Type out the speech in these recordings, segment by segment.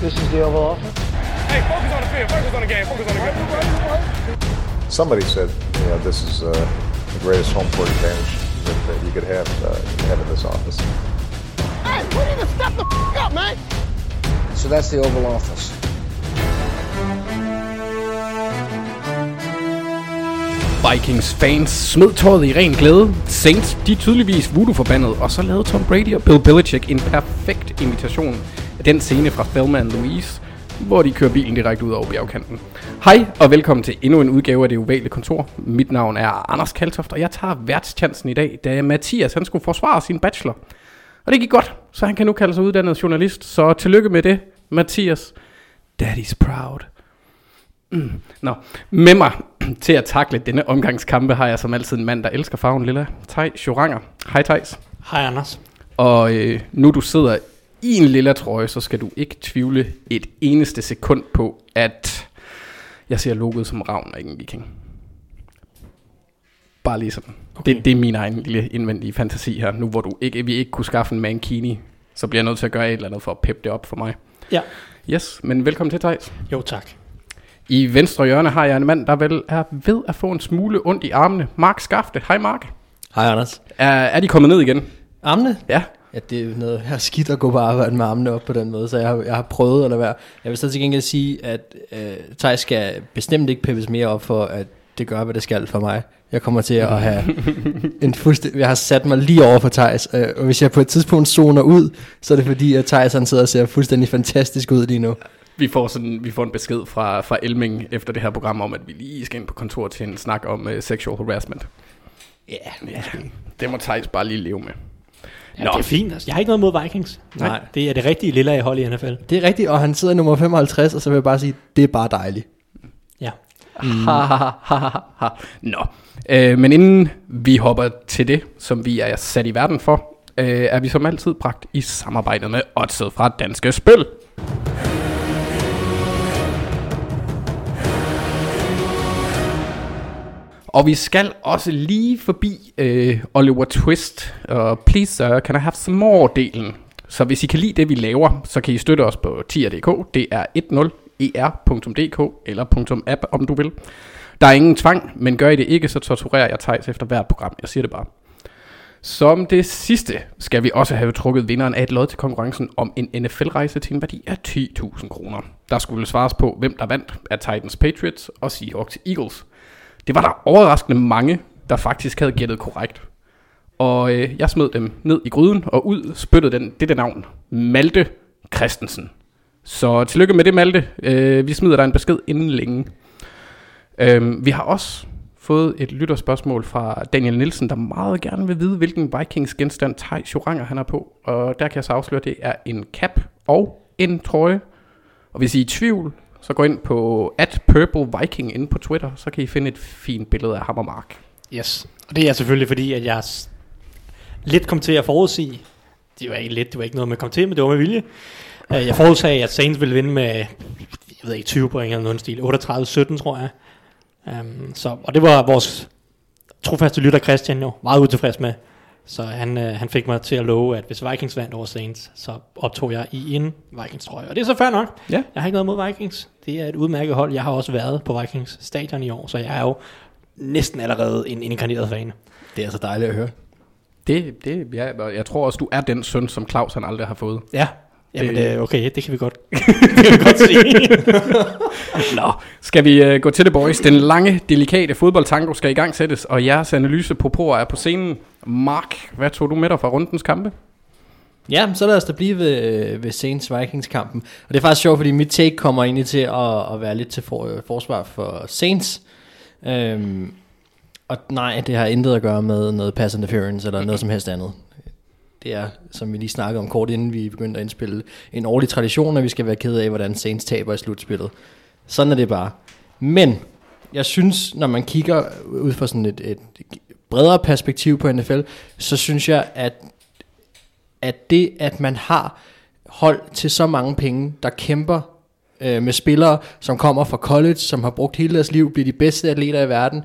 This is the Oval Office. Hey, focus on the field. Focus on the game. Focus on the game. Somebody said, you know, this is uh, the greatest home court advantage that, that you could have, uh, have in this office. Hey, we need to step the f- up, man. So that's the Oval Office. Vikings fans smed tøjet i ren glæde. Saints, de er tydeligvis voodoo-forbandet, og så lavede Tom Brady og Bill Belichick en perfekt invitation af den scene fra Thelma Louise, hvor de kører bilen direkte ud over bjergkanten. Hej og velkommen til endnu en udgave af det ovale kontor. Mit navn er Anders Kaltoft, og jeg tager værtschancen i dag, da Mathias han skulle forsvare sin bachelor. Og det gik godt, så han kan nu kalde sig uddannet journalist. Så tillykke med det, Mathias. Daddy's proud. Mm. Nå, med mig til at takle denne omgangskampe har jeg som altid en mand, der elsker farven lilla. Tej Joranger. Hej Thijs. Hej Anders. Og øh, nu du sidder i en lilla trøje, så skal du ikke tvivle et eneste sekund på, at jeg ser logoet som ravn og ikke en viking. Bare lige sådan. Okay. Det, det er min egen lille indvendige fantasi her. Nu hvor du ikke, vi ikke kunne skaffe en mankini, så bliver jeg nødt til at gøre et eller andet for at peppe det op for mig. Ja. Yes, men velkommen til Thijs. Jo tak. I venstre hjørne har jeg en mand, der vel er ved at få en smule ondt i armene. Mark Skafte. Hej Mark. Hej Anders. Er, er de kommet ned igen? Armene? Ja. Ja, det er noget her skidt at gå på arbejde med armene op på den måde, så jeg har, jeg har prøvet at lade være. Jeg vil så til gengæld sige, at øh, Thijs skal bestemt ikke peppes mere op for, at det gør, hvad det skal for mig. Jeg kommer til at have en fuldstændig... Jeg har sat mig lige over for Thijs, øh, og hvis jeg på et tidspunkt zoner ud, så er det fordi, at Thijs han sidder og ser fuldstændig fantastisk ud lige nu. Vi får, sådan, vi får en besked fra, fra Elming efter det her program om, at vi lige skal ind på kontor til en snak om uh, sexual harassment. Ja, Ja, det må Thijs bare lige leve med. Ja, det er fint. Altså. Jeg har ikke noget mod Vikings. Nej. Det er det rigtige lilla i hold i NFL. Det er rigtigt, og han sidder i nummer 55, og så vil jeg bare sige, det er bare dejligt. Ja. Mm. Ha, ha, ha, ha, ha. Nå, øh, men inden vi hopper til det, som vi er sat i verden for, øh, er vi som altid bragt i samarbejde med Odset fra Danske Spil. Og vi skal også lige forbi øh, Oliver Twist og Please Sir, Can I Have Some More-delen. Så hvis I kan lide det, vi laver, så kan I støtte os på tier.dk. Det er 10er.dk eller .app, om du vil. Der er ingen tvang, men gør I det ikke, så torturerer jeg Thijs efter hvert program. Jeg siger det bare. Som det sidste skal vi også have trukket vinderen af et lod til konkurrencen om en NFL-rejse til en værdi af 10.000 kroner. Der skulle svares på, hvem der vandt af Titans Patriots og Seahawks Eagles. Det var der overraskende mange, der faktisk havde gættet korrekt. Og øh, jeg smed dem ned i gryden og ud spyttede den, det der navn. Malte Christensen. Så tillykke med det, Malte. Øh, vi smider dig en besked inden længe. Øh, vi har også fået et lytterspørgsmål fra Daniel Nielsen, der meget gerne vil vide, hvilken Vikings genstand Tej Joranger han er på. Og der kan jeg så afsløre, at det er en cap og en trøje. Og hvis I er i tvivl, så gå ind på at Purple Viking inde på Twitter, så kan I finde et fint billede af ham og Mark. Yes. Og det er selvfølgelig fordi, at jeg lidt kom til at forudsige, det var ikke lidt, det var ikke noget med kom til, men det var med vilje. Øh, jeg forudsagde, at Saints ville vinde med, jeg ved ikke, 20 point eller noget i stil, 38-17 tror jeg. Um, så, og det var vores trofaste lytter Christian jo meget utilfreds med. Så han, øh, han fik mig til at love, at hvis Vikings vandt over Saints, så optog jeg i en Vikings trøje. Og det er så fair nok. Ja. Jeg har ikke noget mod Vikings. Det er et udmærket hold. Jeg har også været på Vikings stadion i år, så jeg er jo næsten allerede en inkarneret fan. Det er så dejligt at høre. Det, det, ja, og jeg tror også, du er den søn, som Claus han aldrig har fået. Ja. Jamen, Det- det, okay, det kan vi godt, det kan vi godt sige. Nå, skal vi uh, gå til det, boys? Den lange, delikate fodboldtango skal i gang sættes, og jeres analyse på pro er på scenen. Mark, hvad tog du med dig fra rundens kampe? Ja, så lad os da blive ved, øh, ved Saints Vikings kampen. Og det er faktisk sjovt, fordi mit take kommer egentlig til at, at være lidt til for, øh, forsvar for Saints. Øhm, og nej, det har intet at gøre med noget pass interference eller noget som helst andet. Det er, som vi lige snakkede om kort inden vi begyndte at indspille, en årlig tradition, at vi skal være ked af, hvordan Saints taber i slutspillet. Sådan er det bare. Men jeg synes, når man kigger ud fra sådan et, et bredere perspektiv på NFL, så synes jeg, at at det, at man har hold til så mange penge, der kæmper øh, med spillere, som kommer fra college, som har brugt hele deres liv, bliver de bedste atleter i verden,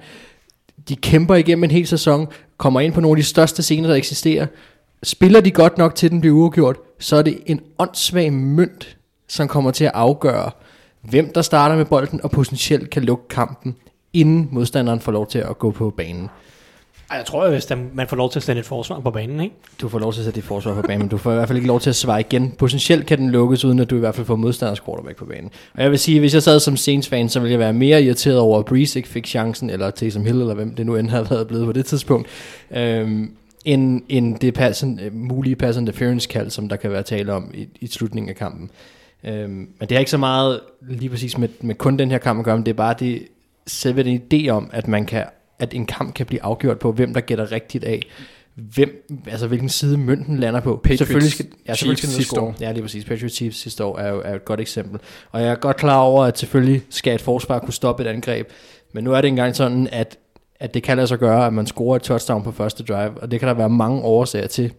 de kæmper igennem en hel sæson, kommer ind på nogle af de største scener, der eksisterer, spiller de godt nok til, at den bliver uafgjort, så er det en åndssvag mønt, som kommer til at afgøre, hvem der starter med bolden, og potentielt kan lukke kampen, inden modstanderen får lov til at gå på banen. Ej, Jeg tror, at hvis man får lov til at sende et forsvar på banen, ikke? Du får lov til at sætte dit forsvar på banen, men du får i hvert fald ikke lov til at svare igen. Potentielt kan den lukkes, uden at du i hvert fald får modstanders quarterback på banen. Og jeg vil sige, hvis jeg sad som Saints-fan, så ville jeg være mere irriteret over, at Breeze ikke fik chancen, eller Taysom Hill, eller hvem det nu end havde været blevet på det tidspunkt, øhm, end, end det passen, øh, mulige pass interference kald, som der kan være tale om i, i slutningen af kampen. Øhm, men det har ikke så meget lige præcis med, med kun den her kamp at gøre, men det er bare det, selve den idé om, at man kan at en kamp kan blive afgjort på, hvem der gætter rigtigt af, hvem, altså hvilken side mønten lander på. Patriots selvfølgelig skal, ja, selvfølgelig skal Chiefs den sidste år. Ja, lige præcis. Patriots Chiefs sidste år er jo er et godt eksempel. Og jeg er godt klar over, at selvfølgelig skal et forsvar kunne stoppe et angreb, men nu er det engang sådan, at, at det kan lade sig gøre, at man scorer et touchdown på første drive, og det kan der være mange årsager til,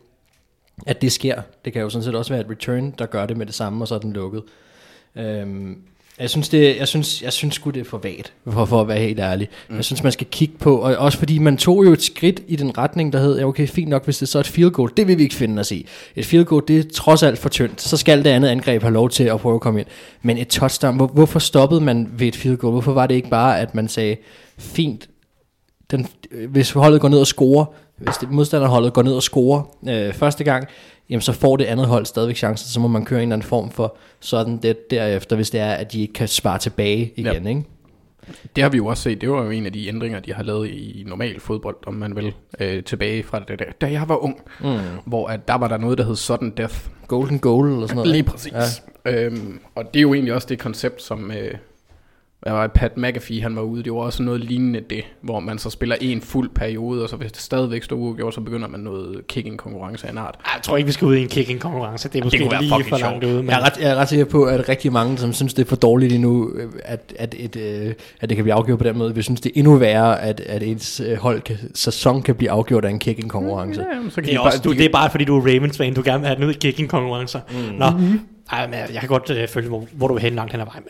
at det sker. Det kan jo sådan set også være et return, der gør det med det samme, og så er den lukket. Øhm, jeg synes, det, jeg synes, jeg synes sgu, det er for vagt, for, for at være helt ærlig. Mm. Jeg synes, man skal kigge på, og også fordi man tog jo et skridt i den retning, der hed, ja, okay, fint nok, hvis det så er et field goal, det vil vi ikke finde os i. Et field goal, det er trods alt for tyndt, så skal det andet angreb have lov til at prøve at komme ind. Men et touchdown, hvor, hvorfor stoppede man ved et field goal? Hvorfor var det ikke bare, at man sagde, fint, den, hvis holdet går ned og scorer, hvis det modstanderholdet går ned og scorer øh, første gang, jamen så får det andet hold stadigvæk chancen, så må man køre en eller anden form for sådan det derefter, hvis det er, at de ikke kan spare tilbage igen, Ja. ikke? Det har vi jo også set. Det var jo en af de ændringer, de har lavet i normal fodbold, om man vil, øh, tilbage fra det der, da jeg var ung. Mm. Hvor at der var der noget, der hed sudden death. Golden goal eller sådan noget. Lige præcis. Ja. Øhm, og det er jo egentlig også det koncept, som øh, hvad var det, Pat McAfee han var ude. Det var også noget lignende det, hvor man så spiller en fuld periode, og så hvis det stadigvæk står uafgjort, så begynder man noget kicking-konkurrence af en art. Jeg tror ikke, vi skal ud i en kicking-konkurrence. Det er måske kunne være lige for langt ude. Men Jeg er, ret, jeg er ret sikker på, at rigtig mange, som synes, det er for dårligt endnu, at, at, et, øh, at det kan blive afgjort på den måde, vi synes, det er endnu værre, at, at ens øh, hold kan, sæson kan blive afgjort af en kicking-konkurrence. Ja, jamen, så kan det de er, også, bare, du, det er bare fordi, du er Ravens-fan. Du gerne vil have den ud i kicking-konkurrencer. Mm. Nå, ej, men jeg kan godt øh, følge, hvor, hvor du vil hen langt hen ad vejen.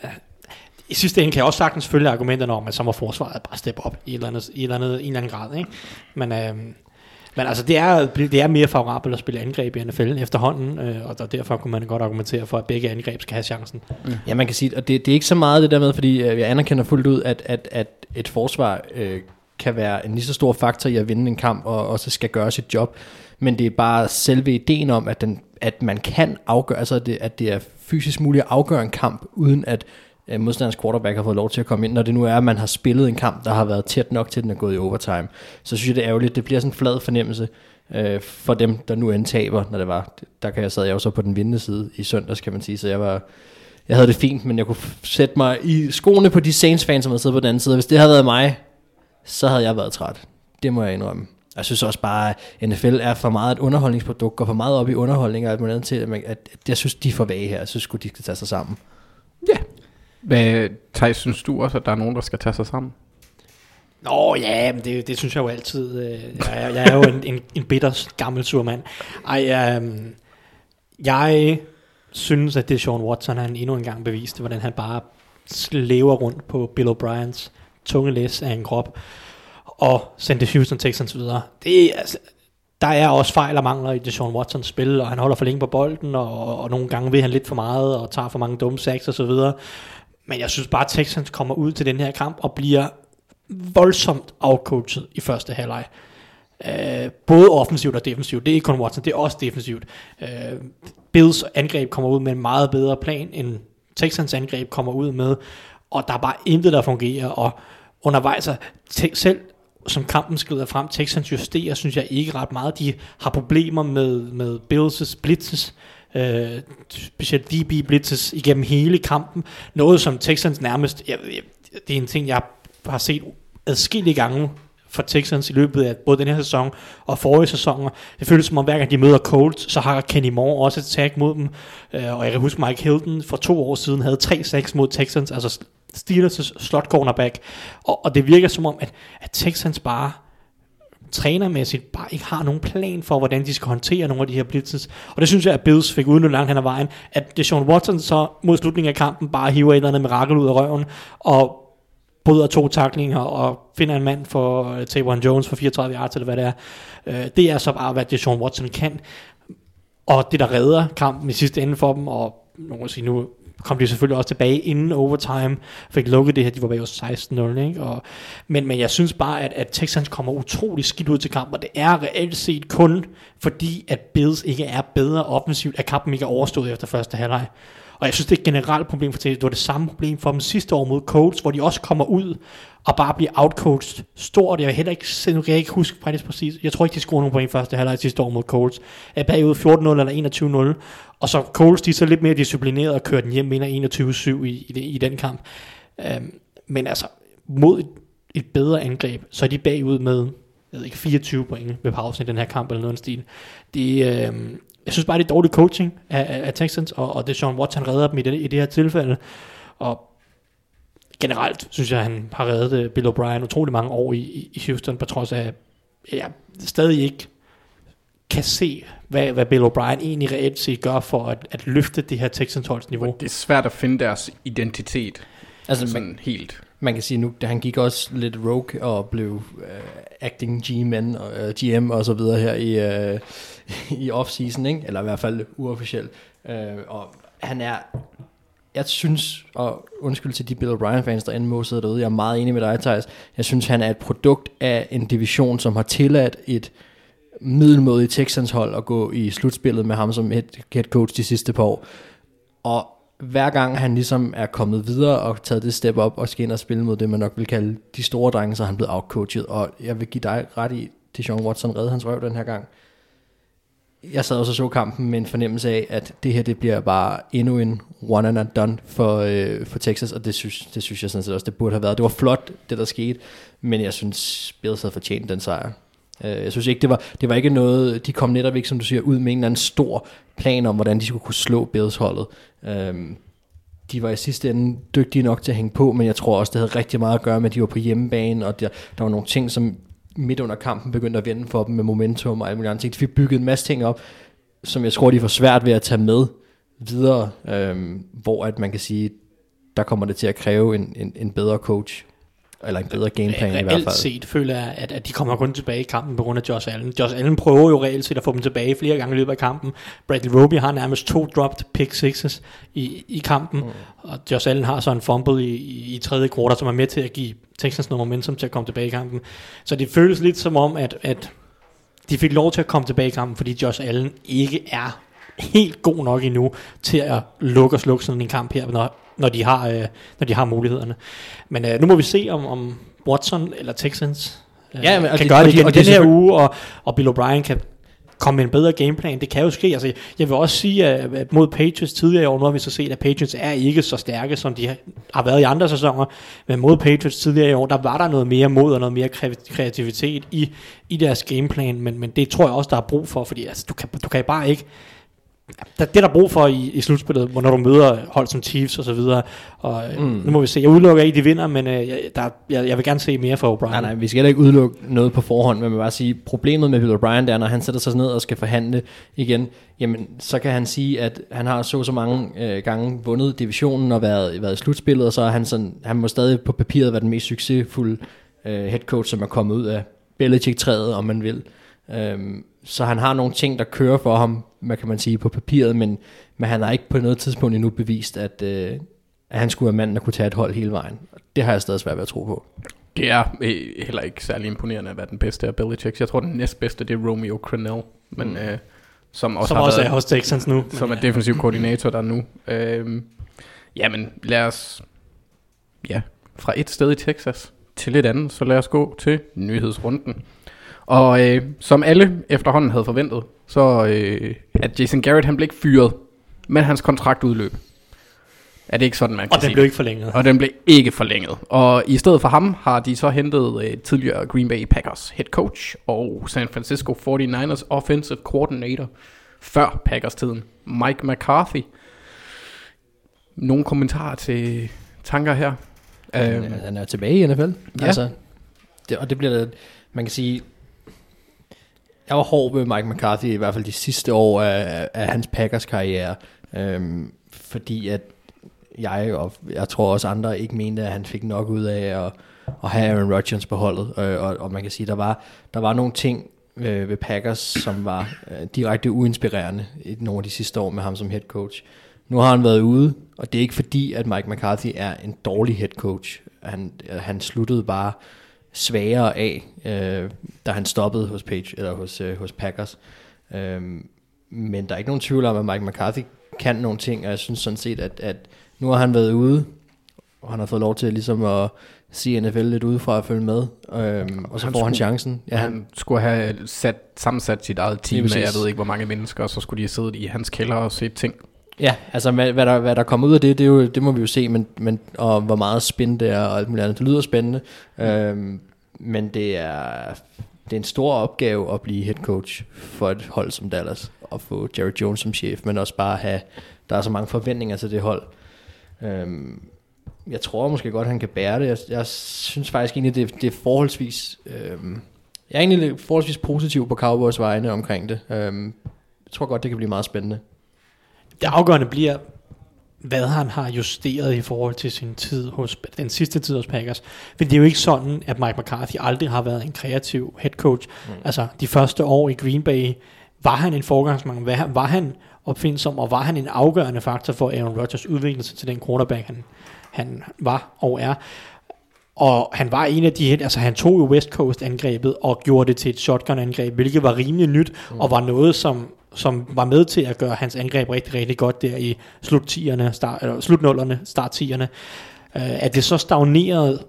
I sidste ende kan jeg også sagtens følge argumenterne om, at så må forsvaret bare steppe op i, et eller andet, i, et eller andet, i en eller anden grad. Ikke? Men, øh, men altså, det er, det er mere favorabelt at spille angreb i NFL efterhånden, øh, og der, derfor kunne man godt argumentere for, at begge angreb skal have chancen. Ja, man kan sige, og det, det er ikke så meget det der med, fordi øh, jeg anerkender fuldt ud, at, at, at et forsvar øh, kan være en lige så stor faktor i at vinde en kamp, og også skal gøre sit job. Men det er bare selve ideen om, at, den, at man kan afgøre, altså det, at det er fysisk muligt at afgøre en kamp, uden at øh, modstanders quarterback har fået lov til at komme ind, når det nu er, at man har spillet en kamp, der har været tæt nok til, at den er gået i overtime. Så synes jeg, det er ærgerligt. Det bliver sådan en flad fornemmelse øh, for dem, der nu end taber, når det var. Der kan jeg sad jeg jo så på den vindende side i søndags, kan man sige, så jeg var jeg havde det fint, men jeg kunne sætte mig i skoene på de Saints-fans, som havde siddet på den anden side. Hvis det havde været mig, så havde jeg været træt. Det må jeg indrømme. Jeg synes også bare, at NFL er for meget et underholdningsprodukt, går for meget op i underholdning og alt muligt andet til, at, man- at at jeg synes, de er for vage her. Jeg synes de skal tage sig sammen. Hvad, Thijs, synes du også, at der er nogen, der skal tage sig sammen? Nå ja, men det, det synes jeg jo altid. øh, Jeg, er- jeg er jo en, en, en bitter gammel surmand. Ej, øhm, jeg synes, at det Sean Watson, han endnu en gang beviste, hvordan han bare lever rundt på Bill O'Briens tunge læs af en krop, og sendte Houston Texans videre. Det er, altså, der er også fejl og mangler i Deshaun Watsons spil, og han holder for længe på bolden, og, og nogle gange vil han lidt for meget, og tager for mange dumme sacks og så videre. Men jeg synes bare, at Texans kommer ud til den her kamp, og bliver voldsomt afcoachet i første halvleg. Øh, både offensivt og defensivt. Det er ikke kun Watson, det er også defensivt. Øh, Bills angreb kommer ud med en meget bedre plan, end Texans angreb kommer ud med, og der er bare intet, der fungerer, og undervejs, selv som kampen skrider frem, Texans justerer, synes jeg ikke ret meget. De har problemer med, med Bills' blitzes, øh, specielt DB blitzes igennem hele kampen. Noget som Texans nærmest, jeg, jeg, det er en ting, jeg har set adskillige gange for Texans i løbet af både den her sæson og forrige sæsoner. Det føles som om, hver gang de møder Colts, så har Kenny Moore også et tag mod dem. Øh, og jeg kan huske, Mike Hilton for to år siden havde tre sacks mod Texans, altså Steelers' slot cornerback. Og, og det virker som om, at, at Texans bare trænermæssigt bare ikke har nogen plan for, hvordan de skal håndtere nogle af de her blitzes. Og det synes jeg, at Bills fik udnyttet langt hen ad vejen. At det Sean Watson så mod slutningen af kampen bare hiver et eller andet mirakel ud af røven, og bryder to taklinger og finder en mand for uh, Tavon Jones for 34 yards, eller hvad det er. Uh, det er så bare, hvad Deshaun Watson kan. Og det, der redder kampen i sidste ende for dem, og nu, sige, nu kom de selvfølgelig også tilbage inden overtime, fik lukket det her, de var bag 16-0, ikke? Og, men, men jeg synes bare, at, at Texans kommer utrolig skidt ud til kampen, og det er reelt set kun fordi, at Bills ikke er bedre offensivt, at kampen ikke er overstået efter første halvleg. Og jeg synes, det er et generelt problem for Tennessee. Det var det samme problem for dem sidste år mod Colts, hvor de også kommer ud og bare bliver outcoached stort. Jeg vil heller ikke, nu kan jeg ikke huske faktisk præcis. Jeg tror ikke, de scorede nogen point første halvleg sidste år mod Colts. Er bagud 14-0 eller 21-0. Og så Colts, de er så lidt mere disciplineret og kører den hjem, mener 21-7 i, i, i den kamp. Um, men altså, mod et, et bedre angreb, så er de bagud med jeg ved ikke, 24 point ved pausen i den her kamp, eller noget i den stil. Det, øh, jeg synes bare, det er dårlig coaching af, af, af Texans, og, og det er Sean Watson redder dem i det, i det her tilfælde. Og generelt synes jeg, at han har reddet øh, Bill O'Brien utrolig mange år i, i- i Houston, på trods af, at jeg stadig ikke kan se, hvad, hvad Bill O'Brien egentlig reelt set gør for at, at løfte det her Texans holds niveau. Det er svært at finde deres identitet. Altså, sådan man, helt man kan sige nu, da han gik også lidt rogue og blev uh, acting G-man og øh, uh, GM og så videre her i, uh, i off-season, ikke? eller i hvert fald uofficielt. Uh, og han er, jeg synes, og undskyld til de Bill O'Brien-fans, der endnu sidder derude, jeg er meget enig med dig, Thijs. Jeg synes, han er et produkt af en division, som har tilladt et middelmådigt Texans hold at gå i slutspillet med ham som head, head coach de sidste par år. Og hver gang han ligesom er kommet videre og taget det step op og skal ind og spille mod det, man nok vil kalde de store drenge, så er han blevet outcoachet. Og jeg vil give dig ret i, det Sean Watson redde hans røv den her gang. Jeg sad også og så kampen med en fornemmelse af, at det her det bliver bare endnu en one and done for, øh, for Texas, og det synes, det synes jeg sådan set også, det burde have været. Det var flot, det der skete, men jeg synes, Bills havde fortjent den sejr. Øh, Jeg synes ikke, det var, det var ikke noget, de kom netop ikke, som du siger, ud med en eller anden stor plan om, hvordan de skulle kunne slå Bills holdet. Øhm, de var i sidste ende dygtige nok til at hænge på, men jeg tror også, det havde rigtig meget at gøre med, at de var på hjemmebane, og der, der var nogle ting, som midt under kampen begyndte at vende for dem med momentum og alle mulige andre ting. De fik bygget en masse ting op, som jeg tror, de får svært ved at tage med videre, øhm, hvor at man kan sige, der kommer det til at kræve en, en, en bedre coach, eller en bedre gameplan i hvert fald. set føler jeg, at, at de kommer kun tilbage i kampen på grund af Josh Allen. Josh Allen prøver jo reelt set at få dem tilbage flere gange i løbet af kampen. Bradley Roby har nærmest to dropped pick sixes i, i kampen, mm. og Josh Allen har så en fumble i, i, i tredje kvartal, som er med til at give Texans noget momentum til at komme tilbage i kampen. Så det føles lidt som om, at, at de fik lov til at komme tilbage i kampen, fordi Josh Allen ikke er helt god nok endnu til at lukke og slukke sådan en kamp her, når, når, de, har, øh, når de har mulighederne. Men øh, nu må vi se, om, om Watson eller Texans øh, Ja, men, kan det- gøre og det de- igen og den er her uge, og, og Bill O'Brien kan komme med en bedre gameplan. Det kan jo ske. Altså, jeg vil også sige, at mod Patriots tidligere i år, nu har vi så set, at Patriots er ikke så stærke, som de har- været i andre sæsoner. Men mod Patriots tidligere i år, der var der noget mere mod og noget mere kre- kreativitet i, i deres gameplan. Men, men det tror jeg også, der er brug for, fordi altså, du, kan, du kan bare ikke der, det er der brug for i, i slutspillet, hvor når du møder hold som Chiefs og så videre. Og mm. nu må vi se. Jeg udelukker ikke, de vinder, men øh, der, jeg, jeg vil gerne se mere fra O'Brien. Nej, nej, vi skal heller ikke udelukke noget på forhånd, men man bare sige, problemet med Bill O'Brien, det er, når han sætter sig ned og skal forhandle igen, jamen, så kan han sige, at han har så så mange øh, gange vundet divisionen og været, været i slutspillet, og så er han sådan, han må stadig på papiret være den mest succesfulde øh, head coach, som er kommet ud af Belichick-træet, om man vil. Øhm, så han har nogle ting, der kører for ham, hvad kan man sige, på papiret, men, men han har ikke på noget tidspunkt endnu bevist, at, øh, at han skulle være manden, der kunne tage et hold hele vejen. Det har jeg stadig svært ved at tro på. Det er øh, heller ikke særlig imponerende at være den bedste af Belichick. Jeg tror, den næstbedste, det er Romeo Crennel, men, mm. øh, som også som har også været, er hos Texans nu. som Men, er defensiv koordinator der nu. Øhm, jamen, lad os... Ja, fra et sted i Texas til et andet, så lad os gå til nyhedsrunden. Og øh, som alle efterhånden havde forventet, så øh, at Jason Garrett, han blev ikke fyret, men hans kontrakt udløb. Er det ikke sådan, man kan og den sige? blev ikke forlænget. Og den blev ikke forlænget. Og i stedet for ham har de så hentet øh, tidligere Green Bay Packers head coach og San Francisco 49ers offensive coordinator før Packers-tiden, Mike McCarthy. Nogle kommentarer til tanker her? Han, Øhm, er- han er tilbage i NFL. Ja. Altså, det, og det bliver da- man kan sige, jeg var hård ved Mike McCarthy i hvert fald de sidste år af, af hans Packers karriere, øhm, fordi at jeg og jeg tror også andre ikke mente, at han fik nok ud af at, at have Aaron Rodgers på holdet, øh, og, og man kan sige, der var, der var nogle ting øh, ved Packers, som var øh, direkte uinspirerende i nogle af de sidste år med ham som head coach. Nu har han været ude, Og det er ikke fordi, at Mike McCarthy er en dårlig head coach. Han, øh, han sluttede bare svagere af, øh, da han stoppede hos Page eller hos, øh, hos Packers. Øhm, men der er ikke nogen tvivl om, at Mike McCarthy kan nogle ting, og jeg synes sådan set, at, at nu har han været ude, og han har fået lov til ligesom at se NFL lidt udefra at følge med, øhm, og så han får han skulle- chancen. Ja, han skulle have sat, sammensat sit eget team med, jeg ved ikke hvor mange mennesker, og så skulle de have siddet i hans kælder og set ting. Ja, altså hvad, hvad, der, hvad der kommer ud af det, det, er jo, det må vi jo se, men, men, og hvor meget spændende det er, og alt muligt andet. Det lyder spændende, mm. øhm, men det er, det er en stor opgave at blive head coach for et hold som Dallas, og få Jerry Jones som chef, men også bare have, der er så mange forventninger til det hold. Øhm, jeg tror måske godt, han kan bære det. Jeg, jeg synes faktisk egentlig, det, det er forholdsvis... Øhm, jeg er egentlig forholdsvis positiv på Cowboys vegne omkring det. Øhm, jeg tror godt, det kan blive meget spændende. Det afgørende bliver, hvad han har justeret i forhold til sin tid hos, den sidste tid hos Packers. For det er jo ikke sådan, at Mike McCarthy aldrig har været en kreativ head coach. Mm. Altså, de første år i Green Bay, var han en forgangsmand? Var var han opfindsom, og var han en afgørende faktor for Aaron Rodgers udvikling til den quarterback, han, han var og er? Og han var en af de, altså han tog jo West Coast angrebet og gjorde det til et shotgun angreb, hvilket var rimelig nyt, mm. og var noget, som, som var med til at gøre hans angreb rigtig, rigtig godt der i slut 10'erne, start, eller slut 0'erne, start 10'erne. Uh, at det så stagnerede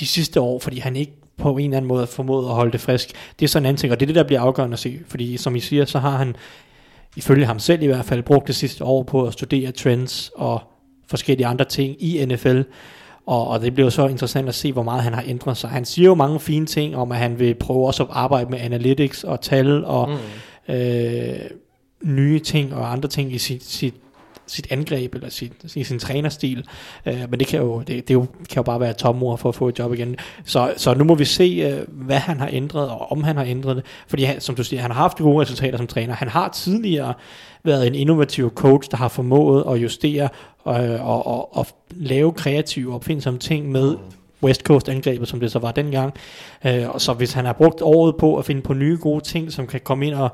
de sidste år, fordi han ikke på en eller anden måde formåede at holde det frisk, det er sådan en anden ting, og det er det, der bliver afgørende at se, fordi som I siger, så har han, ifølge ham selv i hvert fald, brugt det sidste år på at studere trends og forskellige andre ting i NFL, og, og det bliver jo så interessant at se, hvor meget han har ændret sig. Han siger jo mange fine ting om, at han vil prøve også at arbejde med analytics og tal og mm. øh, nye ting og andre ting i sit, sit, sit angreb eller sit, i sin trænerstil. Øh, men det kan jo, det, det jo, kan jo bare være tomord for at få et job igen. Så, så nu må vi se, øh, hvad han har ændret, og om han har ændret det. Fordi han, som du siger, han har haft gode resultater som træner. Han har tidligere været en innovativ coach, der har formået at justere og, og, og, og lave kreative og opfindsomme ting med West Coast angrebet, som det så var dengang. Øh, og så hvis han har brugt året på at finde på nye gode ting, som kan komme ind og,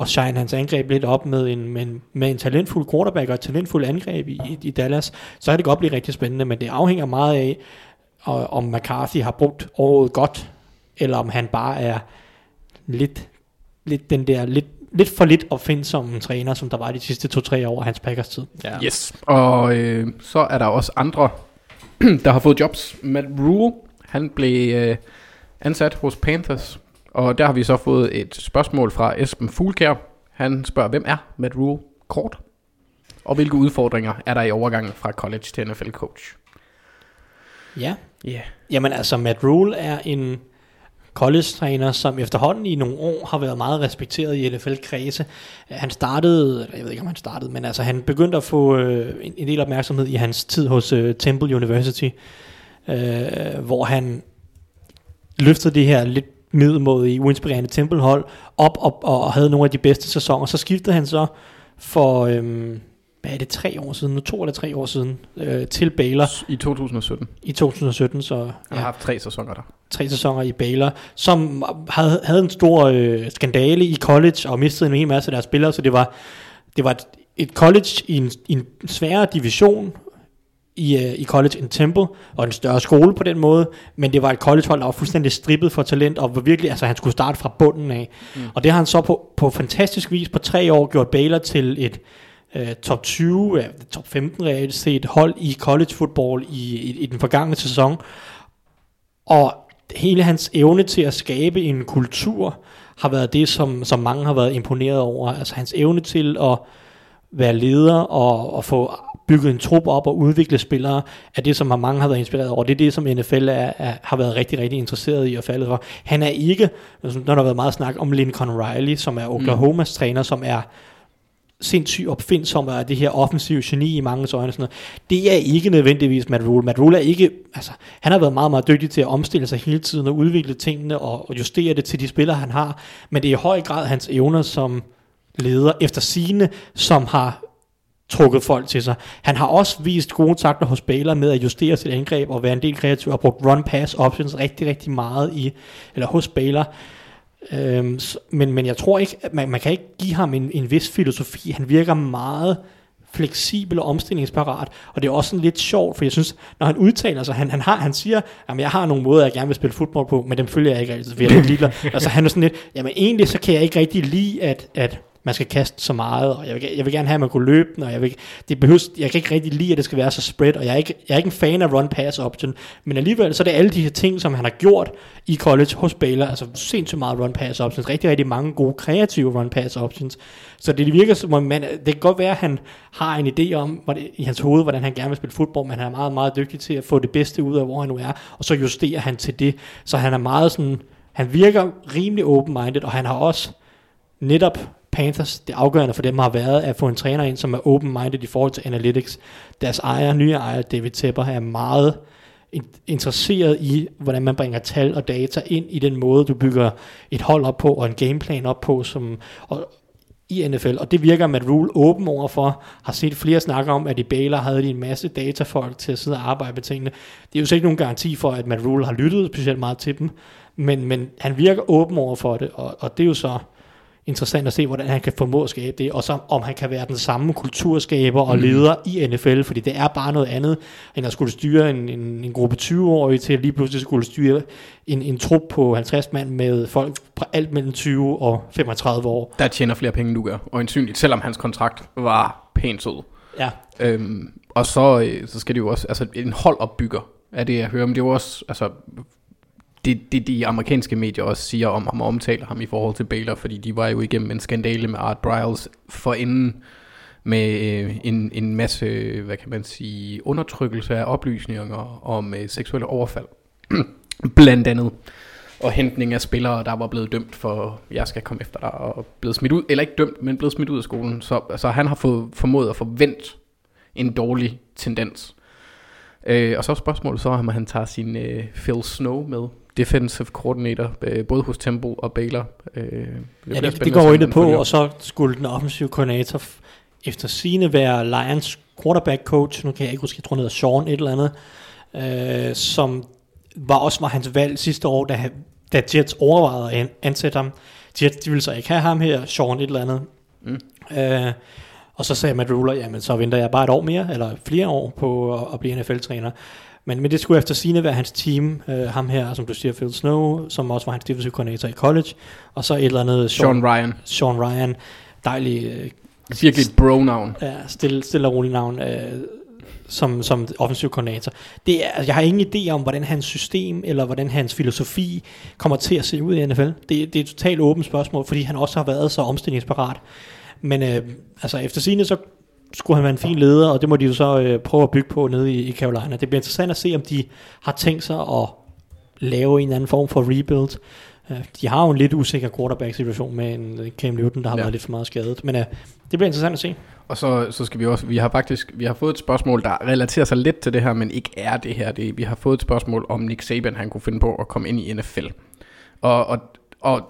og shine hans angreb lidt op med en, med en, med en talentfuld quarterback og et talentfuld angreb i, i, i Dallas, så kan det godt blive rigtig spændende, men det afhænger meget af, og, om McCarthy har brugt året godt, eller om han bare er lidt, lidt den der, lidt, lidt for lidt opfindsomme træner, som der var de sidste to-tre år af hans Packers tid. Ja. Yes. Og øh, så er der også andre, der har fået jobs. Matt Rule, han blev øh, ansat hos Panthers. Og der har vi så fået et spørgsmål fra Esben Fuglkær. Han spørger, hvem er Matt Rule kort? Og hvilke udfordringer er der i overgangen fra college til NFL coach? Ja. Ja. Yeah. Jamen altså, Matt Rule er en college-træner, som efterhånden i nogle år har været meget respekteret i NFL-kredse. Han startede, eller jeg ved ikke om han startede, men altså han begyndte at få øh, en, en del opmærksomhed i hans tid hos øh, Temple University, øh, hvor han løftede det her lidt middelmådige, uinspirerende Temple-hold op, op og, og havde nogle af de bedste sæsoner. Så skiftede han så for, øhm, hvad er det, tre år siden, nu to eller tre år siden, øh, til Baylor I 2017. i 2017, så Jeg har haft tre sæsoner der. tre sæsoner i Baylor, som havde, havde en stor øh, skandale i college og mistede en hel masse af deres spillere, så det var, det var et, et college i en, i en sværere division i, øh, i college end Temple, og en større skole på den måde, men det var et collegehold, der var fuldstændig strippet for talent, og var virkelig, altså han skulle starte fra bunden af. Mm. Og det har han så på, på fantastisk vis på tre år gjort Baylor til et øh, top 20, ja, top 15 reelt set hold i college football i, i, i den forgangne sæson, og hele hans evne til at skabe en kultur har været det, som, som mange har været imponeret over. Altså hans evne til at være leder og, og få bygget en trup op og udvikle spillere, er det, som mange har været inspireret over. Det er det, som NFL er, er, har været rigtig, rigtig interesseret i og faldet for. Han er ikke, altså, når der har været meget snak om Lincoln Riley, som er Oklahomas mm. træner, som er sindssygt opfindsom og er det her offensive geni i mange øjne. og Sådan noget. Det er ikke nødvendigvis Matt Rule. Matt Rule er ikke, altså, han har været meget, meget dygtig til at omstille sig hele tiden og udvikle tingene og, og justere det til de spillere, han har. Men det er i høj grad hans evner som leder efter sine, som har trukket folk til sig. Han har også vist gode takter hos Baylor med at justere sit angreb og være en del kreativ og brugt run-pass options rigtig, rigtig meget i, eller hos Baylor. Øhm, men, men jeg tror ikke, at man, man kan ikke give ham en, en vis filosofi. Han virker meget fleksibel og omstillingsparat, og det er også sådan lidt sjovt, for jeg synes, når han udtaler sig, han, han, har, han siger, jamen jeg har nogle måder, jeg gerne vil spille fodbold på, men dem følger jeg ikke altid, for jeg er lidt ligeglad. altså han er sådan lidt, jamen egentlig så kan jeg ikke rigtig lide, at, at man skal kaste så meget, og jeg vil, jeg vil gerne have, at man kunne løbe den, og jeg, vil, det behøves, jeg kan ikke rigtig lide, at det skal være så spread, og jeg er ikke, jeg er ikke en fan af run-pass option, men alligevel så er det alle de her ting, som han har gjort i college hos Baylor, altså sindssygt meget run-pass options, rigtig, rigtig mange gode kreative run-pass options, så det virker som om, man, det kan godt være, at han har en idé om, hvordan, i hans hoved, hvordan han gerne vil spille fodbold, men han er meget, meget dygtig til at få det bedste ud af, hvor han nu er, og så justerer han til det, så han er meget sådan, han virker rimelig open-minded, og han har også netop Panthers, det afgørende for dem har været at få en træner ind, som er open-minded i forhold til analytics. Deres ejer, nye ejer, David Tepper, er meget interesseret i, hvordan man bringer tal og data ind i den måde, du bygger et hold op på, og en gameplan op på, som, og, i NFL, og det virker Matt Rule åben overfor, har set flere snakke om, at i Baylor havde de en masse datafolk til at sidde og arbejde med tingene. Det er jo så ikke nogen garanti for, at Matt Rule har lyttet specielt meget til dem, men, men han virker åben over for det, og, og det er jo så interessant at se, hvordan han kan formå at skabe det, og så om han kan være den samme kulturskaber og leder mm. i NFL, fordi det er bare noget andet, end at skulle styre en, en, en gruppe 20-årige til lige pludselig skulle styre en, en trup på 50 mand med folk på alt mellem 20 og 35 år. Der tjener flere penge, du gør, og ensynligt, selvom hans kontrakt var pænt sød. Ja. Øhm, og så, øh, så skal det jo også, altså en holdopbygger, er det jeg hører, men det er jo også, altså det, det de amerikanske medier også siger om ham og omtaler ham i forhold til Baylor, fordi de var jo igennem en skandale med Art Briles for inden med øh, en, en masse, hvad kan man sige, undertrykkelse af oplysninger om øh, seksuelle overfald. Blandt andet. Og hentning af spillere, der var blevet dømt for, jeg skal komme efter dig, og blevet smidt ud, eller ikke dømt, men blevet smidt ud af skolen. Så, så han har fået formået at forvente en dårlig tendens. Øh, og så er spørgsmålet så, om han tager sin øh, Phil Snow med defensive coordinator, øh, både hos Temple og Baylor. Øh, det, ja, det, det går ind på, og så skulle den offensive koordinator efter sine være Lions quarterback coach, nu kan jeg ikke huske, jeg tror han hedder Sean et eller andet, øh, som var også var hans valg sidste år, da, da Jets overvejede at ansætte ham. Jets, de ville så ikke have ham her, Sean et eller andet. Mm. Øh, og så sagde Matt Ruler, jamen så venter jeg bare et år mere, eller flere år på at, at blive NFL-træner. Men, men det skulle efter sine være hans team, øh, ham her, som du siger, Phil Snow, som også var hans defensive coordinator i college, og så et eller andet... Sean, Sean Ryan. Sean Ryan, dejlig... Øh, Virkelig et bro-navn. Ja, stille, stille og rolig navn, øh, som, som offensiv koordinator. Det er, altså, jeg har ingen idé om, hvordan hans system, eller hvordan hans filosofi kommer til at se ud i NFL. Det, det er et totalt åbent spørgsmål, fordi han også har været så omstillingsparat. Men øh, altså efter sine så skulle han være en fin leder, og det må de jo så øh, prøve at bygge på nede i, i Carolina. Det bliver interessant at se, om de har tænkt sig at lave en eller anden form for rebuild. Uh, de har jo en lidt usikker quarterback-situation med en Cam Newton, der har ja. været lidt for meget skadet. Men uh, det bliver interessant at se. Og så, så skal vi også, vi har faktisk, vi har fået et spørgsmål, der relaterer sig lidt til det her, men ikke er det her. Det, vi har fået et spørgsmål, om Nick Saban han kunne finde på at komme ind i NFL. Og, og, og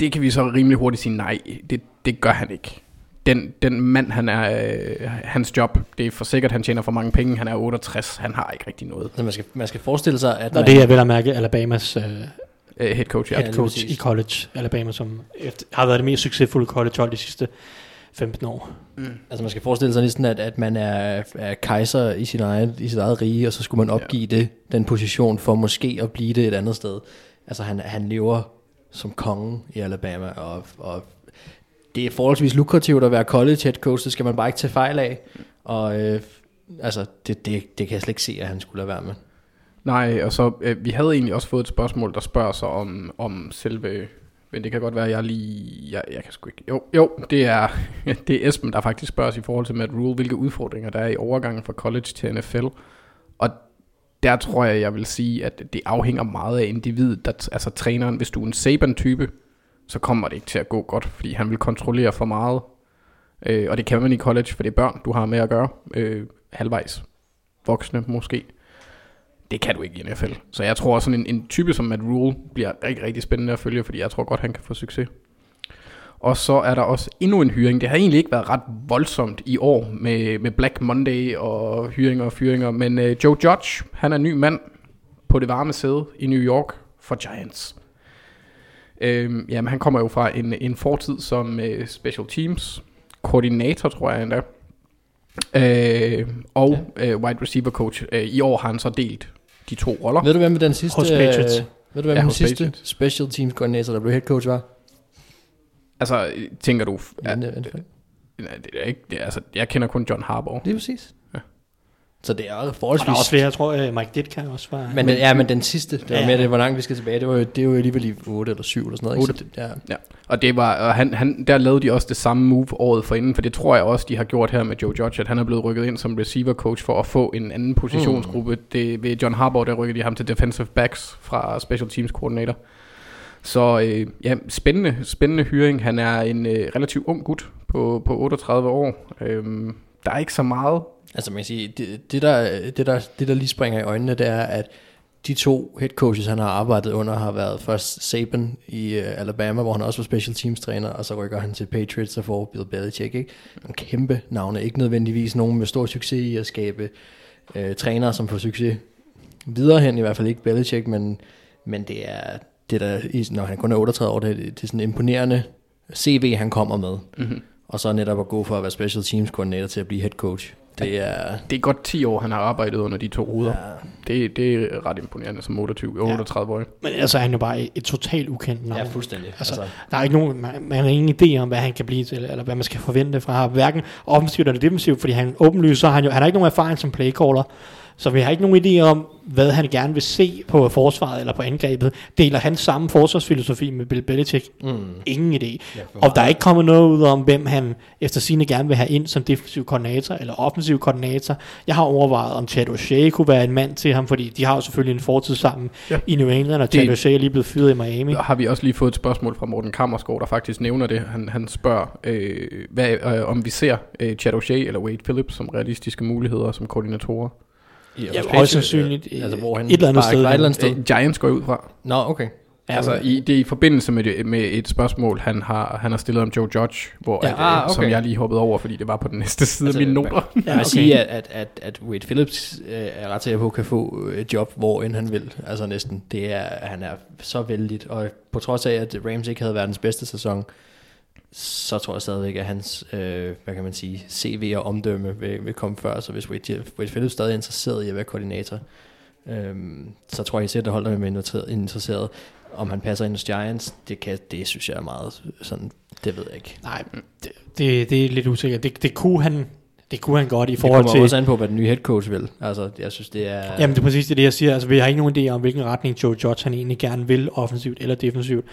det kan vi så rimelig hurtigt sige nej, det, det gør han ikke den, den mand, han er, øh, hans job, det er for sikkert, han tjener for mange penge, han er 68, han har ikke rigtig noget. Så man skal, man skal forestille sig, at... Og det er vel at mærke Alabamas... Øh, uh, head coach, ja. Head coach ja, i college, Alabama, som efter, har været det mest succesfulde college hold de sidste 15 år. Mm. Altså man skal forestille sig næsten, at, at man er, er kejser i, sin eget, i sit eget rige, og så skulle man opgive ja. det, den position, for måske at blive det et andet sted. Altså han, han lever som konge i Alabama, og, og det er forholdsvis lukrativt at være college head coach, det skal man bare ikke tage fejl af. Og øh, altså, det, det, det kan jeg slet ikke se, at han skulle lade være med. Nej, og så, øh, vi havde egentlig også fået et spørgsmål, der spørger sig om, om selve, men det kan godt være, at jeg lige, jeg, jeg kan sgu ikke, jo, jo, det er, det er Esben, der faktisk spørger sig i forhold til Matt Rule, hvilke udfordringer der er i overgangen fra college til NFL. Og der tror jeg, jeg vil sige, at det afhænger meget af individet, der, altså træneren, hvis du er en Saban-type, så kommer det ikke til at gå godt, fordi han vil kontrollere for meget. Øh, og det kan man i college, for det er børn, du har med at gøre. Øh, halvvejs voksne måske. Det kan du ikke i NFL. Så jeg tror sådan en, en type som Matt Rule bliver rigtig, rigtig spændende at følge, fordi jeg tror godt, han kan få succes. Og så er der også endnu en hyring. Det har egentlig ikke været ret voldsomt i år med, med Black Monday og hyringer og fyringer, men øh, Joe Judge, han er ny mand på det varme sæde i New York for Giants. Øh, jamen, han kommer jo fra en, en fortid som uh, special teams koordinator, tror jeg endda. Øh, og øh, wide receiver coach. Øh, I år har han så delt de to roller. Ved du, hvem den sidste, Hos Patriots. øh, ved du, hvem Ja, den hos sidste Patriots. special teams koordinator, der blev head coach, var? Altså, øh, tænker du... Ja, At, det, det, nej, det er ikke... Det er, altså, jeg kender kun John Harbaugh. Lige præcis. Så det er jo Og der forholdsvis... er også flere, jeg tror, uh, Mike Ditka også var... Men, ja, men den sidste, det var Ja. mere det, hvor langt vi skal tilbage, det, var jo, det er jo alligevel i 8 eller 7 eller sådan noget. Ikke? Otte. Så det, ja. Ja, og det var, og han, han, der lavede de også det samme move året forinden, for det tror jeg også, de har gjort her med Joe Judge, at han er blevet rykket ind som receiver coach for at få en anden positionsgruppe. Mm. Det, ved John Harbaugh, der rykkede de ham til defensive backs fra special teams koordinator. Så øh, ja, spændende, spændende hyring. Han er en øh, relativt ung gut på, på 38 år. Øhm, der er ikke så meget. Altså man kan sige, det, det, der, det, der, det der lige springer i øjnene, det er, at de to head coaches, han har arbejdet under, har været først Saban i uh, Alabama, hvor han også var special teams træner, og så rykker han til Patriots og får Bill Belichick. Ikke? Nogle kæmpe navne, ikke nødvendigvis nogen med stor succes i at skabe uh, trænere, som får succes videre hen, i hvert fald ikke Belichick, men, men det er, det der, når han kun er 38 år, det, det er sådan en imponerende CV, han kommer med. Mm-hmm. Og så netop at gå fra at være special teams koordinator til at blive head coach. Det er, Det er godt 10 år, han har arbejdet under de to ruder. Ja. Det, det er ret imponerende som 28, 38 år. Men altså, han er jo bare et totalt ukendt navn. Ja, fuldstændig. Altså, Altså- altså, der er ikke nogen, man, man har ingen idé om, hvad han kan blive til, eller hvad man skal forvente fra ham, hverken offensivt eller defensivt, fordi han åbenlyst, så har han jo, han har ikke nogen erfaring som playcaller, så vi har ikke nogen idé om, hvad han gerne vil se på forsvaret eller på angrebet. Deler han samme forsvarsfilosofi med Bill Belichick? Mm. Ingen idé. Ja, og der er ikke kommet noget ud om, hvem han efter sine gerne vil have ind som defensiv koordinator eller offensiv koordinator. Jeg har overvejet, om Chad O'Shea kunne være en mand til ham, fordi de har jo selvfølgelig en fortid sammen Ja. i New England, og Det- Chad O'Shea er lige blevet fyret i Miami. Har vi også lige fået et spørgsmål fra Morten Kammersgaard, der faktisk nævner det. Han, han spørger, øh, hvad, øh, om vi ser øh, Chad O'Shea eller Wade Phillips som realistiske muligheder som koordinatorer. Ja, højst sandsynligt. Øh, altså, hvor han et eller andet sted. Et eller andet sted. Øh, Giants går ud fra. Nå, okay. Ja, Altså, i, det er i forbindelse med, det, med et spørgsmål, han har, han har stillet om Joe Judge, hvor Ja, ja, at, ah, øh, okay. som jeg lige hoppede over, fordi det var på den næste side altså, af mine noter. Jeg vil okay. sige, at, at, at, at Wade Phillips øh, er ret sikker på, kan få et job, hvor end han vil. Altså næsten. Det er, han er så vældig. Og på trods af, at Rams ikke havde verdens bedste sæson, så tror jeg stadigvæk, at hans, øh, hvad kan man sige, CV og omdømme vil, vil komme før. Så hvis Wade, Wade Phillips stadig er interesseret i at være koordinator, øh, så tror jeg, at det holder med interesseret. Om han passer ind hos Giants, det, kan, det synes jeg er meget sådan, det ved jeg ikke. Nej, det, det, det er lidt usikkert. Det, det, kunne han, det kunne han godt i Det forhold kommer til... også an på, hvad den nye head coach vil. Altså, jeg synes, det er... Jamen det er præcis det, jeg siger. Altså, vi har ikke nogen idé om, hvilken retning Joe Judge han egentlig gerne vil, offensivt eller defensivt.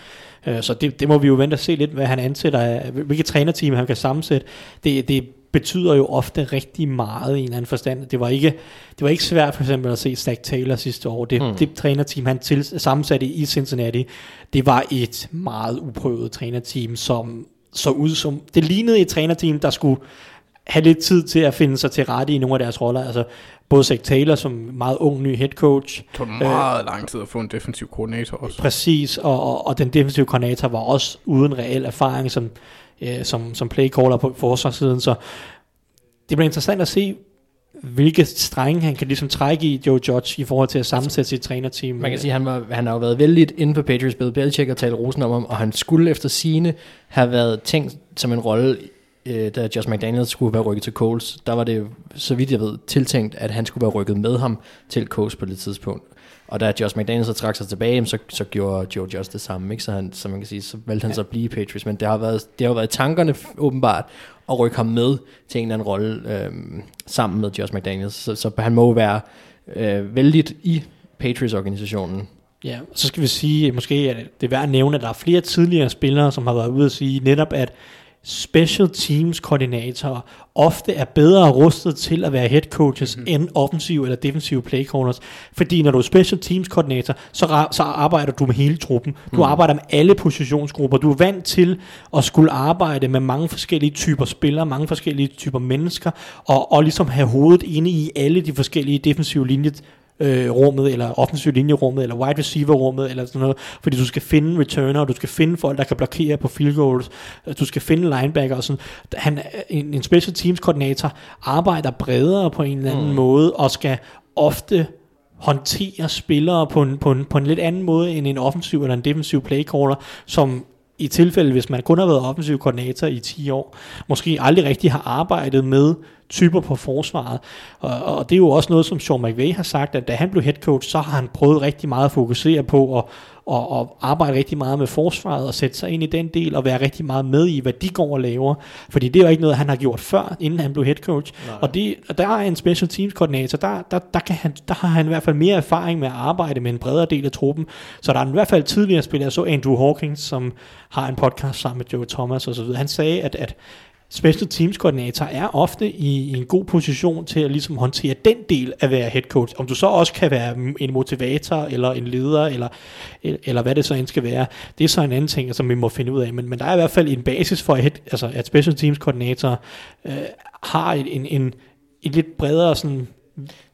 Uh, så det, det må vi jo vente og se lidt, hvad han ansætter, af- hvilket trænerteam han kan sammensætte. Det, det betyder jo ofte rigtig meget i en eller anden forstand. Det var ikke, det var ikke svært for eksempel at se Stack Taylor sidste år. Det, mm. det trænerteam, han til, sammensatte i Cincinnati, det var et meget uprøvet trænerteam, som så ud som... Det lignede et trænerteam, der skulle have lidt tid til at finde sig til rette i nogle af deres roller. Altså både Zach Taylor som meget ung ny head coach, Det tog meget lang tid at få en defensiv koordinator også. præcis, og, og, og den defensive koordinator var også uden reel erfaring som, øh, som, som playcaller på forsvarssiden, så det bliver interessant at se, hvilke strenge han kan ligesom trække i Joe Judge i forhold til at sammensætte sit trænerteam. Man kan sige, at han, var, han har jo været vældig inden for Patriots, Bill Belichick og tale rosen om ham, og han skulle efter sine have været tænkt som en rolle, øh, da Josh McDaniels skulle være rykket til Coles. Der var det, så vidt jeg ved, tiltænkt, at han skulle være rykket med ham til Coles på det tidspunkt. Og da Josh McDaniels så trak sig tilbage, så, så gjorde Joe Just det samme, ikke? Så, han, så man kan sige, så valgte han så at blive Patriots. Men det har været, det har været i tankerne åbenbart at rykke ham med til en eller anden rolle øhm, sammen med Josh McDaniels. Så, så han må være øh, vældig i Patriots-organisationen. Ja, så skal vi sige, måske at det er værd at nævne, at der er flere tidligere spillere, som har været ude at sige netop, at special teams koordinatorer ofte er bedre rustet til at være head coaches mm-hmm. end offensive eller defensive play callers. Fordi når du er special teams koordinator, så, ra- så arbejder du med hele truppen. Du mm. arbejder med alle positionsgrupper. Du er vant til at skulle arbejde med mange forskellige typer spillere, mange forskellige typer mennesker, og, og ligesom have hovedet inde i alle de forskellige defensive linjer øh, rummet, eller offensiv linjerummet, eller wide receiver rummet, eller sådan noget, fordi du skal finde returner, du skal finde folk, der kan blokere på field goals, du skal finde linebacker og sådan. Han, er- en, en special teams koordinator arbejder bredere på en eller anden mm. måde, og skal ofte håndtere spillere på en, på, en, på en lidt anden måde end en offensiv eller en defensiv playcaller, som i tilfælde, hvis man kun har været offensiv koordinator i 10 år, måske aldrig rigtig har arbejdet med typer på forsvaret. Og, og det er jo også noget, som Sean McVay har sagt, at da han blev head coach, så har han prøvet rigtig meget at fokusere på at og, og arbejde rigtig meget med forsvaret og sætte sig ind i den del og være rigtig meget med i, hvad de går og laver. Fordi det er jo ikke noget, han har gjort før, inden han blev head coach. Nej. Og, det, og der er en special teams koordinator, der, der, der, kan han, der har han i hvert fald mere erfaring med at arbejde med en bredere del af truppen. Så der er i hvert fald tidligere spillere, så Andrew Hawkins, som har en podcast sammen med Joe Thomas osv., han sagde, at, at special teams koordinator er ofte i, i en god position til at ligesom håndtere den del af at være head coach. Om du så også kan være en motivator, eller en leder, eller, eller hvad det så end skal være, det er så en anden ting, som vi må finde ud af. Men, men der er i hvert fald en basis for, at, altså, at special teams koordinator øh, har en, en, en, en lidt bredere sådan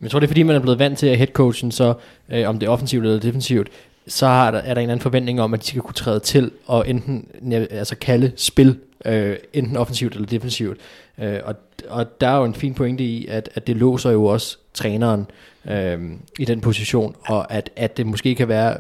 jeg tror, det er fordi, man er blevet vant til, at headcoachen så, øh, om det er offensivt eller defensivt, så er der, er der en eller anden forventning om, at de skal kunne træde til og enten altså kalde spil øh, enten offensivt eller defensivt. Øh, og, og der er jo en fin pointe i, at, at det låser jo også træneren øh, i den position, og at, at det måske kan være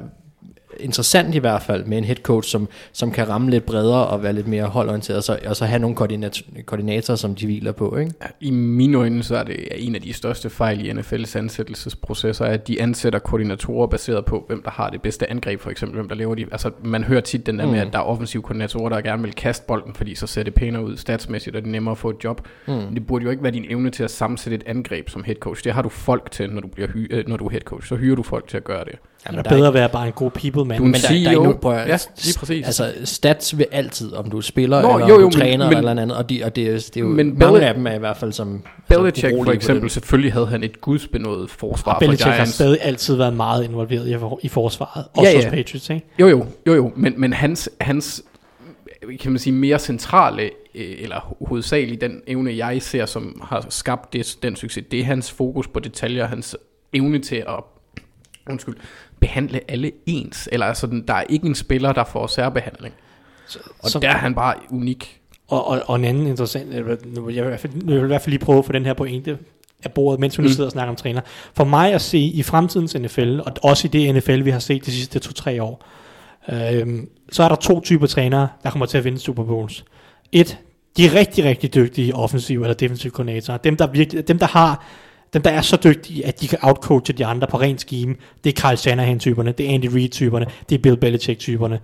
interessant i hvert fald med en head coach, som, som kan ramme lidt bredere og være lidt mere holdorienteret, og så, og så have nogle koordinat- koordinatorer, som de hviler på. Ikke? I mine øjne så er det en af de største fejl i NFL's ansættelsesprocesser, at de ansætter koordinatorer baseret på, hvem der har det bedste angreb, for eksempel, hvem der laver de. Altså, man hører tit den der mm. med, at der er offensive koordinatorer, der gerne vil kaste bolden, fordi så ser det pænere ud statsmæssigt, og det er nemmere at få et job. Mm. Men det burde jo ikke være din evne til at sammensætte et angreb som head coach. Det har du folk til, når du, bliver hy- øh, når du er head coach. Så hyrer du folk til at gøre det. Jamen, det er bedre at være bare en god people man. Du men der, der, er ikke nogen, prøv at, ja, lige præcis. Altså, stats vil altid, om du er spiller, Nå, eller jo, jo, om du træner, men, eller andet, og, de, og det, er, det er jo men mange Bel- af dem er i hvert fald som Belichick altså, for eksempel, selvfølgelig havde han et gudsbenået forsvar og Belichick har stadig altid været meget involveret i, i forsvaret, også ja, ja. hos Patriots, ikke? Jo, jo, jo, jo, men, men hans, hans kan man sige, mere centrale, øh, eller hovedsageligt den evne, jeg ser, som har skabt det, den succes, det er hans fokus på detaljer, hans evne til at undskyld, behandle alle ens. Eller altså, der er ikke en spiller, der får særbehandling. Så, og så, der er han bare unik. Og, og, og en anden interessant, jeg vil, jeg vil, i hvert fald, lige prøve for den her pointe af bordet, mens vi nu mm. sidder og snakker om træner. For mig at se i fremtidens NFL, og også i det NFL, vi har set de sidste to-tre år, øhm, så er der to typer trænere, der kommer til at vinde Super Bowls. Et, de rigtig, rigtig dygtige offensive eller defensive koordinatorer. Dem, der, virkelig, dem, der har dem, der er så dygtige, at de kan outcoache de andre på rent scheme, det er Carl Shanahan-typerne, det er Andy Reid-typerne, det er Bill Belichick-typerne.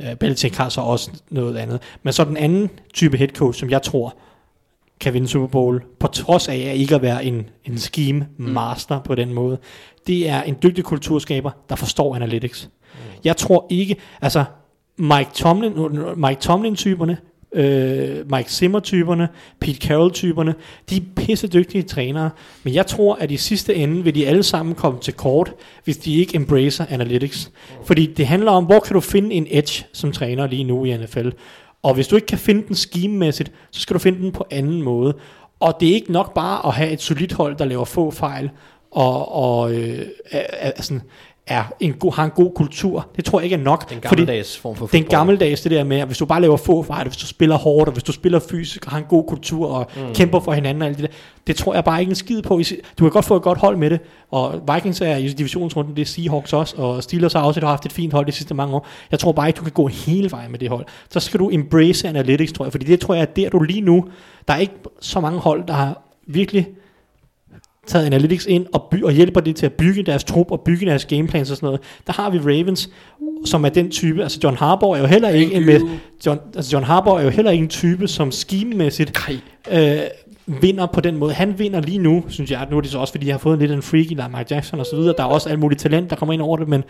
Uh, Belichick har så også noget andet. Men så den anden type head coach, som jeg tror kan vinde Super Bowl, på trods af at ikke at være en, en scheme master mm. på den måde, det er en dygtig kulturskaber, der forstår analytics. Mm. Jeg tror ikke, altså Mike Tomlin, Mike Tomlin-typerne, øh, Mike Zimmer-typerne, Pete Carroll-typerne, de er pisse dygtige trænere, men jeg tror, at i sidste ende vil de alle sammen komme til kort, hvis de ikke embracer analytics. Fordi det handler om, hvor kan du finde en edge som træner lige nu i NFL. Og hvis du ikke kan finde den schememæssigt, så skal du finde den på anden måde. Og det er ikke nok bare at have et solidt hold, der laver få fejl, og, og øh, er, er sådan, er en god, har en god kultur. Det tror jeg ikke er nok. Den gammeldags form for fodbold. Den gammeldags, det der med, at hvis du bare laver få fejl, hvis du spiller hårdt, og hvis du spiller fysisk, og har en god kultur, og mm. kæmper for hinanden, og alt det der, det tror jeg bare ikke en skid på. Du kan godt få et godt hold med det, og Vikings er i divisionsrunden, det er Seahawks også, og Steelers har også har haft et fint hold de sidste mange år. Jeg tror bare ikke, du kan gå hele vejen med det hold. Så skal du embrace analytics, tror jeg, fordi det tror jeg er der, du lige nu, der er ikke så mange hold, der har virkelig taget analytics ind og, by- og hjælper det til at bygge deres trup og bygge deres gameplans og sådan noget. Der har vi Ravens, som er den type, altså John Harbaugh er jo heller ikke en med, John, altså John Harbaugh er jo heller ikke en type, som schememæssigt øh, vinder på den måde. Han vinder lige nu, synes jeg. Nu er det så også, fordi jeg har fået lidt en freak i Lamar Jackson og så videre. Der er også alt muligt talent, der kommer ind over det, men,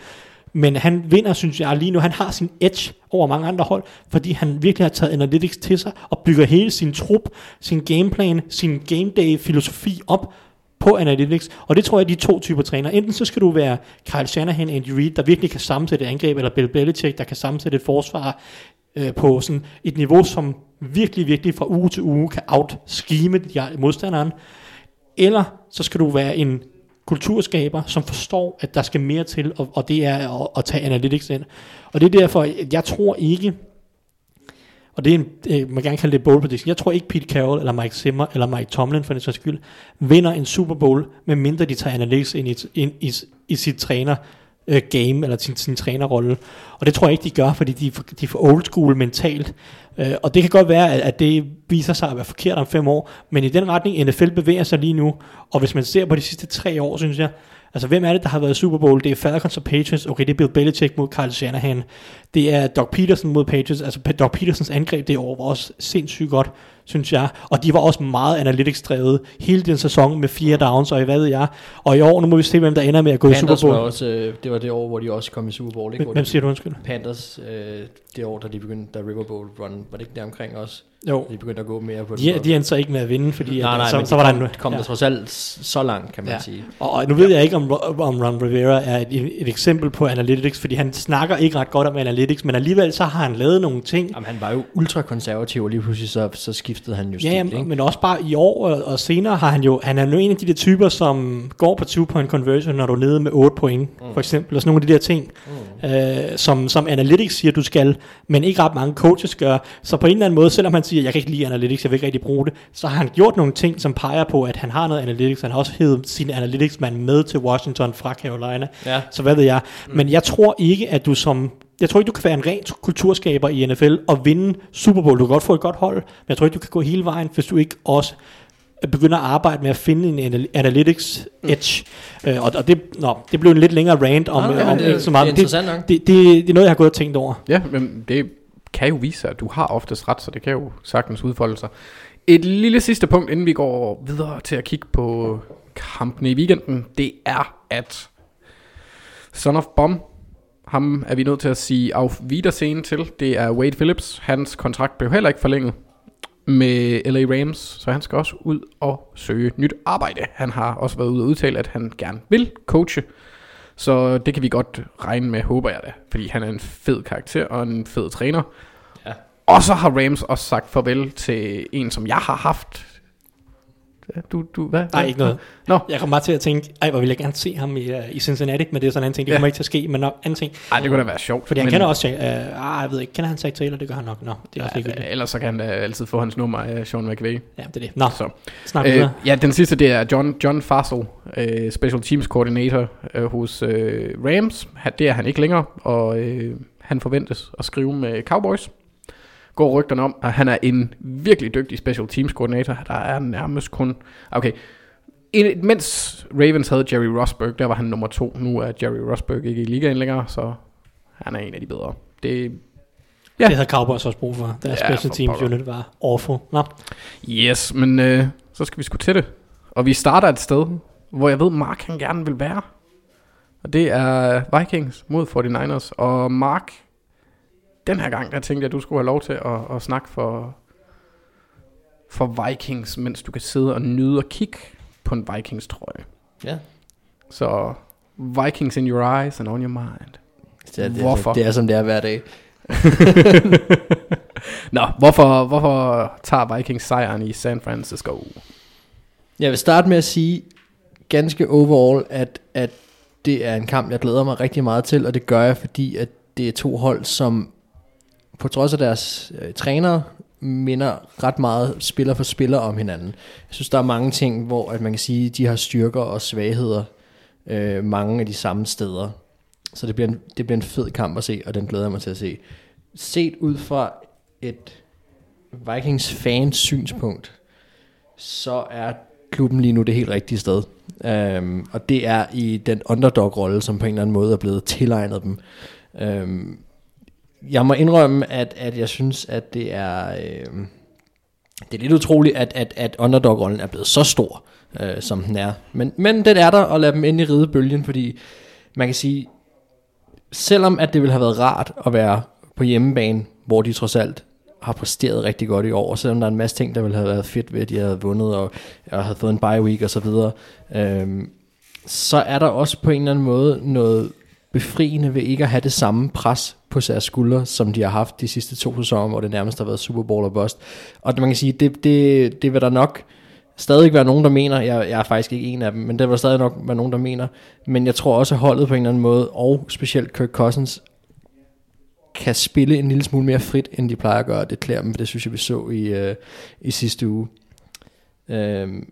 men han vinder, synes jeg, lige nu. Han har sin edge over mange andre hold, fordi han virkelig har taget analytics til sig og bygger hele sin trup, sin gameplan, sin game day filosofi op på analytics, og det tror jeg er de to typer træner. Enten så skal du være Kyle Shanahan, Andy Reid, der virkelig kan sammensætte et angreb, eller Bill Belichick, der kan sammensætte et forsvar øh, på sådan et niveau, som virkelig, virkelig fra uge til uge kan outskime modstanderen. Eller så skal du være en kulturskaber, som forstår, at der skal mere til, og, og det er at, at tage analytics ind. Og det er derfor, jeg tror ikke, og det er en, øh, man kan gerne kalde det bold prediction. Jeg tror ikke Pete Carroll, eller Mike Zimmer, eller Mike Tomlin for den sags skyld, vinder en Super Bowl, medmindre de tager analytics ind i, ind i, i sit træner øh, game, eller sin, sin trænerrolle. Og det tror jeg ikke, de gør, fordi de, er for- de er for old school mentalt. Øh, og det kan godt være, at, at det viser sig at være forkert om fem år, men i den retning NFL bevæger sig lige nu, og hvis man ser på de sidste tre år, synes jeg, Altså, hvem er det, der har været i Super Bowl? Det er Falcons og Patriots. Okay, det er Bill Belichick mod Kyle Shanahan. Det er Doug Peterson mod Patriots. Altså, Doug Petersons angreb det år var også sindssygt godt, synes jeg. Og de var også meget analytics-drevet hele den sæson med fire downs, og hvad ved jeg. Og i år, nu må vi se, hvem der ender med at gå i Super Panthers var Bowl. også, øh, det var det år, hvor de også kom i Super Bowl. Ikke? Hvem siger du undskyld? Panthers, øh, det år, da de begyndte, da River Bowl run, var det ikke der omkring også? Jo. De begyndte at gå mere på De, de endte så ikke med at vinde, fordi nej, at, nej, så, men så de var der kom, en... kom ja. der trods alt så langt, kan man Ja. sige. Og, og nu ved jeg ikke, om, om Ron Rivera er et, et eksempel på analytics, fordi han snakker ikke ret godt om analytics, men alligevel så har han lavet nogle ting, Jamen, han var jo ultrakonservativ, og lige pludselig så, så skiftede han jo stil, Ja, jamen, men også bare i år og, og senere har han jo, han er jo en af de der typer, som går på 2 point conversion, når du er nede med 8 point, mm. for eksempel, og sådan nogle af de der ting, mm. øh, som, som analytics siger, du skal, men ikke ret mange coaches gør. Så på en eller anden måde, selvom han siger, jeg kan ikke lide analytics, jeg vil ikke rigtig bruge det, så har han gjort nogle ting, som peger på, at han har noget analytics. Han har også hævet sin analytics-mand med til Washington fra Carolina. Ja. Så hvad ved jeg. Men jeg tror ikke, at du som... Jeg tror ikke, du kan være en ren kulturskaber i NFL og vinde Super Bowl. Du kan godt få et godt hold, men jeg tror ikke, du kan gå hele vejen, hvis du ikke også begynder at arbejde med at finde en anal- analytics edge. Øh, og, og det, nå, det blev en lidt længere rant om, ja, om det er- ikke så meget. det er det, det, det, er noget, jeg har gået og tænkt over. Ja, men det kan jo vise sig, at du har oftest ret, så det kan jo sagtens udfolde sig. Et lille sidste punkt, inden vi går videre til at kigge på kampene i weekenden, det er, at Son of Bomb, ham er vi nødt til at sige auf Wiedersehen til. Det er Wade Phillips. Hans kontrakt blev heller ikke forlænget med LA Rams, så han skal også ud og søge nyt arbejde. Han har også været ude og udtale, at han gerne vil coache, så det kan vi godt regne med, håber jeg da, fordi han er en fed karakter og en fed træner. Ja. Og så har Rams også sagt farvel til en, som jeg har haft. Ja, Du, du, hvad? Nej, ikke noget. Nå, Jeg kommer bare til at tænke, ej, hvor ville jeg gerne se ham i, uh, i Cincinnati, men det er sådan en anden ting. Det Ja. kommer ikke til at ske, men nok anden ting. ej, det kunne da være sjovt. Fordi han men- kender også, uh, ah, jeg ved ikke, kender han Zach Taylor? Det gør han nok. Nå, det er også Ja, ellers så kan han da altid få hans nummer af Sean McVay. Ja, det er det. Nå, Så. snak Øh, videre. ja, den sidste, det er John, John Fassel, øh, Special Teams Coordinator øh, hos øh, Rams. Han- Det er han ikke længere, og øh, han forventes at skrive med Cowboys. Går rygterne om, at han er en virkelig dygtig Special Teams Coordinator. Der er nærmest kun... Okay, en, mens Ravens havde Jerry Rosberg, der var han nummer to. Nu er Jerry Rosberg ikke i ligaen længere, så han er en af de bedre. Det, ja. Det havde Cowboys også brug for. Deres Ja, special teams pokker. unit var awful. Nå, Yes, men øh, så skal vi sgu til det. Og vi starter et sted, hvor jeg ved, Mark han gerne vil være. Og det er Vikings mod 49ers. Og Mark, den her gang, der tænkte jeg, at du skulle have lov til at, at snakke for, for Vikings, mens du kan sidde og nyde og kigge på en Vikings trøje. Ja. Så Vikings in your eyes and on your mind. Det er, det, Hvorfor? Er, det er som det er hver dag. Nå, hvorfor, hvorfor tager Vikings sejren i San Francisco? Jeg vil starte med at sige ganske overall, at, at det er en kamp, jeg glæder mig rigtig meget til, og det gør jeg, fordi at det er to hold, som på trods af deres øh, trænere, minder ret meget spiller for spiller om hinanden. Jeg synes, der er mange ting, hvor at man kan sige, de har styrker og svagheder øh, mange af de samme steder. Så det bliver, en, det bliver en fed kamp at se, og den glæder jeg mig til at se. Set ud fra et Vikings fans synspunkt, så er klubben lige nu det helt rigtige sted. Um, og det er i den underdog-rolle, som på en eller anden måde er blevet tilegnet dem. Um, jeg må indrømme, at, at jeg synes, at det er, Øh, det er lidt utroligt, at, at, at underdog-rollen er blevet så stor, øh, som den er. Men, men den er der, og lad dem endelig i ridebølgen, fordi man kan sige, selvom at det ville have været rart at være på hjemmebane, hvor de trods alt har præsteret rigtig godt i år, og selvom der er en masse ting, der ville have været fedt ved, at de havde vundet og, og havde fået en bye week og så videre, øh, så er der også på en eller anden måde noget befriende ved ikke at have det samme pres på deres skuldre, som de har haft de sidste to sæsoner, hvor det nærmest har været Super Bowl og bust. Og man kan sige, det, det, det vil der nok stadig være nogen, der mener, jeg, jeg er faktisk ikke en af dem, men det vil der stadig nok være nogen, der mener, men jeg tror også, at holdet på en eller anden måde, og specielt Kirk Cousins, kan spille en lille smule mere frit, end de plejer at gøre. Det klæder dem, det synes jeg, vi så i, øh, i sidste uge. Øh,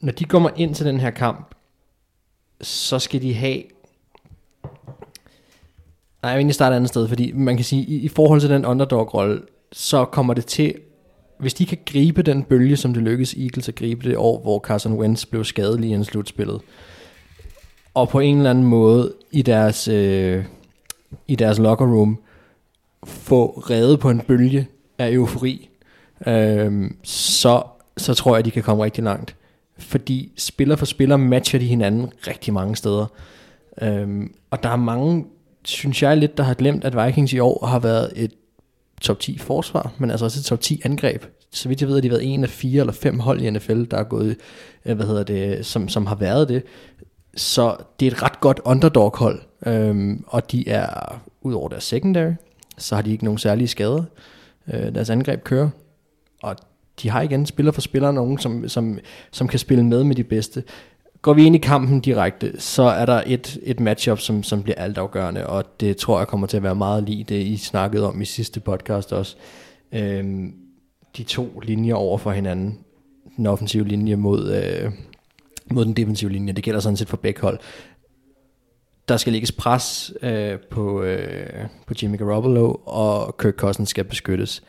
når de kommer ind til den her kamp, så skal de have Nej, jeg vil egentlig starte et andet sted, fordi man kan sige, i, i forhold til den underdog-rolle, så kommer det til, hvis de kan gribe den bølge, som det lykkedes Eagles at gribe det år, hvor Carson Wentz blev skadelig i en slutspillet, og på en eller anden måde i deres, øh, i deres locker room få reddet på en bølge af eufori, øh, så, så tror jeg, at de kan komme rigtig langt. Fordi spiller for spiller matcher de hinanden rigtig mange steder. Øhm, og der er mange, synes jeg lidt, der har glemt, at Vikings i år har været et top 10 forsvar, men altså også et top 10 angreb. Så vidt jeg ved, har de været en af fire eller fem hold i NFL, der er gået, øh, hvad hedder det, som, som har været det. Så det er et ret godt underdog-hold, øhm, og de er, ud over deres secondary, så har de ikke nogen særlige skader. Øh, deres angreb kører, og de har igen spiller for spiller nogen, som, som, som kan spille med med de bedste. Går vi ind i kampen direkte, så er der et, et matchup, som, som bliver altafgørende, og det tror jeg kommer til at være meget lige det, I snakkede om i sidste podcast også. Øhm, de to linjer over for hinanden. Den offensive linje mod, øh, mod den defensive linje. Det gælder sådan set for begge hold. Der skal lægges pres øh, på, øh, på Jimmy Garoppolo, og Kirk Cousins skal beskyttes.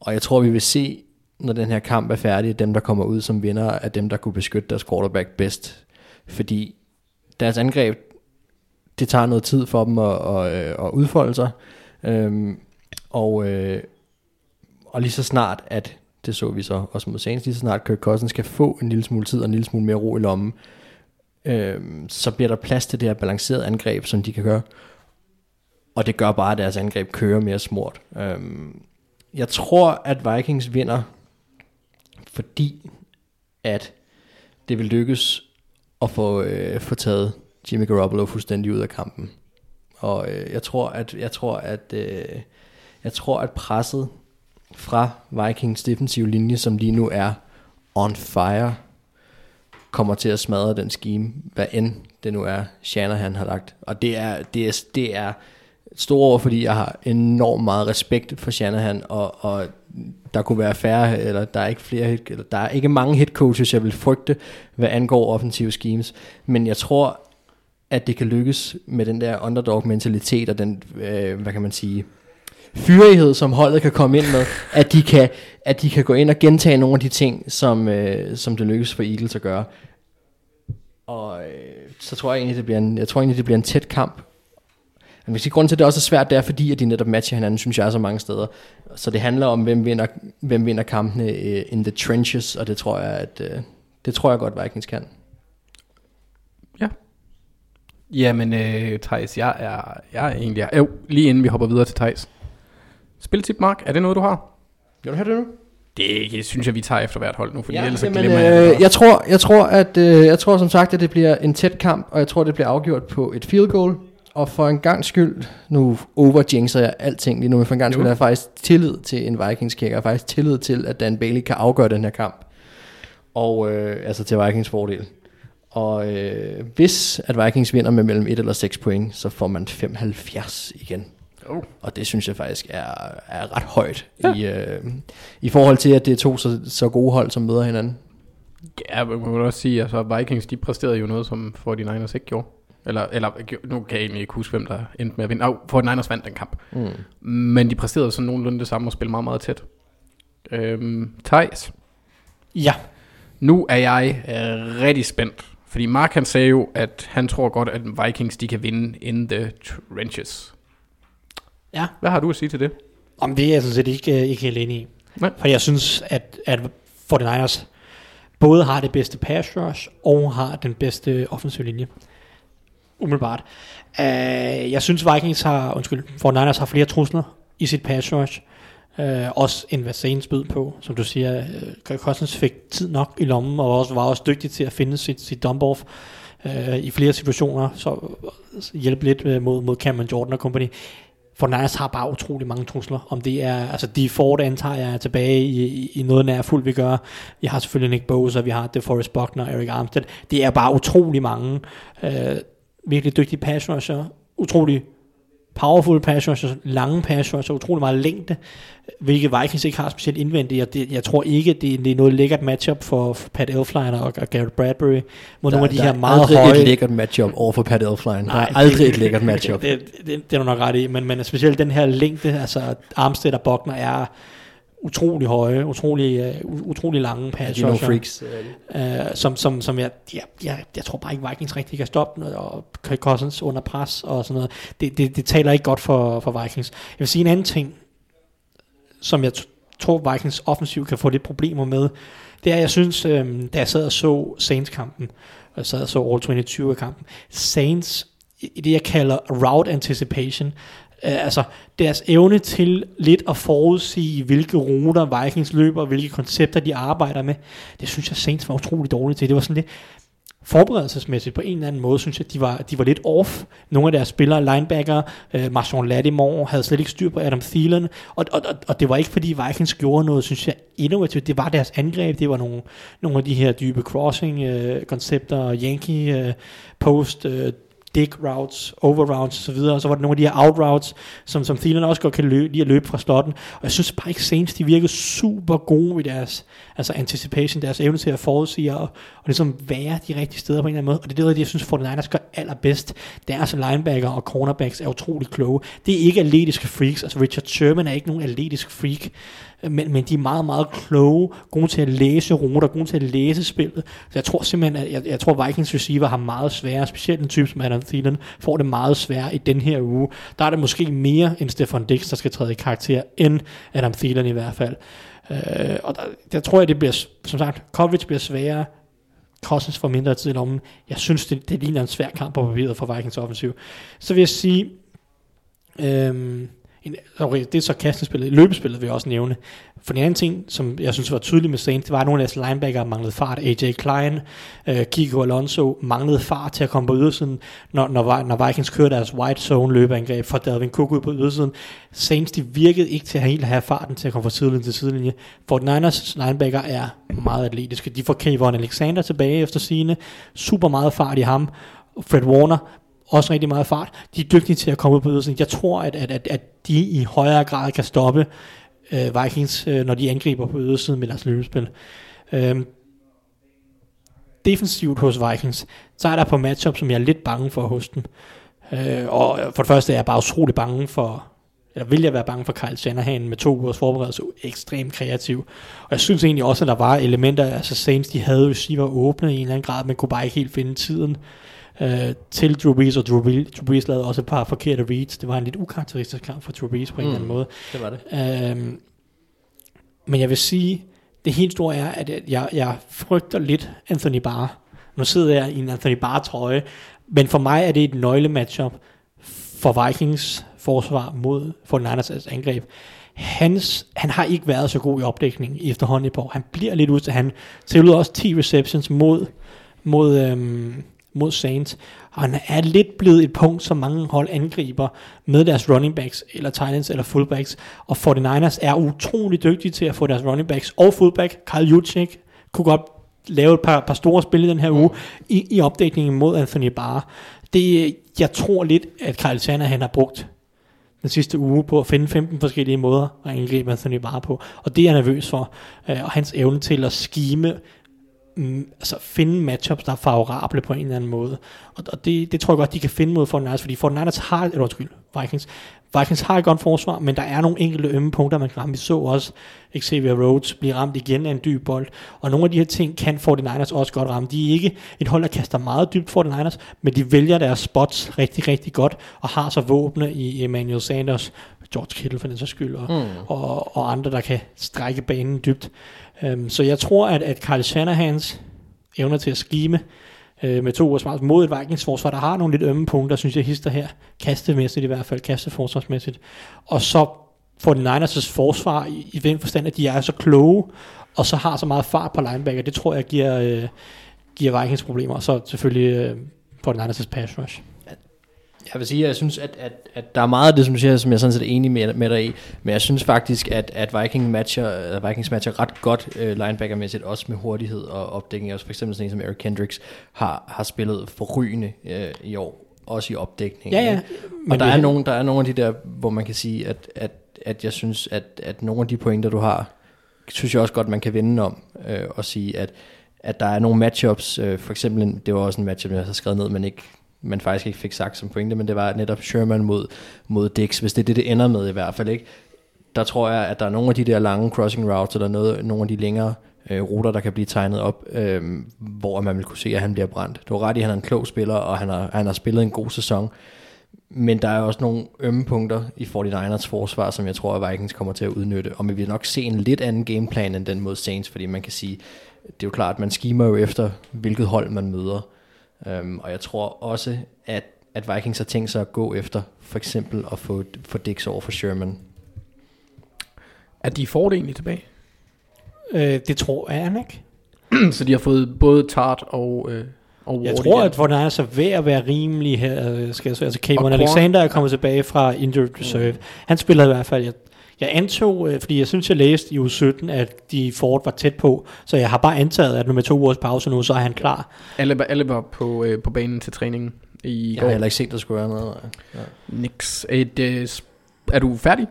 Og jeg tror, vi vil se når den her kamp er færdig, dem der kommer ud som vinder, er dem, der kunne beskytte deres quarterback bedst. Fordi deres angreb, det tager noget tid for dem at, at, øh, at udfolde sig. Øhm, og, øh, og lige så snart, at det så vi så også mod Saints, lige så snart Kirk Cousins skal få en lille smule tid og en lille smule mere ro i lommen, øhm, så bliver der plads til det her balancerede angreb, som de kan gøre. Og det gør bare, at deres angreb kører mere smurt. Øhm, jeg tror, at Vikings vinder fordi at det vil lykkes at få, øh, få taget Jimmy Garoppolo fuldstændig ud af kampen. Og øh, jeg tror, at jeg tror, at øh, jeg tror, at presset fra Vikings defensive linje, som lige nu er on fire, kommer til at smadre den scheme, hvad end det nu er, Shanahan har lagt. Og det er, det er, det er store ord, fordi jeg har enormt meget respekt for Shanahan, og, og der kunne være færre, eller der er ikke flere, eller der er ikke mange head coaches, jeg vil frygte, hvad angår offensive schemes. Men jeg tror, at det kan lykkes med den der underdog-mentalitet og den, øh, hvad kan man sige, fyrighed, som holdet kan komme ind med, at de kan, at de kan gå ind og gentage nogle af de ting, som, øh, som det lykkes for Eagles at gøre. Og øh, så tror jeg egentlig, det bliver en, jeg tror egentlig, det bliver en tæt kamp, men hvis grund til, at det også er svært, det er fordi, at de netop matcher hinanden, synes jeg, er så mange steder. Så det handler om, hvem vinder, hvem vinder kampene uh, in the trenches, og det tror jeg, at uh, det tror jeg godt, Vikings kan. Ja. Jamen, øh, Thijs, jeg er, jeg er egentlig... Jo, lige inden vi hopper videre til Thijs. Spiltip, Mark, er det noget, du har? Vil du have det nu? Det, det synes jeg, vi tager efter hvert hold nu, for ja, ellers jamen, glemmer øh, jeg det jeg tror, jeg tror, at øh, jeg tror som sagt, at det bliver en tæt kamp, og jeg tror, det bliver afgjort på et field goal og for en gang skyld, nu overjinxer jeg alting lige nu, men for en gang skyld har jeg faktisk tillid til en Vikings kicker, jeg har faktisk tillid til, at Dan Bailey kan afgøre den her kamp. Og øh, altså til Vikings fordel. Og øh, hvis at Vikings vinder med mellem 1 eller 6 point, så får man 75 igen. Oh. Og det synes jeg faktisk er, er ret højt ja. i, øh, i forhold til, at det er to så, så gode hold, som møder hinanden. Ja, man kan også sige, at altså, Vikings de præsterede jo noget, som 49ers ikke gjorde. Eller, eller nu kan jeg egentlig ikke huske, hvem der endte med at vinde. Oh, for Niners vandt den kamp. Mm. Men de præsterede sådan nogenlunde det samme og spillede meget, meget tæt. Øhm, Thijs? Ja. Nu er jeg øh, rigtig spændt. Fordi Mark han sagde jo, at han tror godt, at Vikings de kan vinde in the trenches. Ja. Hvad har du at sige til det? Om det er jeg sådan set ikke, ikke helt enig i. Nej. For jeg synes, at, at 49ers både har det bedste pass rush og har den bedste offensive linje umiddelbart. Uh, jeg synes Vikings har, undskyld, for Niners har flere trusler i sit pass rush. Uh, også end hvad Saints bød på, som du siger. Uh, Cousins fik tid nok i lommen, og også, var også dygtig til at finde sit, sit dump-off uh, i flere situationer, så altså, hjælpe lidt uh, mod, mod Cameron Jordan og company. For Niners har bare utrolig mange trusler. Om det er, altså de Ford antager jeg er tilbage i, i, i noget nær fuld, vi gør. Vi har selvfølgelig Nick Bosa, vi har DeForest Buckner, Eric Armstead. Det er bare utrolig mange. øh, virkelig dygtig pass rusher, utrolig powerful pass rushers, lange pass rushers, utrolig meget længde, hvilket Vikings ikke har specielt indvendigt. Jeg, det, jeg tror ikke, det, det er noget lækkert matchup for, for Pat Elflein og, og Garrett Bradbury mod nogle af de der her er meget aldrig høje... et lækkert matchup over for Pat Elflein. Der Nej, er aldrig det- et lækkert matchup. Det, det, det, det er du nok ret i, men, men specielt den her længde, altså Armstead og Bogner er utrolig høje, utrolig, uh, utrolig lange pass De er nogle rusher. freaks. øh, som, som, som jeg, jeg, jeg, jeg tror bare ikke Vikings rigtig kan stoppe og Kirk Cousins under pres og sådan noget. Det, det, det taler ikke godt for, for Vikings. Jeg vil sige en anden ting, som jeg tror Vikings offensiv kan få lidt problemer med, det er, jeg synes, øh, da jeg sad og så Saints-kampen, og jeg sad og så All 22 af kampen, Saints, i i det jeg kalder route anticipation, øh, altså deres evne til lidt at forudsige, hvilke ruter Vikings løber, hvilke koncepter de arbejder med, det synes jeg Saints var utrolig dårligt til. Det var sådan lidt, forberedelsesmæssigt på en eller anden måde, synes jeg, de var, de var lidt off. Nogle af deres spillere, linebacker, øh, Marshawn Lattimore, havde slet ikke styr på Adam Thielen, og, og, og, og det var ikke fordi Vikings gjorde noget, synes jeg, innovativt. Det var deres angreb, det var nogle, nogle af de her dybe crossing-koncepter, Yankee-post, øh, dig routes, over routes og så videre, og så var der nogle af de her out routes, som, som Thielen også godt kan løbe, lige at løbe fra slotten, og jeg synes bare ikke Saints, de virkede super gode i deres altså anticipation, deres evne til at forudsige og, og ligesom være de rigtige steder på en eller anden måde, og det er det, jeg synes 49ers gør allerbedst. Deres linebacker og cornerbacks er utrolig kloge. Det er ikke atletiske freaks, altså Richard Sherman er ikke nogen atletisk freak, men, men de er meget, meget kloge, gode til at læse ruter, gode til at læse spillet. Så jeg tror simpelthen, at jeg, jeg tror Vikings receiver har meget sværere, specielt en type som Adam Thielen, får det meget sværere i den her uge. Der er det måske mere end Stefan Dix, der skal træde i karakter, end Adam Thielen i hvert fald. Øh, og der, der tror jeg, det bliver, som sagt, coverage bliver sværere, Cousins får mindre tid i lommen. Jeg synes, det, det ligner en svær kamp på papiret for Vikings offensiv. Så vil jeg sige, øhm, en, okay, det er så kastespillet. Løbespillet vil jeg også nævne. For den anden ting, som jeg synes var tydeligt med Saints, det var, at nogle af deres linebacker manglede fart. AJ Klein, øh, Kiko Alonso manglede fart til at komme på ydersiden, når, når, når Vikings kørte deres white zone løbeangreb for Dalvin Cook ud på ydersiden. Saints, de virkede ikke til at helt have farten til at komme fra sidelinje til sidelinje. For Niners linebacker er meget atletiske. De får Kevin Alexander tilbage efter sine. Super meget fart i ham. Fred Warner, også rigtig meget fart. De er dygtige til at komme ud på ydersiden. Jeg tror, at, at, at, at de i højere grad kan stoppe øh, Vikings, øh, når de angriber på ydersiden med deres løbespil. Øhm, defensivt hos Vikings, så er der på matchup, som jeg er lidt bange for hos dem. Øh, og for det første er jeg bare utrolig bange for, eller vil jeg være bange for Kyle Shanahan med to ugers forberedelse, ekstremt kreativ. Og jeg synes egentlig også, at der var elementer, altså Saints, de havde receiver åbne i en eller anden grad, men kunne bare ikke helt finde tiden øh, til Drew Brees, og Drew Brees, Drew Brees lavede også et par forkerte reads. Det var en lidt ukarakteristisk kamp for Drew Brees på en Mm. eller anden måde. Det var det. Øhm, men jeg vil sige, det helt store er, at jeg, jeg frygter lidt Anthony Barr. Nu sidder jeg i en Anthony Barr trøje, men for mig er det et nøglematchup for Vikings forsvar mod 49ers angreb. Hans, han har ikke været så god i opdækning i efterhånden i år. Han bliver lidt ud til, han tællede også 10 receptions mod, mod, øhm, mod Saints. Og han er lidt blevet et punkt, som mange hold angriber med deres running backs, eller tight ends, eller fullbacks. Og 49ers er utrolig dygtige til at få deres running backs og fullback, Karl Juchik kunne godt lave et par, par store spil i den her uge i, i opdækningen mod Anthony Barr. Det, jeg tror lidt, at Kyle han har brugt den sidste uge på at finde 15 forskellige måder at angribe Anthony Barr på. Og det er jeg nervøs for. Øh, og hans evne til at skime, altså finde matchups, der er favorable på en eller anden måde. Og, og det, det tror jeg godt, de kan finde mod 49ers, fordi 49ers har, eller undskyld, Vikings, Vikings har et godt forsvar, men der er nogle enkelte ømme punkter, man kan ramme. Vi så også Xavier Rhodes blive ramt igen af en dyb bold, og nogle af de her ting kan 49ers også godt ramme. De er ikke et hold, der kaster meget dybt 49ers, men de vælger deres spots rigtig, rigtig godt, og har så våbne i Emmanuel Sanders, George Kittle for den sags skyld, og, mm. og, og andre, der kan strække banen dybt. Øhm, så jeg tror, at, at Carl Shanahans evner til at skime øh, med to smart mod et Vikings forsvar, der har nogle lidt ømme punkter, synes jeg hister her, kastemæssigt i hvert fald, kasteforsvarsmæssigt. Og så får den Niners' forsvar i, i den forstand, at de er så kloge, og så har så meget fart på linebacker, det tror jeg giver, øh, giver Vikings problemer, og så selvfølgelig øh, får den Niners' pass rush. Jeg vil sige, at jeg synes, at, at, at der er meget af det, som du siger, som jeg sådan set er enig med, med dig i. Men jeg synes faktisk, at, at Viking matcher, at Vikings matcher ret godt uh, linebackermæssigt, også med hurtighed og opdækning. Også for eksempel sådan en som Eric Kendricks har, har spillet forrygende uh, i år. også i opdækningen. Ja, ja. ikke? Men Og der det- er, nogle, der er nogle af de der, hvor man kan sige, at, at, at jeg synes, at, at nogle af de pointer, du har, synes jeg også godt, man kan vende om øh, og sige, at, at der er nogle matchups, øh, for eksempel, en, det var også en matchup, jeg har skrevet ned, men ikke man faktisk ikke fik sagt som pointe, men det var netop Sherman mod, mod Dix, hvis det er det, det ender med i hvert fald, ikke? Der tror jeg, at der er nogle af de der lange crossing routes, eller noget, nogle af de længere øh, ruter, der kan blive tegnet op, øh, hvor man vil kunne se, at han bliver brændt. Du har ret i, at han er en klog spiller, og han har, han har spillet en god sæson, men der er også nogle ømme punkter i 49ers forsvar, som jeg tror, at Vikings kommer til at udnytte. Og vi vil nok se en lidt anden gameplan end den mod Saints, fordi man kan sige, det er jo klart, at man skimer jo efter, hvilket hold man møder. Um, og jeg tror også, at, at Vikings har tænkt sig at gå efter, for eksempel at få, få Dix over for Sherman. Er de får det egentlig tilbage? Øh, det tror jeg han ikke. så de har fået både Tart og, øh, og Jeg tror, igen. at hvor er så ved at være rimelig her, øh, skal jeg sige. Altså, Korn- Alexander er kommet tilbage fra injured reserve. Han spiller i hvert fald, jeg, jeg antog, øh, fordi jeg synes, jeg læste i uge 17, at de Ford var tæt på, så jeg har bare antaget, at nu med to ugers pause nu, så er han klar. Alle, alle var på, øh, på banen til træningen i Jeg går. har heller ikke set, der skulle være noget. Ja. Nix. Et, øh, er du færdig?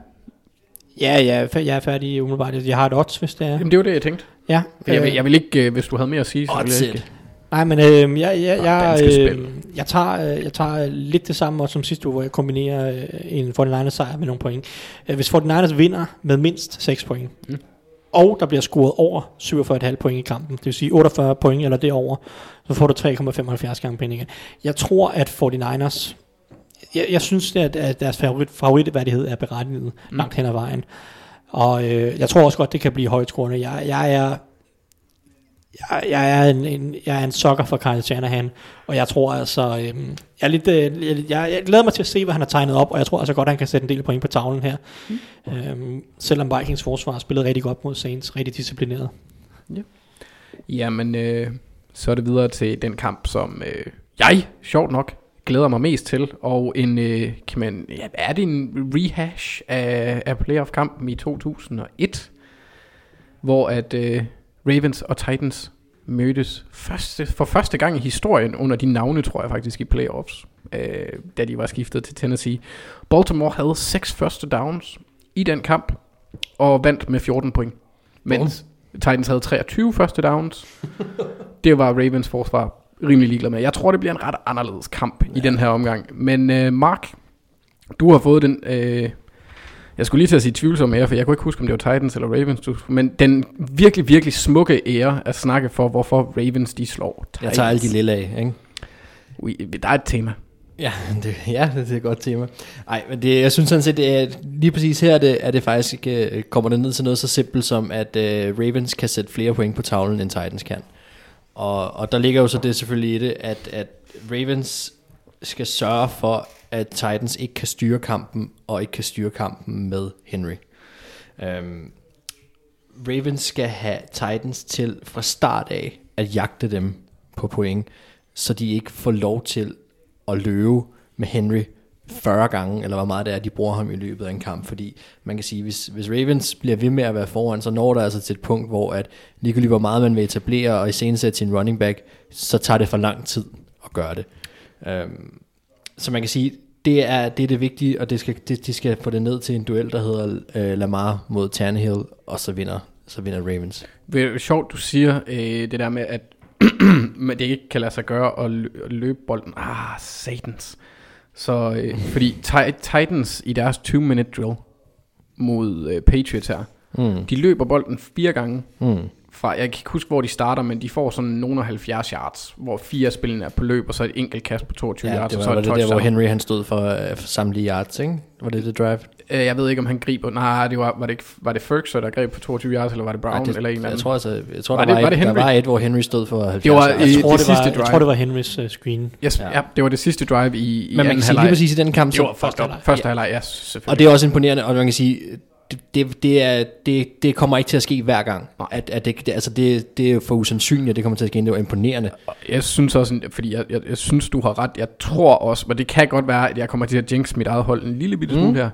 Ja, jeg er, fær- jeg er færdig umiddelbart. Jeg har et odds, hvis det er. Jamen, det var det, jeg tænkte. Ja, Jeg, vil, jeg vil ikke, øh, hvis du havde mere at sige, så ville jeg it. ikke. Nej, men øh, jeg, jeg, jeg, øh, spil. jeg, tager, øh, jeg tager lidt det samme også som sidste uge, hvor jeg kombinerer øh, en 49ers sejr med nogle point. Øh, hvis 49ers vinder med mindst 6 point, Mm. og der bliver scoret over 47,5 point i kampen, det vil sige 48 point eller derover, så får du 3,75 gange penge. Jeg tror, at 49ers, jeg, jeg synes, at, at deres favorit, favoritværdighed er berettiget mm. langt hen ad vejen. Og øh, jeg tror også godt, det kan blive højt scorende. Jeg, jeg er jeg, jeg, er en, en, jeg er en sokker for Kyle Shanahan, og jeg tror altså, øhm, jeg, er lidt, øh, jeg, jeg, jeg glæder mig til at se, hvad han har tegnet op, og jeg tror altså godt, at han kan sætte en del point på tavlen her. Mm. Øhm, selvom Vikings forsvar spillede rigtig godt mod Saints, rigtig disciplineret. Jamen, øh, så er det videre til den kamp, som øh, jeg, sjovt nok, glæder mig mest til. Og en, øh, kan man, ja, er det en rehash af, af playoff-kampen i 2001, hvor at øh, Ravens og Titans mødtes første, for første gang i historien under de navne, tror jeg faktisk, i playoffs, øh, da de var skiftet til Tennessee. Baltimore havde seks første downs i den kamp, og vandt med 14 point. Mens Titans havde 23 første downs. det var Ravens forsvar rimelig ligeglad med. Jeg tror, det bliver en ret anderledes kamp ja. i den her omgang. Men øh, Mark, du har fået den... Øh, jeg skulle lige til at sige tvivlsom ære, for jeg kunne ikke huske, om det var Titans eller Ravens. Du, men den virkelig, virkelig smukke ære at snakke for, hvorfor Ravens de slår Titans. Jeg tager alle de lille af, ikke? Ui, der er et tema. Ja, det, ja, det er et godt tema. Nej, men det, jeg synes sådan set, det er, lige præcis her er det, er det faktisk, øh, kommer det ned til noget så simpelt som, at øh, Ravens kan sætte flere point på tavlen, end Titans kan. Og, og der ligger jo så det selvfølgelig i det, at, at Ravens skal sørge for, at Titans ikke kan styre kampen, og ikke kan styre kampen med Henry. Øhm, Ravens skal have Titans til fra start af at jagte dem på point, så de ikke får lov til at løbe med Henry 40 gange, eller hvor meget det er, de bruger ham i løbet af en kamp. Fordi man kan sige, hvis, hvis Ravens bliver ved med at være foran, så når der altså til et punkt, hvor at ligegyldigt hvor meget man vil etablere og iscenesætte sin running back, så tager det for lang tid at gøre det. Øhm, så man kan sige, det er det, er det vigtige, og det skal, det, de skal få det ned til en duel, der hedder øh, Lamar mod Tannehill, og så vinder, så vinder Ravens. Det er sjovt, du siger øh, det der med, at men det ikke kan lade sig gøre at, lø- at løbe bolden. Ah, satans. Så, øh, fordi ti- Titans i deres 20-minute drill mod øh, Patriots her, Mm. de løber bolden fire gange Mm. Fra, jeg kan ikke huske, hvor de starter, men de får sådan nogle af 70 yards, hvor fire spillene er på løb, og så et enkelt kast på 22 Ja, yards, det og var, så var et det der, hvor. Henry han stod for, øh, for samtlige yards, ikke? Var det det drive? Øh, jeg ved ikke, om han griber. Nej, det var, var det, ikke, var det Ferguson, der greb på 22 yards, eller var det Brown, Ej, det, eller en eller anden? jeg tror, altså, jeg tror Var der, det- var, var et, det der Henry? var et, hvor Henry stod for 70 Det var yards. i- Jeg tror, det det, var, sidste jeg drive. tror, det var Henrys uh, screen. Yes, Ja. ja. det var det sidste drive i, i Men man kan sige lige halvleg. præcis i den kamp, Det var så, første halvleg. Første halvleg, ja, selvfølgelig. og det er også imponerende, og man kan sige, det, det, det, er, det, det kommer ikke til at ske hver gang. At, at det, det, altså det, det er for usandsynligt, at det kommer til at ske. Det var imponerende. Jeg synes også, fordi jeg, jeg, jeg synes, du har ret. Jeg tror også, men det kan godt være, at jeg kommer til at jinx mit eget hold en lille bitte smule Mm. her.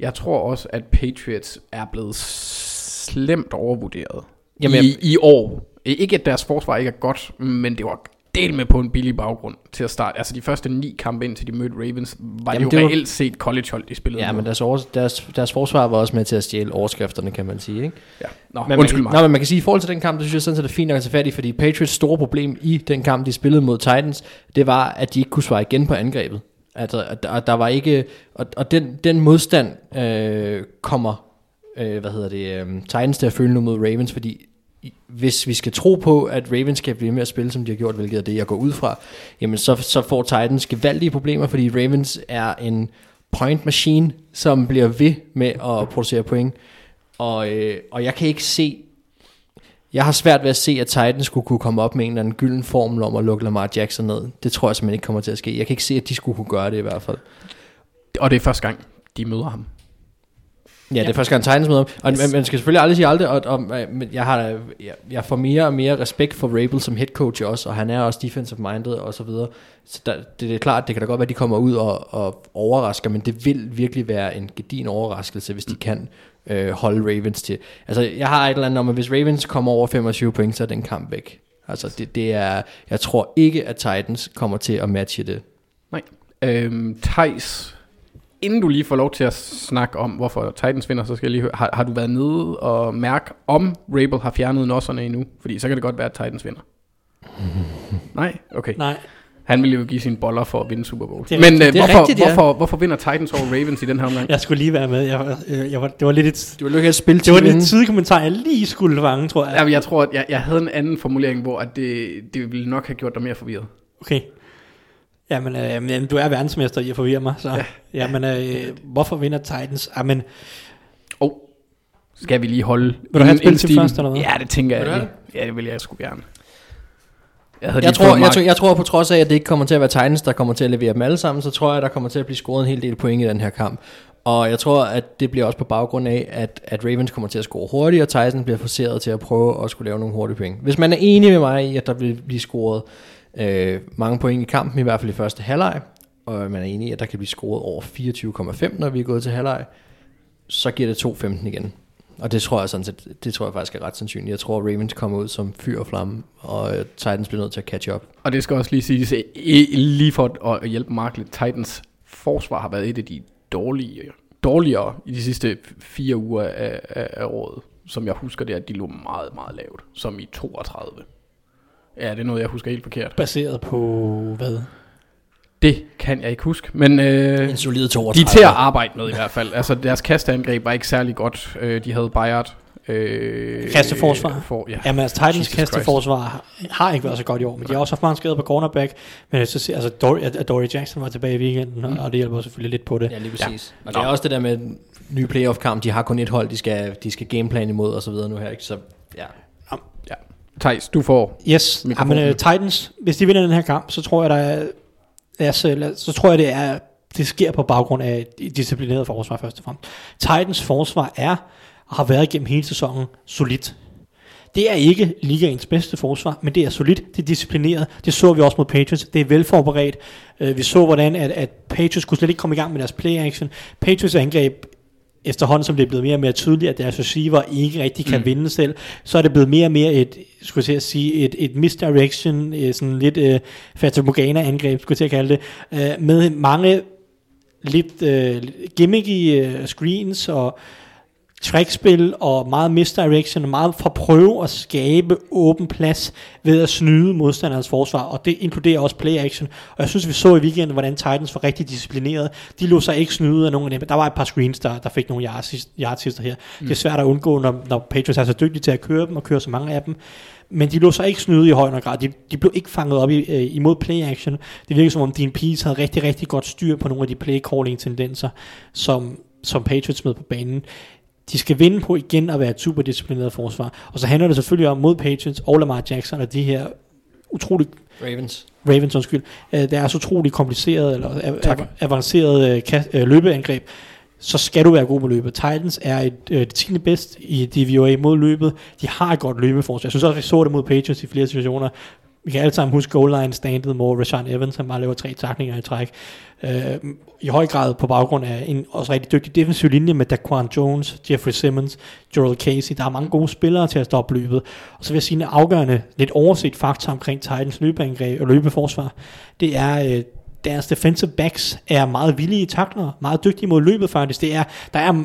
Jeg tror også, at Patriots er blevet slemt overvurderet Jamen, i, i år. Ikke at deres forsvar ikke er godt, men det var del med på en billig baggrund til at starte. Altså de første ni kampe ind til de mødte Ravens, var Jamen, det det jo var- reelt set college-hold, de spillede Ja, mod. men deres, over, deres, deres forsvar var også med til at stjæle overskrifterne, kan man sige. Ikke? Ja. Nå, Men undskyld man, mig. nå, men man kan sige, at i forhold til den kamp, det synes jeg sådan set er fint nok at tage fat i, fordi Patriots store problem i den kamp, de spillede mod Titans, det var, at de ikke kunne svare igen på angrebet. Altså, at der, var ikke, og, og den, den modstand øh, kommer, øh, hvad hedder det, øh, Titans til at føle nu mod Ravens, fordi hvis vi skal tro på, at Ravens kan blive med at spille, som de har gjort, hvilket er det, jeg går ud fra, jamen så, så får Titans gevaldige problemer, fordi Ravens er en point machine, som bliver ved med at producere point. Og, øh, og jeg kan ikke se, jeg har svært ved at se, at Titans skulle kunne komme op med en eller anden gylden formel om at lukke Lamar Jackson ned. Det tror jeg simpelthen ikke kommer til at ske. Jeg kan ikke se, at de skulle kunne gøre det i hvert fald. Og det er første gang, de møder ham. Ja, det er første gang Titans møder. Og Yes. man skal selvfølgelig aldrig sige aldrig, og, og, men jeg, har, jeg, jeg får mere og mere respekt for Rabel som head coach også, og han er også defensive minded og så videre. Så der, det, det er klart, det kan da godt være, at de kommer ud og, og overrasker, men det vil virkelig være en gedin overraskelse, hvis de kan øh, holde Ravens til. Altså, jeg har et eller andet om, at hvis Ravens kommer over 25 point, så er den kamp væk. Altså, det, det er, jeg tror ikke, at Titans kommer til at matche det. Nej. Øhm, Thijs, inden du lige får lov til at snakke om, hvorfor Titans vinder, så skal jeg lige høre, har, har du været nede og mærke, om Rabel har fjernet nosserne endnu? Fordi så kan det godt være, at Titans vinder. Nej? Okay. Nej, Han ville jo give sine boller for at vinde Super Bowl. Det er Men rigtigt. øh, Det er hvorfor, rigtigt, ja. hvorfor, hvorfor vinder Titans over Ravens i den her omgang? jeg skulle lige være med. Jeg, var- øh, jeg var, det var lidt et, Du vil ikke have spil det var lidt tidlig kommentar, jeg lige skulle fange, tror jeg. Jamen, jeg tror, at jeg, jeg havde en anden formulering, hvor at det, det ville nok have gjort dig mere forvirret. Okay. Jamen, øh, men du er verdensmester i at forvirre mig, så... Ja. Jamen, øh, hvorfor vinder Titans? Jamen, Oh, skal vi lige holde... Vil du have et spil til først, eller hvad? Ja, det tænker jeg lige. Ja, det vil jeg sgu gerne. Jeg, Jeg tror, jeg, tror, jeg tror på trods af, at det ikke kommer til at være Titans, der kommer til at levere dem alle sammen, så tror jeg, der kommer til at blive scoret en hel del point i den her kamp. Og jeg tror, at det bliver også på baggrund af, at, at Ravens kommer til at score hurtigt, og Tyson bliver forceret til at prøve at skulle lave nogle hurtige point. Hvis man er enig med mig i, at der vil blive scoret øh, mange point i kampen, i hvert fald i første halvleg, og man er enig i, at der kan blive scoret over 24,5, når vi er gået til halvleg, så giver det 2-15 igen. Og det tror jeg sådan set, det tror jeg faktisk er ret sandsynligt. Jeg tror, Ravens kommer ud som fyr og flamme, og øh, Titans bliver nødt til at catch up. Og det skal også lige siges, lige for at hjælpe Mark lidt, Titans forsvar har været et af de dårlige, dårligere i de sidste fire uger af, af, af året. Som jeg husker det, at de lå meget, meget lavt. Som i 32. Ja, det er noget, jeg husker helt forkert. baseret på hvad? Det kan jeg ikke huske, men øh, En solid de 32. er til at arbejde med i hvert fald. Altså deres kasteangreb var ikke særlig godt. Øh, de havde Bayard. Øh, Kasteforsvar? For, ja. Jamen altså, Titans Jesus kasteforsvar har, har ikke været så godt i år, men de har også haft mange skader på cornerback. Men så siger altså, Dory, at Dory Jackson var tilbage i weekenden, og, og det hjælper selvfølgelig lidt på det. Ja, lige præcis. Ja. Og det er også det der med nye playoff-kamp. De har kun et hold, de skal, de skal gameplan imod og så videre nu her. Ikke? Så ja. Thijs, du får Yes, Mikrofonen. men uh, Titans, hvis de vinder den her kamp, så tror jeg, der er, lad, så tror jeg, det er, det sker på baggrund af et disciplineret forsvar først og fremmest. Titans forsvar er, og har været igennem hele sæsonen, solidt. Det er ikke ligaens bedste forsvar, men det er solidt, det er disciplineret. Det så vi også mod Patriots. Det er velforberedt. Øh, Vi så, hvordan at, at Patriots kunne slet ikke komme i gang med deres play-action. Patriots angreb efterhånden, som det er blevet mere og mere tydeligt, at deres receiver ikke rigtig kan mm. vinde selv, så er det blevet mere og mere et, skulle jeg sige, et, et misdirection, øh, sådan lidt uh, Fata Morgana-angreb, skulle jeg kalde det, uh, med mange lidt uh, gimmicky uh, screens og trackspil og meget misdirection og meget for at prøve at skabe åben plads ved at snyde modstanderens forsvar, og det inkluderer også play action. Og jeg synes, vi så i weekenden, hvordan Titans var rigtig disciplineret. De lå sig ikke snyde af nogen af dem. Der var et par screens, der, der fik nogle yards- yardsister her. Mm. Det er svært at undgå, når, når Patriots er så dygtige til at køre dem og køre så mange af dem. Men de lå sig ikke snyde i høj grad. De, de blev ikke fanget op i, øh, imod play action. Det virker som om Dean Pease havde rigtig, rigtig godt styr på nogle af de play calling tendenser, som, som Patriots smed på banen. De skal vinde på igen at være et super disciplineret forsvar. Og så handler det selvfølgelig om mod Patriots og Lamar Jackson og de her utrolig Ravens. Ravens, undskyld, øh, der er så utrolig kompliceret eller av- av- avanceret øh, kast, øh, løbeangreb, så skal du være god på løbet. Titans er et, øh, det 10. bedst i DVOA mod løbet. De har et godt løbeforsvar. Jeg synes også, vi så det mod Patriots i flere situationer. Vi kan alle sammen huske goal line standet, hvor Rashawn Evans han bare laver tre takninger i træk. Øh, I høj grad på baggrund af en også rigtig dygtig defensiv linje med Daquan Jones, Jeffrey Simmons, Joel Casey. Der er mange gode spillere til at stoppe løbet. Og så vil jeg sige en afgørende, lidt overset faktor omkring Titans løbeangreb og løbeforsvar. Det er øh, deres defensive backs er meget villige takler, meget dygtige mod løbet faktisk. Det er, der er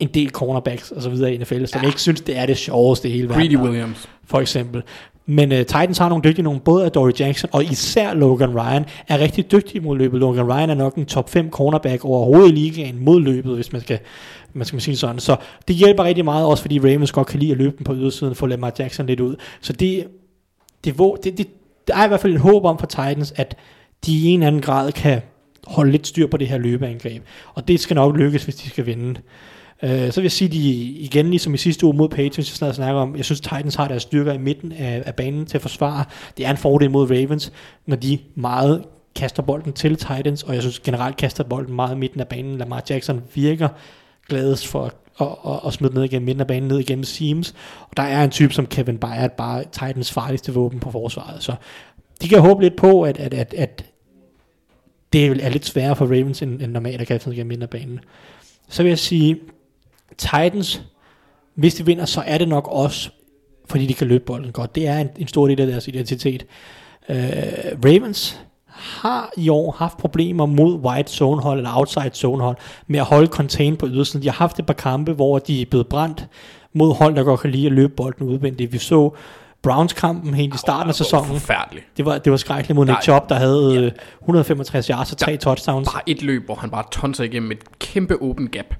en del cornerbacks og så videre i NFL, som ja. ikke synes, det er det sjoveste i hele verden. Greedy Williams. For eksempel. Men uh, Titans har nogle dygtige nogle, både af Dory Jackson og især Logan Ryan, er rigtig dygtig mod løbet. Logan Ryan er nok en top 5 cornerback overhovedet i ligaen mod løbet, hvis man skal, man skal sige sådan. Så det hjælper rigtig meget, også fordi Ravens godt kan lide at løbe den på ydersiden, for Lamar Jackson lidt ud. Så det, det, det, det, der er i hvert fald et håb om for Titans, at de i en eller anden grad kan holde lidt styr på det her løbeangreb. Og det skal nok lykkes, hvis de skal vinde. Øh, så vil jeg sige, de igen, ligesom i sidste uge mod Patriots, jeg snart snakker om, jeg synes Titans har deres styrker i midten af, af banen til at forsvare. Det er en fordel mod Ravens, når de meget kaster bolden til Titans, og jeg synes generelt kaster bolden meget i midten af banen. Lamar Jackson virker gladest for at, at, at, smide ned igennem midten af banen, ned igennem seams. Og der er en type som Kevin Byard, bare Titans farligste våben på forsvaret. Så de kan håbe lidt på, at, at, at, at det er lidt sværere for Ravens end, end normalt at kaste igennem midten af banen. Så vil jeg sige, Titans, hvis de vinder, så er det nok også, fordi de kan løbe bolden godt. Det er en, en stor del af deres identitet. Uh, Ravens har i år haft problemer mod white zone hold eller outside zone hold med at holde contain på ydersiden. De har haft et par kampe, hvor de er blevet brændt mod hold, der godt kan lide at løbe bolden udvendigt. Vi så Browns-kampen helt i starten af sæsonen. Det var, det var skrækkeligt mod Nick. Chubb, der havde øh, 165 yards og tre touchdowns. Bare et løb, hvor han bare tonser igennem et kæmpe open gap.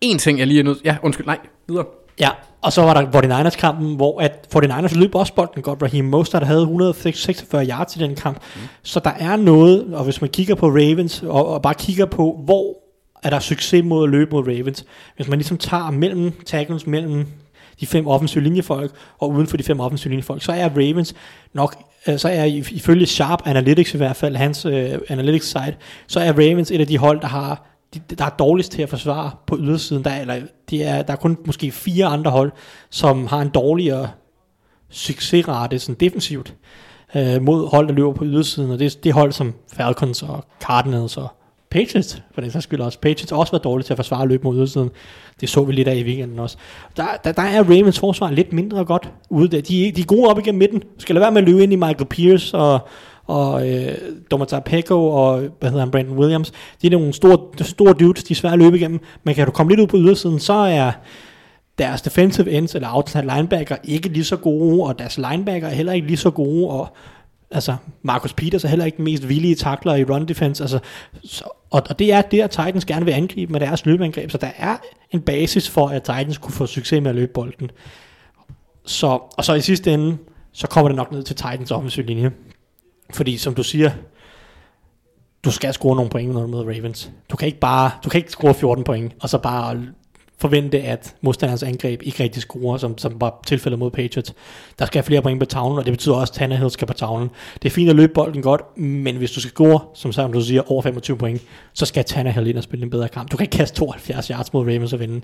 En ting, jeg lige er nødt... Ja, undskyld, nej, videre. Ja, og så var der 49ers-kampen, hvor at 49ers løb også bolden godt. Raheem Mostert havde 146 yards i den kamp. Mm. Så der er noget, og hvis man kigger på Ravens, og, og bare kigger på, hvor er der succes mod at løbe mod Ravens. Hvis man ligesom tager mellem tackles, mellem de fem offensive linjefolk, og uden for de fem offensive linjefolk, så er Ravens nok, øh, så er ifølge Sharp Analytics i hvert fald, hans uh, analytics site, så er Ravens et af de hold, der har de, der er dårligst til at forsvare på ydersiden. Der er, eller, de er, der er kun måske fire andre hold, som har en dårligere succesrate sådan defensivt øh, mod hold, der løber på ydersiden. Og det er det hold som Falcons og Cardinals og Patriots, for den sags skyld også. Patriots har også været dårlige til at forsvare løb mod ydersiden. Det så vi lidt af i weekenden også. Der, der, der er Ravens forsvar lidt mindre godt ude der. De, de er gode op igennem midten. Skal lade være med at løbe ind i Michael Pierce og, og øh, Domitar Peko og hvad hedder han, Brandon Williams. De er nogle store, store dudes, de er svære at løbe igennem. Men kan du komme lidt ud på ydersiden, så er deres defensive ends eller outside linebacker ikke lige så gode, og deres linebacker er heller ikke lige så gode, og altså Marcus Peters er heller ikke den mest villige takler i run defense, altså, så, og, og det er der Titans gerne vil angribe med deres løbeangreb, så der er en basis for, at Titans kunne få succes med at løbe bolden. Så, og så i sidste ende, så kommer det nok ned til Titans offensiv linje. Fordi som du siger, du skal score nogle point, når du møder Ravens. Du kan ikke bare, du kan ikke score 14 point, og så bare forvente, at modstanderens angreb ikke rigtig scorer, som, som var tilfældet mod Patriots. Der skal flere point på tavlen, og det betyder også, at Tannehill skal på tavlen. Det er fint at løbe bolden godt, men hvis du skal score, som som du siger, over 25 point, så skal Tannehill ind og spille en bedre kamp. Du kan ikke kaste 72 yards mod Ravens og vinde.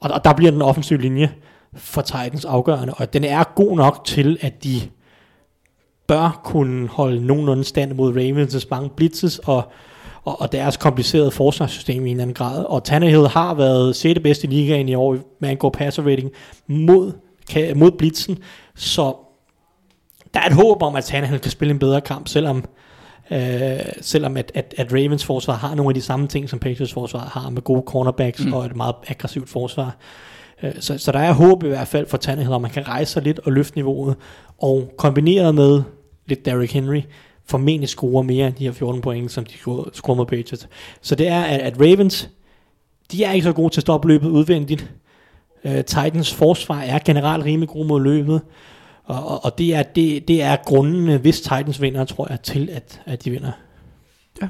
Og, og der bliver den offensive linje for Titans afgørende, og den er god nok til, at de bør kunne holde nogenlunde stand mod Ravens' mange blitzes og, og, og deres komplicerede forsvarssystem i en anden grad. Og Tannehill har været 6. bedste i ligaen i år, med en god passer rating mod, kan, mod blitzen. Så der er et håb om, at Tannehill kan spille en bedre kamp, selvom, øh, selvom at, at, at Ravens forsvar har nogle af de samme ting, som Patriots forsvar har, med gode cornerbacks mm. og et meget aggressivt forsvar. Øh, Så, så der er håb i hvert fald for Tannehill, om man kan rejse sig lidt og løfte niveauet, og kombineret med lidt Derrick Henry, formentlig score mere end de her 14 point, som de scorer mod Patriots. Så det er, at, at Ravens, de er ikke så gode til at stoppe løbet udvendigt. Uh, Titans forsvar er generelt rimelig god mod løbet, og, og, og det, er, det, det er grunden, hvis Titans vinder, tror jeg, til at, at de vinder. Ja.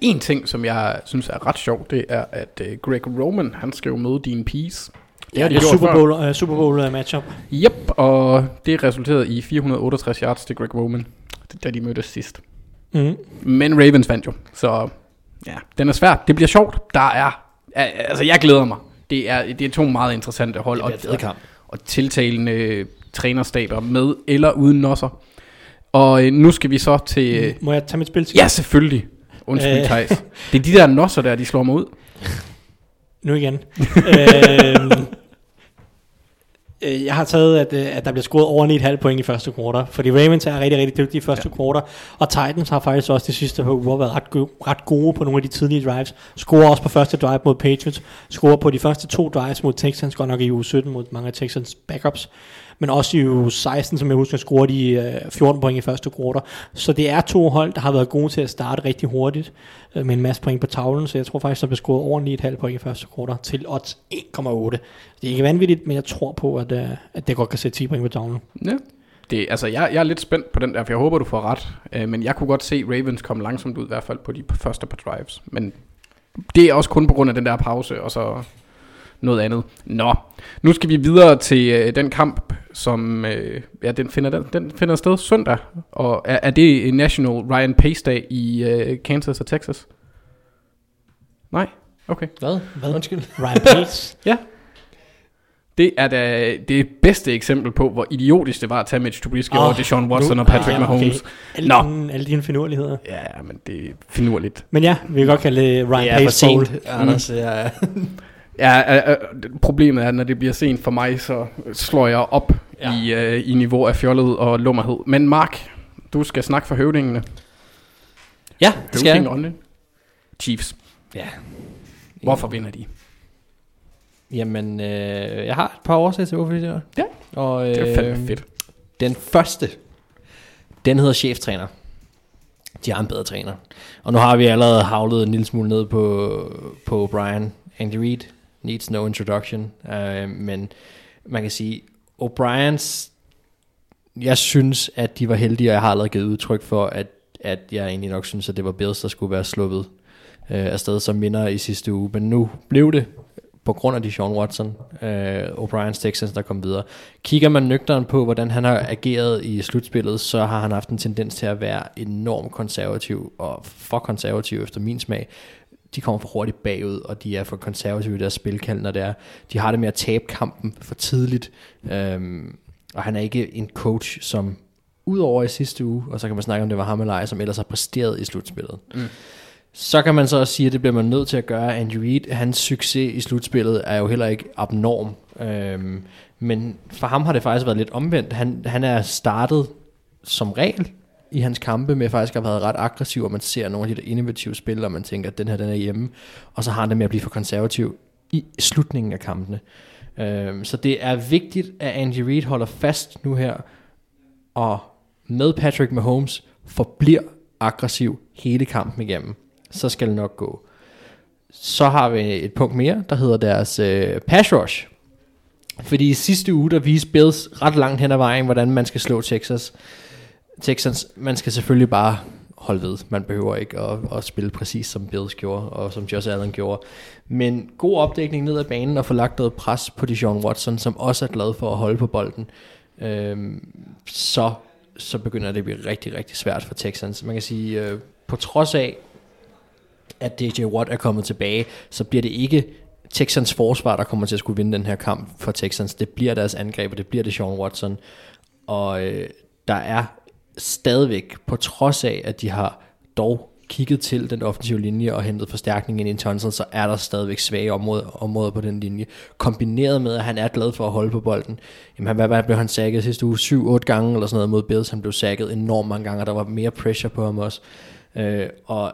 En ting, som jeg synes er ret sjov, det er, at uh, Greg Roman, han skal jo møde Dean Pease. Det er de det gjort Super før. Bowl, uh, Super Bowl uh, matchup. Yep, og det resulterede i 468 yards til Greg Roman, da de mødtes sidst. Mm. Men Ravens vandt jo, så ja, den er svær. Det bliver sjovt. Der er, altså jeg glæder mig. Det er, det er to meget interessante hold, og, Det kamp. og tiltalende trænerstaber med eller uden nosser. Og øh, nu skal vi så til... Øh, Må jeg tage mit spil til? ja, selvfølgelig. Undskyld, Øh. Thijs. Det er de der nosser der, de slår mig ud. Nu igen. øhm, øh, jeg har taget, at, øh, at der bliver scoret over 9,5 point i første kvartal, fordi Ravens er rigtig, rigtig dygtige i første ja. kvartal, og Titans har faktisk også de sidste par uger været ret, ret gode på nogle af de tidlige drives. Scorer også på første drive mod Patriots, scorer på de første to drives mod Texans, godt nok i uge 17 mod mange af Texans backups, men også i 16, som jeg husker, scorede de øh, 14 point i første kvartal. Så det er to hold, der har været gode til at starte rigtig hurtigt øh, med en masse point på tavlen, så jeg tror faktisk, der bliver scoret ordentligt et halvt point i første kvartal til odds 1,8. Det er ikke vanvittigt, men jeg tror på, at, øh, at det godt kan sætte 10 point på tavlen. Ja. Det, altså, jeg, jeg er lidt spændt på den der, for jeg håber, du får ret. Øh, men jeg kunne godt se Ravens komme langsomt ud, i hvert fald på de første par drives. Men det er også kun på grund af den der pause, og så noget andet. Nå, nu skal vi videre til øh, den kamp, som øh, ja, den finder, den, den finder sted søndag. Og er, er det National Ryan Pace Day i øh, Kansas og Texas? Nej? Okay. Hvad? Hvad? Undskyld. Ryan Pace. Ja. Det er da det bedste eksempel på, hvor idiotisk det var at tage Mitch Trubisky oh, over Deshaun Watson nu- og Patrick ja, Mahomes. Alle, Nå. dine, alle dine finurligheder. Ja, men det er finurligt. Men ja, vi kan godt kalde det Ryan Det for Pace Bowl. sent, Anders. Ja, Ja, øh, øh, problemet er, at når det bliver sent for mig, så slår jeg op ja. I, øh, i niveau af fjollet og lummerhed. Men Mark, du skal snakke for høvdingene. ja det skal jeg. Høvdingerne. Chiefs. Ja. Hvorfor vinder de? Jamen, øh, jeg har et par årsager til, hvorfor det er. Ja, Og, øh, Det er fandme fedt. Den første, den hedder cheftræner. De har en bedre træner. Og nu har vi allerede havlet en lille smule ned på, på Brian. Andy Reid needs no introduction. Uh, men man kan sige, O'Briens, jeg synes, at de var heldige, og jeg har allerede givet udtryk for, at, at jeg egentlig nok synes, at det var Bills, der skulle være sluppet uh, afsted som minder i sidste uge. Men nu blev det på grund af de Sean Watson, øh, O'Brien's Texans, der kom videre. Kigger man nøgteren på, hvordan han har ageret i slutspillet, så har han haft en tendens til at være enormt konservativ, og for konservativ efter min smag. De kommer for hurtigt bagud, og de er for konservative i deres spilkald, når det er. De har det med at tabe kampen for tidligt, øhm, og han er ikke en coach, som udover i sidste uge, og så kan man snakke om, det var ham eller ej, som ellers har præsteret i slutspillet. Mm. Så kan man så også sige, at det bliver man nødt til at gøre. Andy Reid, hans succes i slutspillet er jo heller ikke abnorm. Øhm, men for ham har det faktisk været lidt omvendt. Han, han er startet som regel i hans kampe med faktisk at have været ret aggressiv, og man ser nogle af de der innovative spil, og man tænker, at den her den er hjemme. Og så har han det med at blive for konservativ i slutningen af kampene. Øhm, så det er vigtigt, at Andy Reid holder fast nu her, og med Patrick Mahomes forbliver aggressiv hele kampen igennem. Så skal det nok gå. Så har vi et punkt mere, der hedder deres øh, pass rush. Fordi i sidste uge, der viste Bills ret langt hen ad vejen, hvordan man skal slå Texas. Texans, man skal selvfølgelig bare holde ved. Man behøver ikke at, at spille præcis som Bills gjorde, og som Josh Allen gjorde. Men god opdækning ned ad banen og få lagt noget pres på Dijon Watson, som også er glad for at holde på bolden. Øhm, så, så begynder det at blive rigtig, rigtig svært for Texans. Man kan sige, øh, på trods af, at DJ Watt er kommet tilbage, så bliver det ikke Texans forsvar, der kommer til at skulle vinde den her kamp for Texans. Det bliver deres angreb, og det bliver det Sean Watson. Og øh, der er stadigvæk, på trods af, at de har dog kigget til den offensive linje og hentet forstærkning ind i Tunsil, så er der stadigvæk svage områder, områder på den linje. Kombineret med, at han er glad for at holde på bolden. Jamen, hvad, hvad blev han sækket sidste uge? 7-8 gange eller sådan noget mod Bills. Han blev sækket enormt mange gange, og der var mere pressure på ham også. Øh, og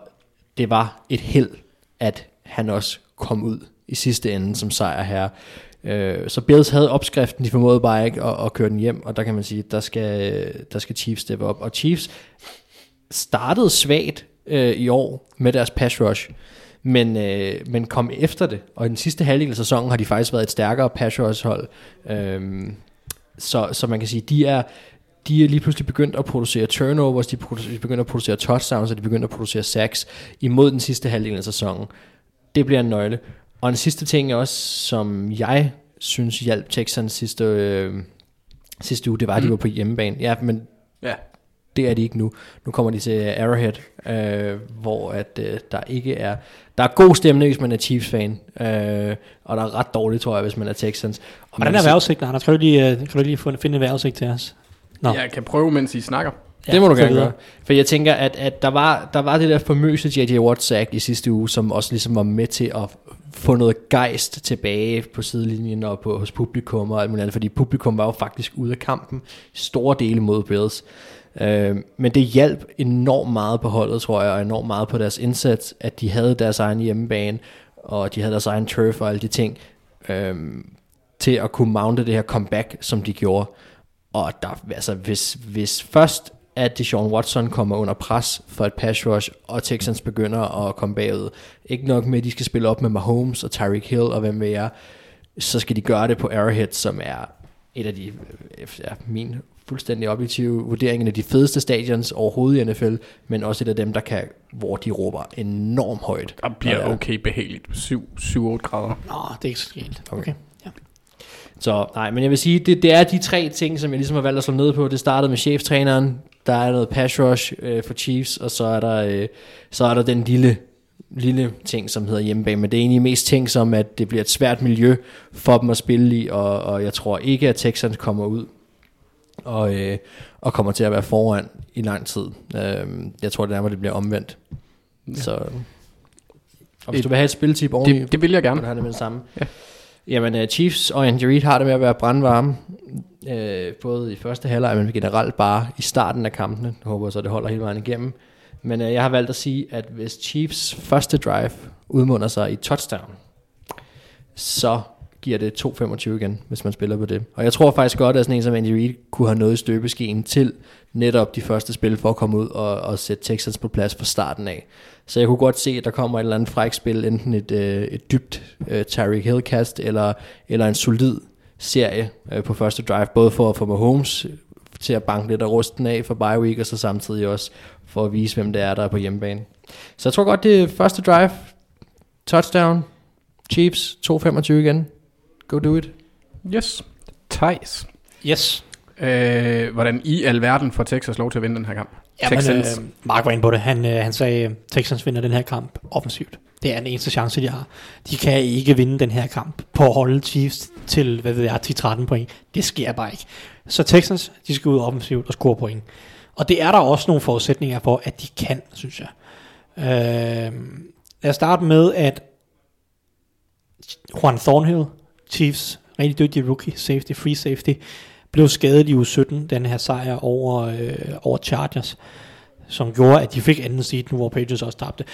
det var et held, at han også kom ud i sidste ende som sejr her. Øh, så Bills havde opskriften, de formåede bare ikke at, at køre den hjem, og der kan man sige, der skal, der skal Chiefs steppe op. Og Chiefs startede svagt øh, i år med deres pass rush, men, øh, men kom efter det, og i den sidste halvdel af sæsonen har de faktisk været et stærkere pass rush hold. Øh, så, så man kan sige, de er, de er lige pludselig begyndt at producere turnovers, de er begyndt at producere touchdowns, og de er begyndt at producere sacks imod den sidste halvdel af sæsonen. Det bliver en nøgle. Og en sidste ting også, som jeg synes hjalp Texans sidste, øh, sidste uge, det var, at de var på hjemmebane. Ja, men Ja. det er de ikke nu. Nu kommer de til Arrowhead, øh, hvor at, øh, der ikke er... Der er god stemning, hvis man er Chiefs-fan, øh, og der er ret dårligt, tror jeg, hvis man er Texans. Og man Hvordan kan er vejrudsigten, Anders? Kan du lige, øh, kan du lige få- finde en vejrudsigt til os? Nå. Jeg kan prøve, mens I snakker. Ja, det må du gerne gøre. For jeg tænker, at, at der, var, der var det der famøse J.J. Watt sack i sidste uge, som også ligesom var med til at få noget gejst tilbage på sidelinjen og på, hos publikum og alt muligt andet, fordi publikum var jo faktisk ude af kampen store dele mod Bills. Øh, men det hjalp enormt meget på holdet, tror jeg, og enormt meget på deres indsats, at de havde deres egen hjemmebane, og de havde deres egen turf og alle de ting, øh, til at kunne mounte det her comeback, som de gjorde. Og der, altså, hvis, hvis først at Deshaun Watson kommer under pres for et pass rush, og Texans begynder at komme bagud. Ikke nok med, at de skal spille op med Mahomes og Tyreek Hill og hvem ved jeg, så skal de gøre det på Arrowhead, som er et af de, ja, min fuldstændig objektive vurdering af de fedeste stadions overhovedet i NFL, men også et af dem, der kan, hvor de råber enormt højt. Der bliver Og okay behageligt. 7-8 grader. Nå, det er ikke så galt. Okay. Okay. Ja. Så nej, men jeg vil sige, det, det er de tre ting, som jeg ligesom har valgt at slå ned på. Det startede med cheftræneren, der er noget pass rush øh, for Chiefs, og så er der, øh, så er der den lille, lille ting, som hedder hjemmebane. Men det er egentlig mest ting som, at det bliver et svært miljø for dem at spille i, og, og jeg tror ikke, at Texans kommer ud og, øh, og kommer til at være foran i lang tid. Øh, jeg tror det nærmere, det bliver omvendt. Ja. Så, og hvis Et- du vil have et spiltip oveni, Det, det vil jeg kan gerne. du have det med det samme. Ja. Jamen, uh, Chiefs og Andy Reid har det med at være brandvarme, uh, både i første halvleg, men generelt bare i starten af kampene. Jeg håber så, det holder hele vejen igennem. Men uh, jeg har valgt at sige, at hvis Chiefs første drive udmunder sig i touchdown, så giver det 2,25 igen, hvis man spiller på det. Og jeg tror faktisk godt, at sådan en som Andy Reid kunne have noget i støbeskeen til netop de første spil for at komme ud og, og sætte Texans på plads fra starten af. Så jeg kunne godt se, at der kommer et eller andet fræk spil, enten et, øh, et dybt øh, Tyreek Hill-kast, eller, eller en solid serie øh, på første drive, både for at få Mahomes til at banke lidt af rusten af for bye week, og så samtidig også for at vise, hvem det er, der er på hjemmebane. Så jeg tror godt, det er første drive, touchdown, Chiefs, 2,25 igen. Go do it. Yes. Thijs. Yes. Øh, hvordan i alverden får Texas lov til at vinde den her kamp? Ja, men, øh, Mark var inde på det. Han, øh, han sagde, at Texans vinder den her kamp offensivt. Det er den eneste chance, de har. De kan ikke vinde den her kamp på at holde Chiefs til, hvad ved jeg, 10-13 point. Det sker bare ikke. Så Texans, de skal ud offensivt og score point. Og det er der også nogle forudsætninger for, at de kan, synes jeg. Øh, lad os starte med, at Juan Thornhill, Chiefs, rigtig dygtig rookie, safety, free safety, blev skadet i u 17, den her sejr over, øh, over Chargers, som gjorde, at de fik anden seed nu, hvor Patriots også tabte.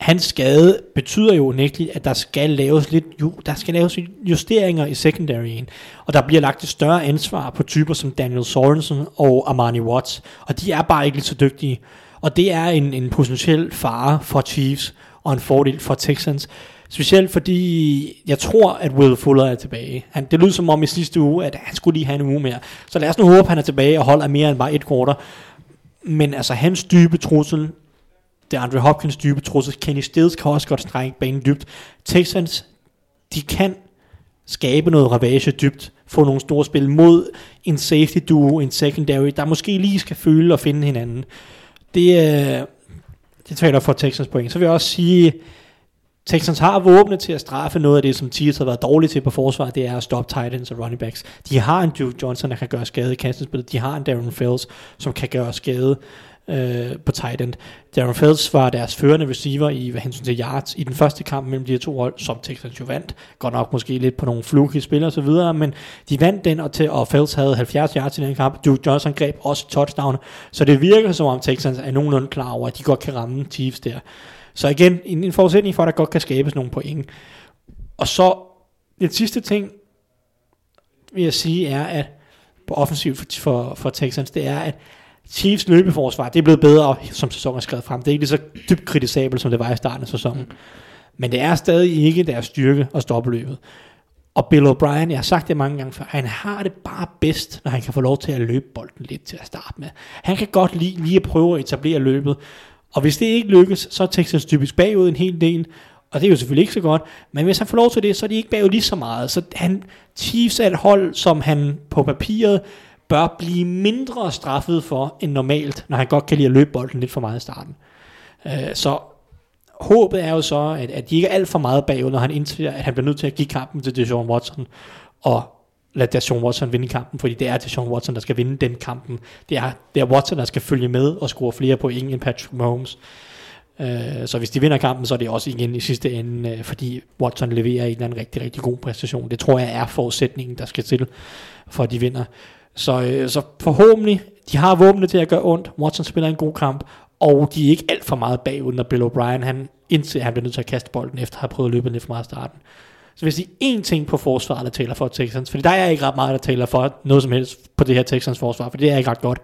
Hans skade betyder jo unægteligt, at der skal laves lidt, jo, der skal laves justeringer i secondaryen, og der bliver lagt et større ansvar på typer som Daniel Sorensen og Armani Watts, og de er bare ikke lige så dygtige. Og det er en, en potentiel fare for Chiefs og en fordel for Texans. Specielt fordi jeg tror, at Will Fuller er tilbage. Han, det lød som om i sidste uge, at han skulle lige have en uge mere. Så lad os nu håbe, at han er tilbage og holder mere end bare et quarter. Men altså hans dybe trussel, det er Andre Hopkins dybe trussel, Kenny Stills kan også godt strække banen dybt. Texans, de kan skabe noget ravage dybt, få nogle store spil mod en safety duo, en secondary, der måske lige skal føle og finde hinanden. Det, øh, det taler for Texans point. Så vil jeg også sige, Texans har våbne til at straffe noget af det, som Chiefs har været dårlige til på forsvar, det er at stoppe Titans og running backs. De har en Duke Johnson, der kan gøre skade i kastespillet. De har en Darren Fells, som kan gøre skade øh, på tight end. Darren Fells var deres førende receiver i hvad hensyn til yards i den første kamp mellem de her to hold, som Texans jo vandt. Godt nok måske lidt på nogle fluke spil og så videre, men de vandt den, og, til, og Fells havde 70 yards i den kamp. Duke Johnson greb også touchdown, så det virker som om Texans er nogenlunde klar over, at de godt kan ramme Chiefs der. Så igen, en, en forudsætning for, at der godt kan skabes nogle point. Og så, den sidste ting, vil jeg sige, er, at på offensiv for, for, for Texans, det er, at Chiefs løbeforsvar, det er blevet bedre, som sæsonen er skrevet frem. Det er ikke lige så dybt kritisabelt, som det var i starten af sæsonen. Men det er stadig ikke deres styrke at stoppe løbet. Og Bill O'Brien, jeg har sagt det mange gange før, han har det bare bedst, når han kan få lov til at løbe bolden lidt til at starte med. Han kan godt lide lige at prøve at etablere løbet. Og hvis det ikke lykkes, så er Texans typisk bagud en hel del. Og det er jo selvfølgelig ikke så godt. Men hvis han får lov til det, så er de ikke bagud lige så meget. Så han, Chiefs er et hold, som han på papiret bør blive mindre straffet for end normalt, når han godt kan lide at løbe bolden lidt for meget i starten. Øh, så håbet er jo så, at, at de ikke er alt for meget bagud, når han indser, at han bliver nødt til at give kampen til Deshaun Watson. Og lad Deshaun Watson vinde kampen, fordi det er Deshaun Watson, der skal vinde den kampen. Det er, det er Watson, der skal følge med og score flere point end Patrick Mahomes. Øh, så hvis de vinder kampen, så er det også igen i sidste ende, øh, fordi Watson leverer en eller anden rigtig, rigtig god præstation. Det tror jeg er forudsætningen, der skal til, for at de vinder. Så, øh, så forhåbentlig, de har våbne til at gøre ondt. Watson spiller en god kamp, og de er ikke alt for meget bagud, når Bill O'Brien han indtil han bliver nødt til at kaste bolden, efter at have prøvet at løbe lidt for meget af starten. Så hvis I én ting på forsvaret, der taler for Texans, for der er ikke ret meget, der taler for noget som helst på det her Texans forsvar, for det er ikke ret godt.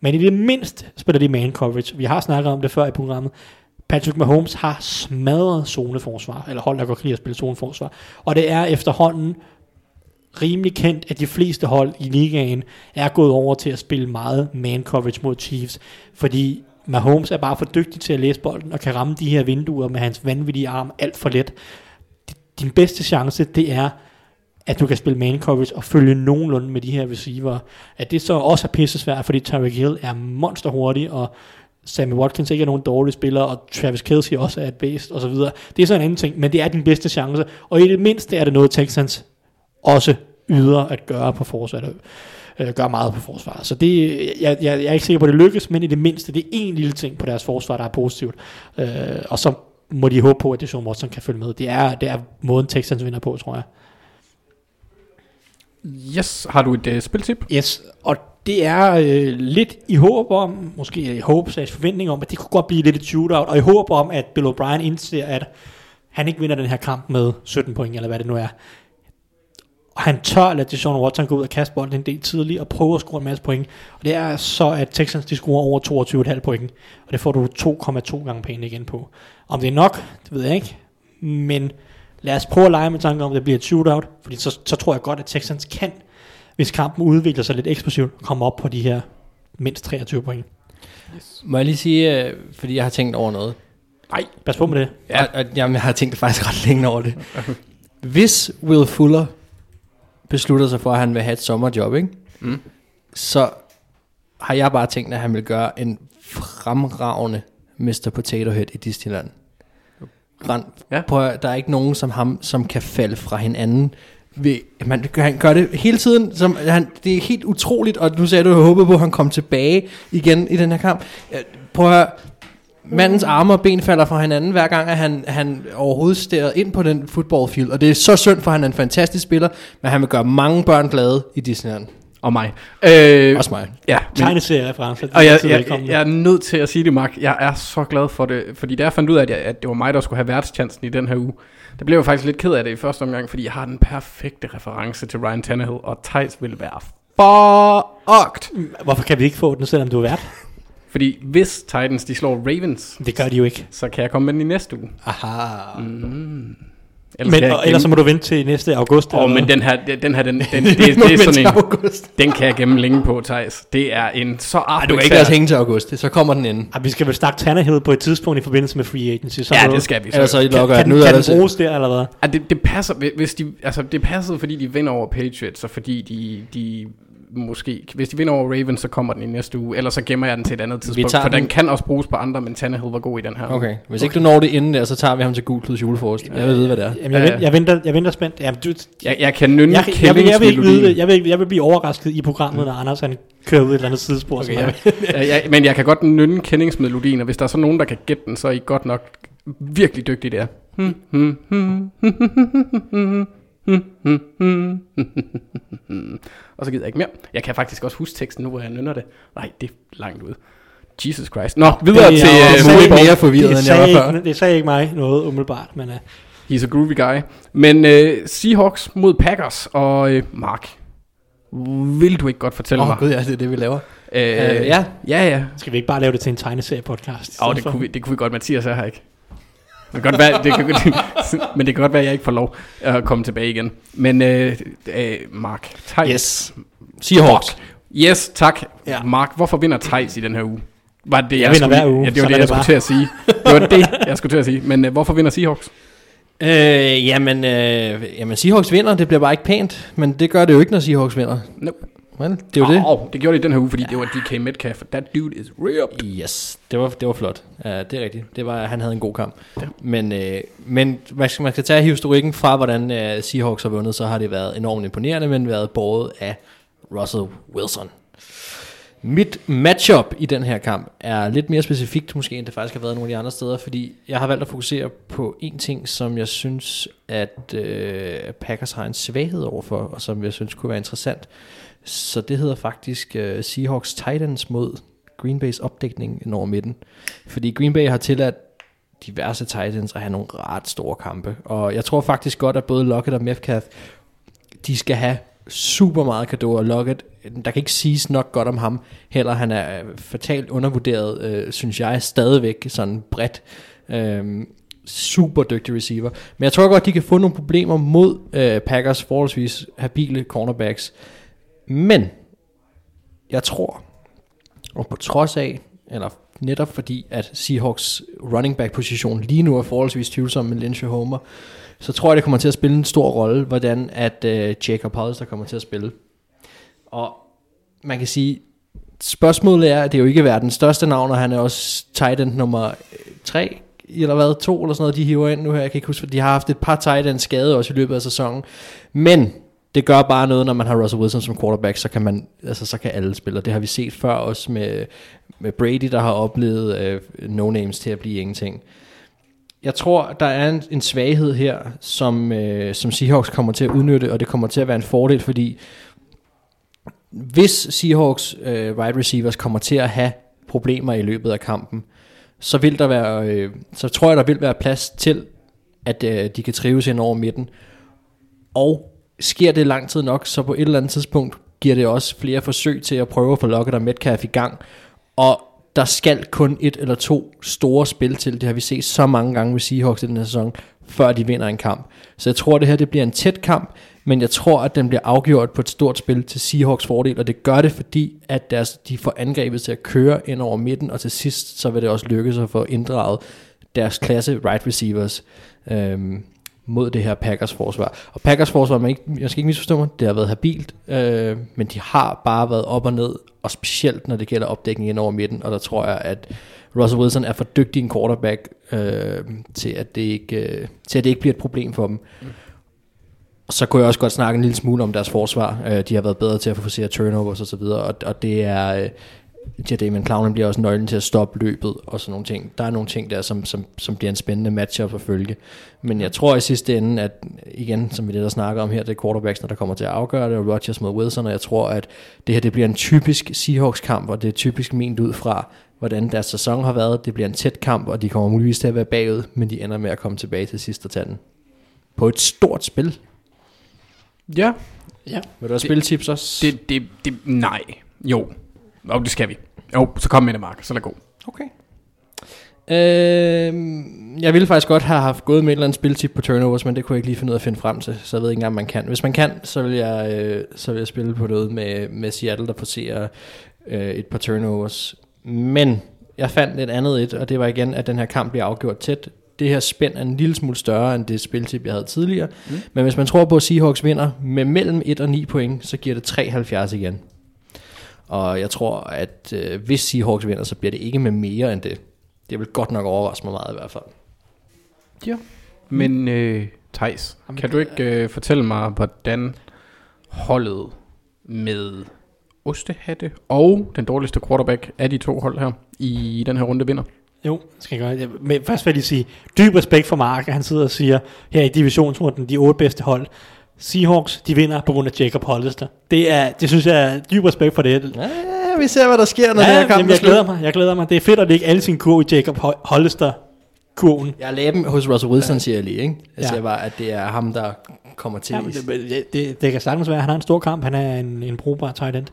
Men i det mindste spiller de man coverage. Vi har snakket om det før i programmet. Patrick Mahomes har smadret zoneforsvar, eller hold, der godt kan lide at spille zoneforsvar. Og det er efterhånden rimelig kendt, at de fleste hold i ligaen er gået over til at spille meget man coverage mod Chiefs, fordi Mahomes er bare for dygtig til at læse bolden og kan ramme de her vinduer med hans vanvittige arm alt for let. Din bedste chance, det er, at du kan spille man coverage og følge nogenlunde med de her receiver. At det så også er pisse svært, fordi Tyreek Hill er monster hurtig, og Sammy Watkins ikke er nogen dårlig spiller, og Travis Kelsey også er et bedst, og så videre. Det er så en anden ting, men det er din bedste chance, og i det mindste er det noget, Texans også yder at gøre på forsvaret øh, gør meget på forsvaret. Så det, jeg, jeg, jeg er ikke sikker på, at det lykkes, men i det mindste, det er en lille ting på deres forsvar, der er positivt. Øh, og så må de håbe på, at det Sean Watson kan følge med. Det er, det er måden, Texans vinder på, tror jeg. Yes, har du et uh, spiltip? Yes, og det er øh, lidt i håb om, måske i håb, så forventning om, at det kunne godt blive lidt et shootout, og i håb om, at Bill O'Brien indser, at han ikke vinder den her kamp med 17 point, eller hvad det nu er. Og han tør at lade Deshaun Watson gå ud og kaste bolden en del tidligt og prøve at score en masse point. Og det er så, at Texans de scorer over 22,5 point. Og det får du 2,2 gange penge igen på. Om det er nok, det ved jeg ikke. Men lad os prøve at lege med tanken om, at det bliver et shootout. Fordi så, så tror jeg godt, at Texans kan, hvis kampen udvikler sig lidt eksplosivt, komme op på de her mindst 23 point. Må jeg lige sige, øh, fordi jeg har tænkt over noget. Nej, pas på med det. Ja, jamen, jeg har tænkt faktisk ret længe over det. Hvis Will Fuller beslutter sig for, at han vil have et sommerjob, ikke? Mm. så har jeg bare tænkt, at han vil gøre en fremragende Mr. Potato Head i Disneyland. Rand, Ja. Prøv, der er ikke nogen som ham, som kan falde fra hinanden. Ved, man, han gør det hele tiden. Som, han, det er helt utroligt, og nu sagde du, at jeg håbede på, at han kom tilbage igen i den her kamp. Prøv at høre, Mandens arme og ben falder fra hinanden, hver gang at han, han overhovedet stærer ind på den footballfield. Og det er så synd, for han er en fantastisk spiller, men han vil gøre mange børn glade i Disneyland. Og mig. Øh, Også mig. Ja, Tegneseriereferencer. de er og jeg, jeg, velkomne. jeg er nødt til at sige det, Mark. Jeg er så glad for det, fordi da jeg fandt ud af, at, jeg, at det var mig, der skulle have værtschancen i den her uge, der blev jeg faktisk lidt ked af det i første omgang, fordi jeg har den perfekte reference til Ryan Tannehill, og Thijs ville være fucked. Hvorfor kan vi ikke få den, selvom du er vært? Fordi hvis Titans de slår Ravens, Det gør de jo ikke. så kan jeg komme med den i næste uge. Aha. Ellers Men, kan og, ellers så må du vente til næste august. Åh, eller men den her, den her, den, den, det, det, det er sådan en, den kan jeg gemme længe på, Thijs. Det er en så Ej, du kan ikke lade os hænge til august, så kommer den ind. Ej, vi skal vel snakke Tannehill på et tidspunkt i forbindelse med free agency. Så Ja, det skal vi. Ellers så Kan, lukker jeg kan, den ud kan den bruges der, eller hvad? Ja, det, det passer, hvis de, altså det passer, fordi de vinder over Patriots, og fordi de, de måske, hvis de vinder over Ravens, så kommer den i næste uge, ellers så gemmer jeg den til et andet tidspunkt, for den den- kan også bruges på andre, men Tannehill var god i den her. Okay, hvis ikke du når det inden der, så tager vi ham til Gul Kluds julefrokost. Jeg vil vide, hvad det er. Jamen, jeg, Ja. venter, jeg, venter, jeg venter spændt. Jamen, du, Jeg, jeg kan nynne jeg, jeg, jeg, vil, jeg, vil ikke vide Jeg vil, jeg vil blive overrasket i programmet, når Anders han kører ud et eller andet sidespor. Okay, Okay, ja. ja, ja, men jeg kan godt nynne kendingsmelodien, og hvis der er så nogen, der kan gætte den, så er I godt nok virkelig dygtige der. og så gider jeg ikke mere. Jeg kan faktisk også huske teksten nu, hvor jeg nynner det. Nej, det er langt ud. Jesus Christ. Nå, videre Det til også uh, muligt football. mere forvirret, det, end jeg var før. ikke, det sagde ikke mig noget umiddelbart, men uh, He's a groovy guy. Men uh, Seahawks mod Packers og uh, Mark. Vil du ikke godt fortælle Åh mig? oh, gud, ja, det er det, vi laver. Øh, ja. Ja, ja. skal vi ikke bare lave det til en tegneserie-podcast? Åh, det kunne, vi, det kunne vi godt, Mathias er her ikke. Det kan godt være, det kan, men det kan godt være, at jeg ikke får lov at komme tilbage igen. Men øh, øh, Mark, Thijs. Yes. Seahawks. Yes, tak. Ja. Mark, hvorfor vinder Thijs i den her uge? Var det, Jeg vinder skulle, hver uge, Ja, det var det, jeg det skulle til at sige. Det var det, jeg skulle til at sige. Men øh, hvorfor vinder Seahawks? Øh, jamen, øh, jamen, Seahawks vinder, det bliver bare ikke pænt, men det gør det jo ikke, når Seahawks vinder. Nope. Men det er jo det. Oh, det gjorde de i den her uge, fordi det var DK Metcalf. That dude is ripped. Yes, det var, det var flot. Ja, det er rigtigt. Det var, han havde en god kamp. Ja. Men, øh, men man, skal, man skal tage historikken fra, hvordan øh, Seahawks har vundet, så har det været enormt imponerende, men været båret af Russell Wilson. Mit matchup i den her kamp er lidt mere specifikt måske, end det faktisk har været nogle af de andre steder, fordi jeg har valgt at fokusere på en ting, som jeg synes, at øh, Packers har en svaghed overfor, og som jeg synes kunne være interessant. Så det hedder faktisk øh, Seahawks Titans mod Green Bay's opdækning over midten. Fordi Green Bay har tilladt diverse Titans at have nogle ret store kampe. Og jeg tror faktisk godt, at både Lockett og Metcalf, de skal have super meget kado, og Lockett, der kan ikke siges nok godt om ham heller. Han er øh, fatalt undervurderet, øh, synes jeg, stadigvæk sådan bredt. Øh, super dygtig receiver. Men jeg tror godt, de kan få nogle problemer mod øh, Packers forholdsvis habile cornerbacks. Men jeg tror, og på trods af, eller netop fordi, at Seahawks running back position lige nu er forholdsvis tvivlsom med Lynch og Homer, så tror jeg, det kommer til at spille en stor rolle, hvordan at øh, Jacob Hollister kommer til at spille. Og man kan sige, spørgsmålet er, at det er jo ikke verdens største navn, og han er også tight end nummer øh, 3, eller hvad, to eller sådan noget, de hiver ind nu her. Jeg kan ikke huske, for de har haft et par tight end skade også i løbet af sæsonen. Men det gør bare noget, når man har Russell Wilson som quarterback, så kan, man, altså, så kan alle spille. Og det har vi set før også med, med Brady, der har oplevet øh, no-names til at blive ingenting. Jeg tror, der er en, en svaghed her, som, øh, som Seahawks kommer til at udnytte, og det kommer til at være en fordel, fordi hvis Seahawks øh, wide receivers kommer til at have problemer i løbet af kampen, så vil der være, øh, så tror jeg, der vil være plads til, at øh, de kan trives ind over midten. Og sker det lang tid nok, så på et eller andet tidspunkt giver det også flere forsøg til at prøve at få Lockett og Metcalf i gang. Og der skal kun et eller to store spil til. Det har vi set så mange gange med Seahawks i den her sæson, før de vinder en kamp. Så jeg tror, det her det bliver en tæt kamp, men jeg tror, at den bliver afgjort på et stort spil til Seahawks fordel, og det gør det, fordi at deres, de får angrebet til at køre ind over midten, og til sidst, så vil det også lykkes at få inddraget deres klasse right receivers. Øhm, mod det her Packers forsvar. Og Packers forsvar, man ikke, jeg skal ikke misforstå mig, det har været habilt, øh, men de har bare været op og ned, og specielt når det gælder opdækningen ind over midten, og der tror jeg, at Russell Wilson er for dygtig en quarterback øh, til, at det ikke, øh, til at det ikke bliver et problem for dem. Mm. Og så kunne jeg også godt snakke en lille smule om deres forsvar. Øh, de har været bedre til at forcere turnovers osv., og, og, og det er... Øh, Damon Clown bliver også nøglen til at stoppe løbet og sådan nogle ting. Der er nogle ting der, som, som, som bliver en spændende matchup at følge. Men jeg tror i sidste ende, at igen, som vi det der snakker om her, det er quarterbacks, der kommer til at afgøre det, og Rodgers mod Wilson, og jeg tror, at det her det bliver en typisk Seahawks-kamp, og det er typisk ment ud fra, hvordan deres sæson har været. Det bliver en tæt kamp, og de kommer muligvis til at være bagud, men de ender med at komme tilbage til sidst og tage den. På et stort spil. Ja. ja. Vil du have spiltips også? Det, det, det, nej. Jo. Og det skal vi. Jo, så kom med det, Mark. Så lad gå. Okay. Øh, jeg ville faktisk godt have haft gået med et eller andet spiltip på turnovers, men det kunne jeg ikke lige finde ud af at finde frem til, så jeg ved ikke engang, man kan. Hvis man kan, så vil jeg, øh, så vil jeg spille på noget med, med Seattle, der passerer øh, et par turnovers. Men jeg fandt et andet et, og det var igen, at den her kamp bliver afgjort tæt. Det her spænd er en lille smule større end det spiltip, jeg havde tidligere. Mm. Men hvis man tror på, at Seahawks vinder med mellem 1 og 9 point, så giver det 73 igen. Og jeg tror, at øh, hvis Seahawks vinder, så bliver det ikke med mere end det. Det vil godt nok overraske mig meget i hvert fald. Ja. Men øh, Thijs, kan du ikke øh, fortælle mig, hvordan holdet med Ostehatte og den dårligste quarterback af de to hold her i den her runde vinder? Jo, skal jeg gøre. Men først vil jeg lige sige, dyb respekt for Mark, han sidder og siger, her i divisionsrunden, de otte bedste hold, Seahawks, de vinder på grund af Jacob Hollister. Det, er, det synes jeg er dyb respekt for det. Ja, vi ser, hvad der sker, når ja, det her kamp jeg glæder mig, jeg glæder mig. Det er fedt at lægge alle sine kurve i Jacob Hollister kurven. Jeg lader dem hos Russell Wilson, ja. siger jeg lige. Ikke? Jeg ja. siger bare, at det er ham, der kommer til. Ja, det, det, det, kan sagtens være, han har en stor kamp. Han er en, en brugbar tight end.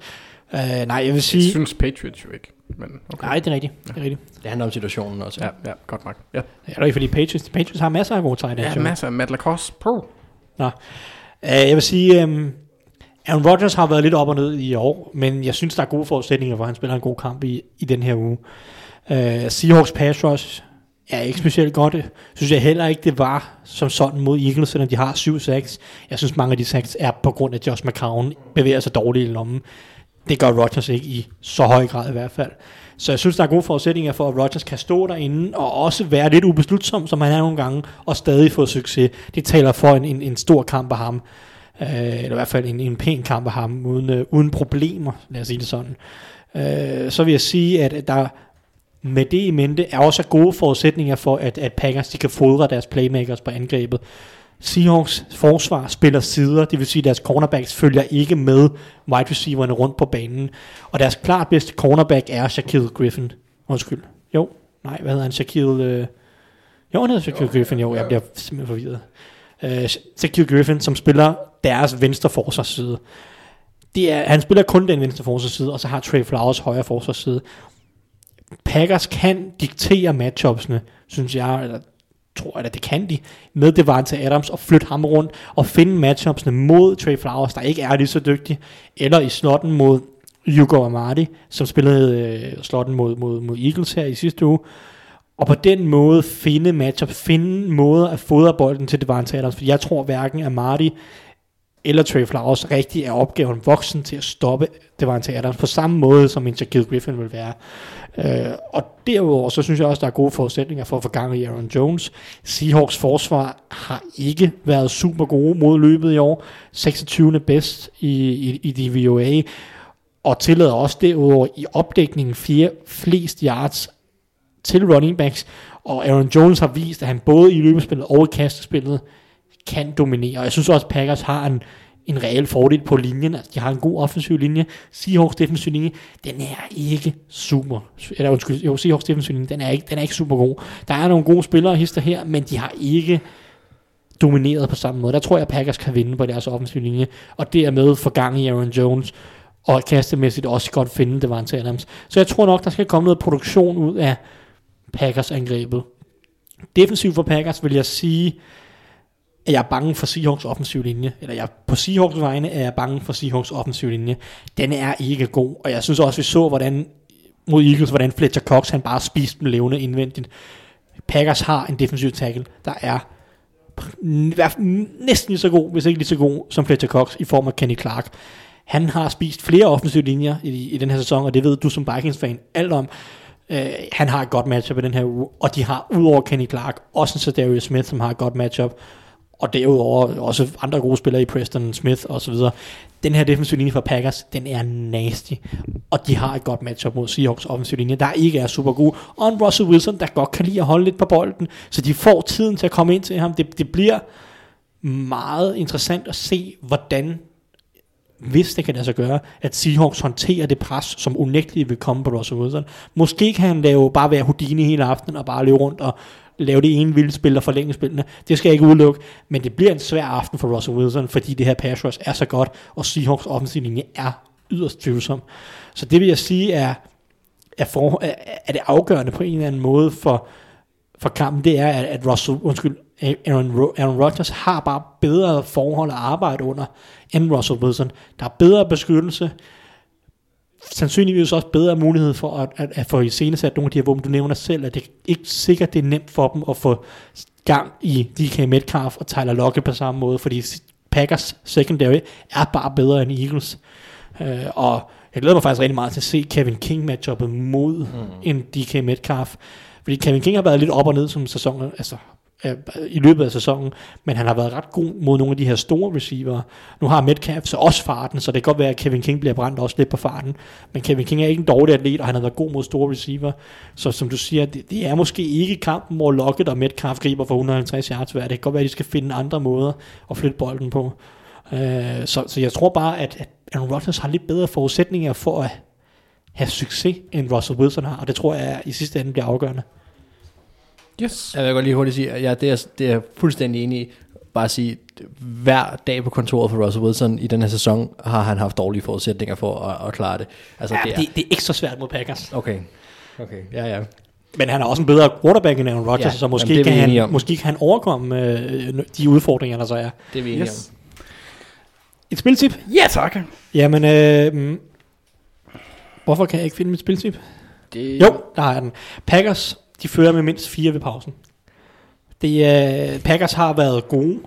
Uh, nej, jeg vil sige... Jeg synes Patriots jo ikke. Men okay. Nej, det er rigtigt. Ja. Det, er rigtigt. det handler om situationen også. Ja, ja godt nok. Ja. Det er ikke, fordi Patriots, Patriots har masser af gode tight ends. Ja, masser af Matt Lacoste. Pro. Nå. Øh, jeg vil sige, um, Aaron Rodgers har været lidt op og ned i år, men jeg synes, der er gode forudsætninger, for han spiller en god kamp i, i den her uge. Uh, Seahawks pass rush er ikke specielt godt. Synes jeg heller ikke, det var som sådan mod Eagles, selvom de har 7 sacks. Jeg synes, mange af de sacks er på grund af, at Josh McCown bevæger sig dårligt i lommen. Det gør Rodgers ikke i så høj grad i hvert fald. Så jeg synes, der er gode forudsætninger for, at Rodgers kan stå derinde og også være lidt ubeslutsom, som han er nogle gange, og stadig få succes. Det taler for en, en, en stor kamp af ham. Øh, eller i hvert fald en, en pæn kamp af ham, uden, øh, uden problemer, lad os sige det sådan. Øh, så vil jeg sige, at der med det i mente er også gode forudsætninger for, at, at Packers de kan fodre deres playmakers på angrebet. Seahawks forsvar spiller sider, det vil sige, at deres cornerbacks følger ikke med wide receiverne rundt på banen. Og deres klart bedste cornerback er Shaquille Griffin. Undskyld. Jo, nej, hvad hedder han? Shaquille... Øh... Jo, han hedder Shaquille Griffin, jo, jeg bliver simpelthen forvirret. Øh, Shaquille Griffin, som spiller deres venstre forsvarsside. Det er, han spiller kun den venstre forsvarsside, og så har Trey Flowers højre forsvarsside. Packers kan diktere matchupsene, synes jeg, eller tror jeg, at det kan de, med Devante Adams og flytte ham rundt og finde matchupsene mod Trey Flowers, der ikke er lige så dygtig, eller i slotten mod Hugo Amadi, som spillede øh, slotten mod, mod, mod Eagles her i sidste uge, og på den måde finde matchup, finde måder at fodre bolden til Devante Adams, for jeg tror hverken Amadi eller Trey Flowers rigtig er opgaven voksen til at stoppe Devante Adams på samme måde, som en Shaquille Griffin vil være. Øh, og derudover, så synes jeg også, der er gode forudsætninger for at få gang i Aaron Jones. Seahawks forsvar har ikke været super gode mod løbet i år. 26. bedst i, i, i DVOA. Og tillader også derudover i opdækningen fire flest yards til running backs. Og Aaron Jones har vist, at han både i løbespillet og i kastespillet kan dominere. Og jeg synes også, at Packers har en, en reel fordel på linjen. Altså, de har en god offensiv linje. Seahawks defensiv linje, den er ikke super. Eller undskyld, jo, Seahawks defensiv linje, den er ikke, den er ikke super god. Der er nogle gode spillere hister her, men de har ikke domineret på samme måde. Der tror jeg, at Packers kan vinde på deres offensiv linje, og dermed få gang i Aaron Jones, og kastemæssigt også godt finde det var en Adams. Så jeg tror nok, der skal komme noget produktion ud af Packers angrebet. Defensivt for Packers vil jeg sige, at jeg er bange for Seahawks offensiv linje, eller jeg, på Seahawks vegne er jeg bange for Seahawks offensiv linje. Den er ikke god, og jeg synes også, vi så, hvordan mod Eagles, hvordan Fletcher Cox, han bare spiste dem levende indvendigt. Packers har en defensiv tackle, der er næsten lige så god, hvis ikke lige så god, som Fletcher Cox i form af Kenny Clark. Han har spist flere offensive linjer i, i den her sæson, og det ved du som Vikings-fan alt om. Uh, han har et godt matchup i den her uge, og de har udover Kenny Clark også en Darius Smith, som har et godt matchup og derudover også andre gode spillere i Preston Smith og så videre. Den her defensive linje for Packers, den er nasty, og de har et godt matchup mod Seahawks offensive linje, der ikke er super god, og en Russell Wilson, der godt kan lide at holde lidt på bolden, så de får tiden til at komme ind til ham. Det, det bliver meget interessant at se, hvordan hvis det kan lade sig gøre, at Seahawks håndterer det pres, som unægteligt vil komme på Russell Wilson. Måske kan han lave, bare være Houdini hele aftenen og bare løbe rundt og lave det ene vilde spil og forlænge spillene. Det skal jeg ikke udelukke, men det bliver en svær aften for Russell Wilson, fordi det her pass rush er så godt, og Seahawks offensiv linje er yderst tvivlsom. Så det vil jeg sige er, er, for, er, er det afgørende på en eller anden måde for, for kampen, det er, at, at Russell, undskyld, Aaron, Aaron Rodgers har bare bedre forhold at arbejde under end Russell Wilson. Der er bedre beskyttelse, sandsynligvis også bedre mulighed for at, at, at få i scenesat nogle af de her våben, du nævner selv, at det ikke sikkert, det er nemt for dem at få gang i DK Metcalf og Tyler Lockett på samme måde, fordi Packers secondary er bare bedre end Eagles. Uh, og jeg glæder mig faktisk rigtig meget til at se Kevin King matchuppet mod mm. en DK Metcalf. Fordi Kevin King har været lidt op og ned som sæsonen, altså øh, i løbet af sæsonen, men han har været ret god mod nogle af de her store receiver. Nu har Metcalf så også farten, så det kan godt være, at Kevin King bliver brændt også lidt på farten, men Kevin King er ikke en dårlig atlet, og han har været god mod store receiver, så som du siger, det, det er måske ikke kampen, hvor Lockett og Metcalf griber for 150 yards hver. Det kan godt være, at de skal finde andre måder at flytte bolden på. Uh, så, så jeg tror bare, at, at Aaron Rodgers har lidt bedre forudsætninger for at have succes, end Russell Wilson har, og det tror jeg i sidste ende bliver afgørende. Yes. Jeg vil godt lige hurtigt sige, at ja, det, er, det er jeg fuldstændig enig i. Bare at sige, hver dag på kontoret for Russell Wilson i den her sæson, har han haft dårlige forudsætninger for at, at klare det. Altså, ja, det, er, det, det er ekstra svært mod Packers. Okay. Okay, ja, ja. Men han er også en bedre quarterback end Aaron Rodgers, ja, så måske, kan han, måske kan han overkomme øh, de udfordringer, der så er. Det er vi enige yes. om. Et spiltip? Ja, tak. Jamen, øh, hvorfor kan jeg ikke finde mit spiltip? Det... Jo, der har jeg den. Packers de fører med mindst fire ved pausen. Det, uh, Packers har været gode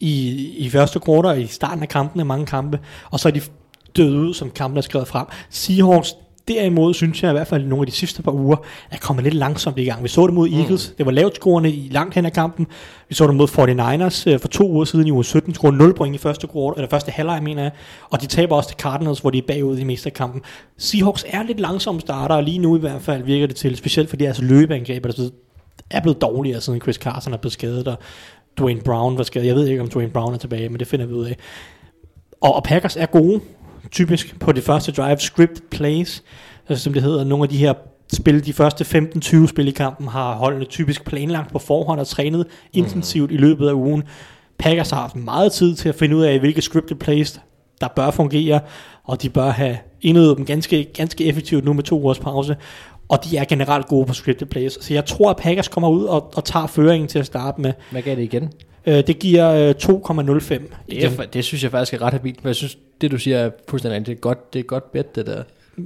i, i første kvartal i starten af kampene, mange kampe, og så er de døde ud, som kampen er skrevet frem. Seahawks, derimod synes jeg i hvert fald nogle af de sidste par uger, er kommet lidt langsomt i gang. Vi så det mod Eagles, mm. det var lavt scorende i langt hen af kampen. Vi så det mod 49ers øh, for to uger siden i uge 17, scorede 0 point i første, quarter, eller første halvleg, mener jeg. Og de taber også til Cardinals, hvor de er bagud i meste af kampen. Seahawks er lidt langsomme starter, og lige nu i hvert fald virker det til, specielt fordi deres løbeangreb er blevet dårligere, siden Chris Carson er blevet skadet, og Dwayne Brown var skadet. Jeg ved ikke, om Dwayne Brown er tilbage, men det finder vi ud af. Og, og Packers er gode, typisk på det første drive, scripted plays, altså, som det hedder. Nogle af de her spil, de første 15-20 spil i kampen, har holdene typisk planlagt på forhånd og trænet intensivt i løbet af ugen. Packers har haft meget tid til at finde ud af, hvilke scripted plays, der bør fungere, og de bør have indøvet dem ganske, ganske effektivt nu med to ugers pause. Og de er generelt gode på scripted plays. Så jeg tror, at Packers kommer ud og, og tager føringen til at starte med. Hvad gav det igen? Øh, det giver øh, 2,05. Det, er, det synes jeg faktisk er ret habilt, men jeg synes, det du siger er fuldstændig rigtigt. Det er godt, det er godt bet, det der.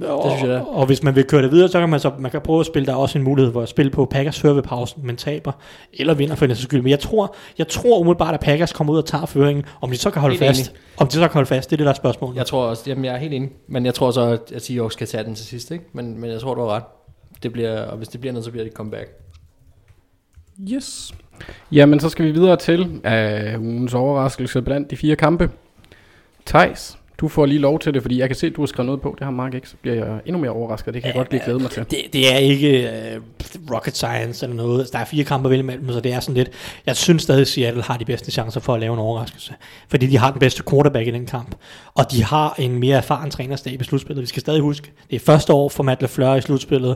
Og, synes jeg, det er. og hvis man vil køre det videre, så kan man, så, man kan prøve at spille, der er også en mulighed for at spille på Packers før ved pausen, men taber, eller vinder for sags skyld. Men jeg tror, jeg tror umiddelbart, at Packers kommer ud og tager føringen. Om de så kan holde Helt fast, om de så kan holde fast, det er det, der er spørgsmålet. Jeg tror også, jamen jeg er helt enig, men jeg tror så, at Seahawks skal tage den til sidst, ikke? Men, men jeg tror, du har ret. Det bliver, og hvis det bliver noget, så bliver det et comeback. Yes. Jamen, så skal vi videre til uh, ugens overraskelse blandt de fire kampe. Thijs, du får lige lov til det, fordi jeg kan se, at du har skrevet noget på. Det har Mark ikke, så bliver jeg endnu mere overrasket. Det kan jeg godt lige glæde mig til. Det, det er ikke uh, rocket science eller noget. Altså, Der er fire kampe vælge imellem, så det er sådan lidt... Jeg synes stadig, at Seattle har de bedste chancer for at lave en overraskelse. Fordi de har den bedste quarterback i den kamp. Og de har en mere erfaren trænerstab i slutspillet. Vi skal stadig huske, det er første år for Matt LaFleur i slutspillet.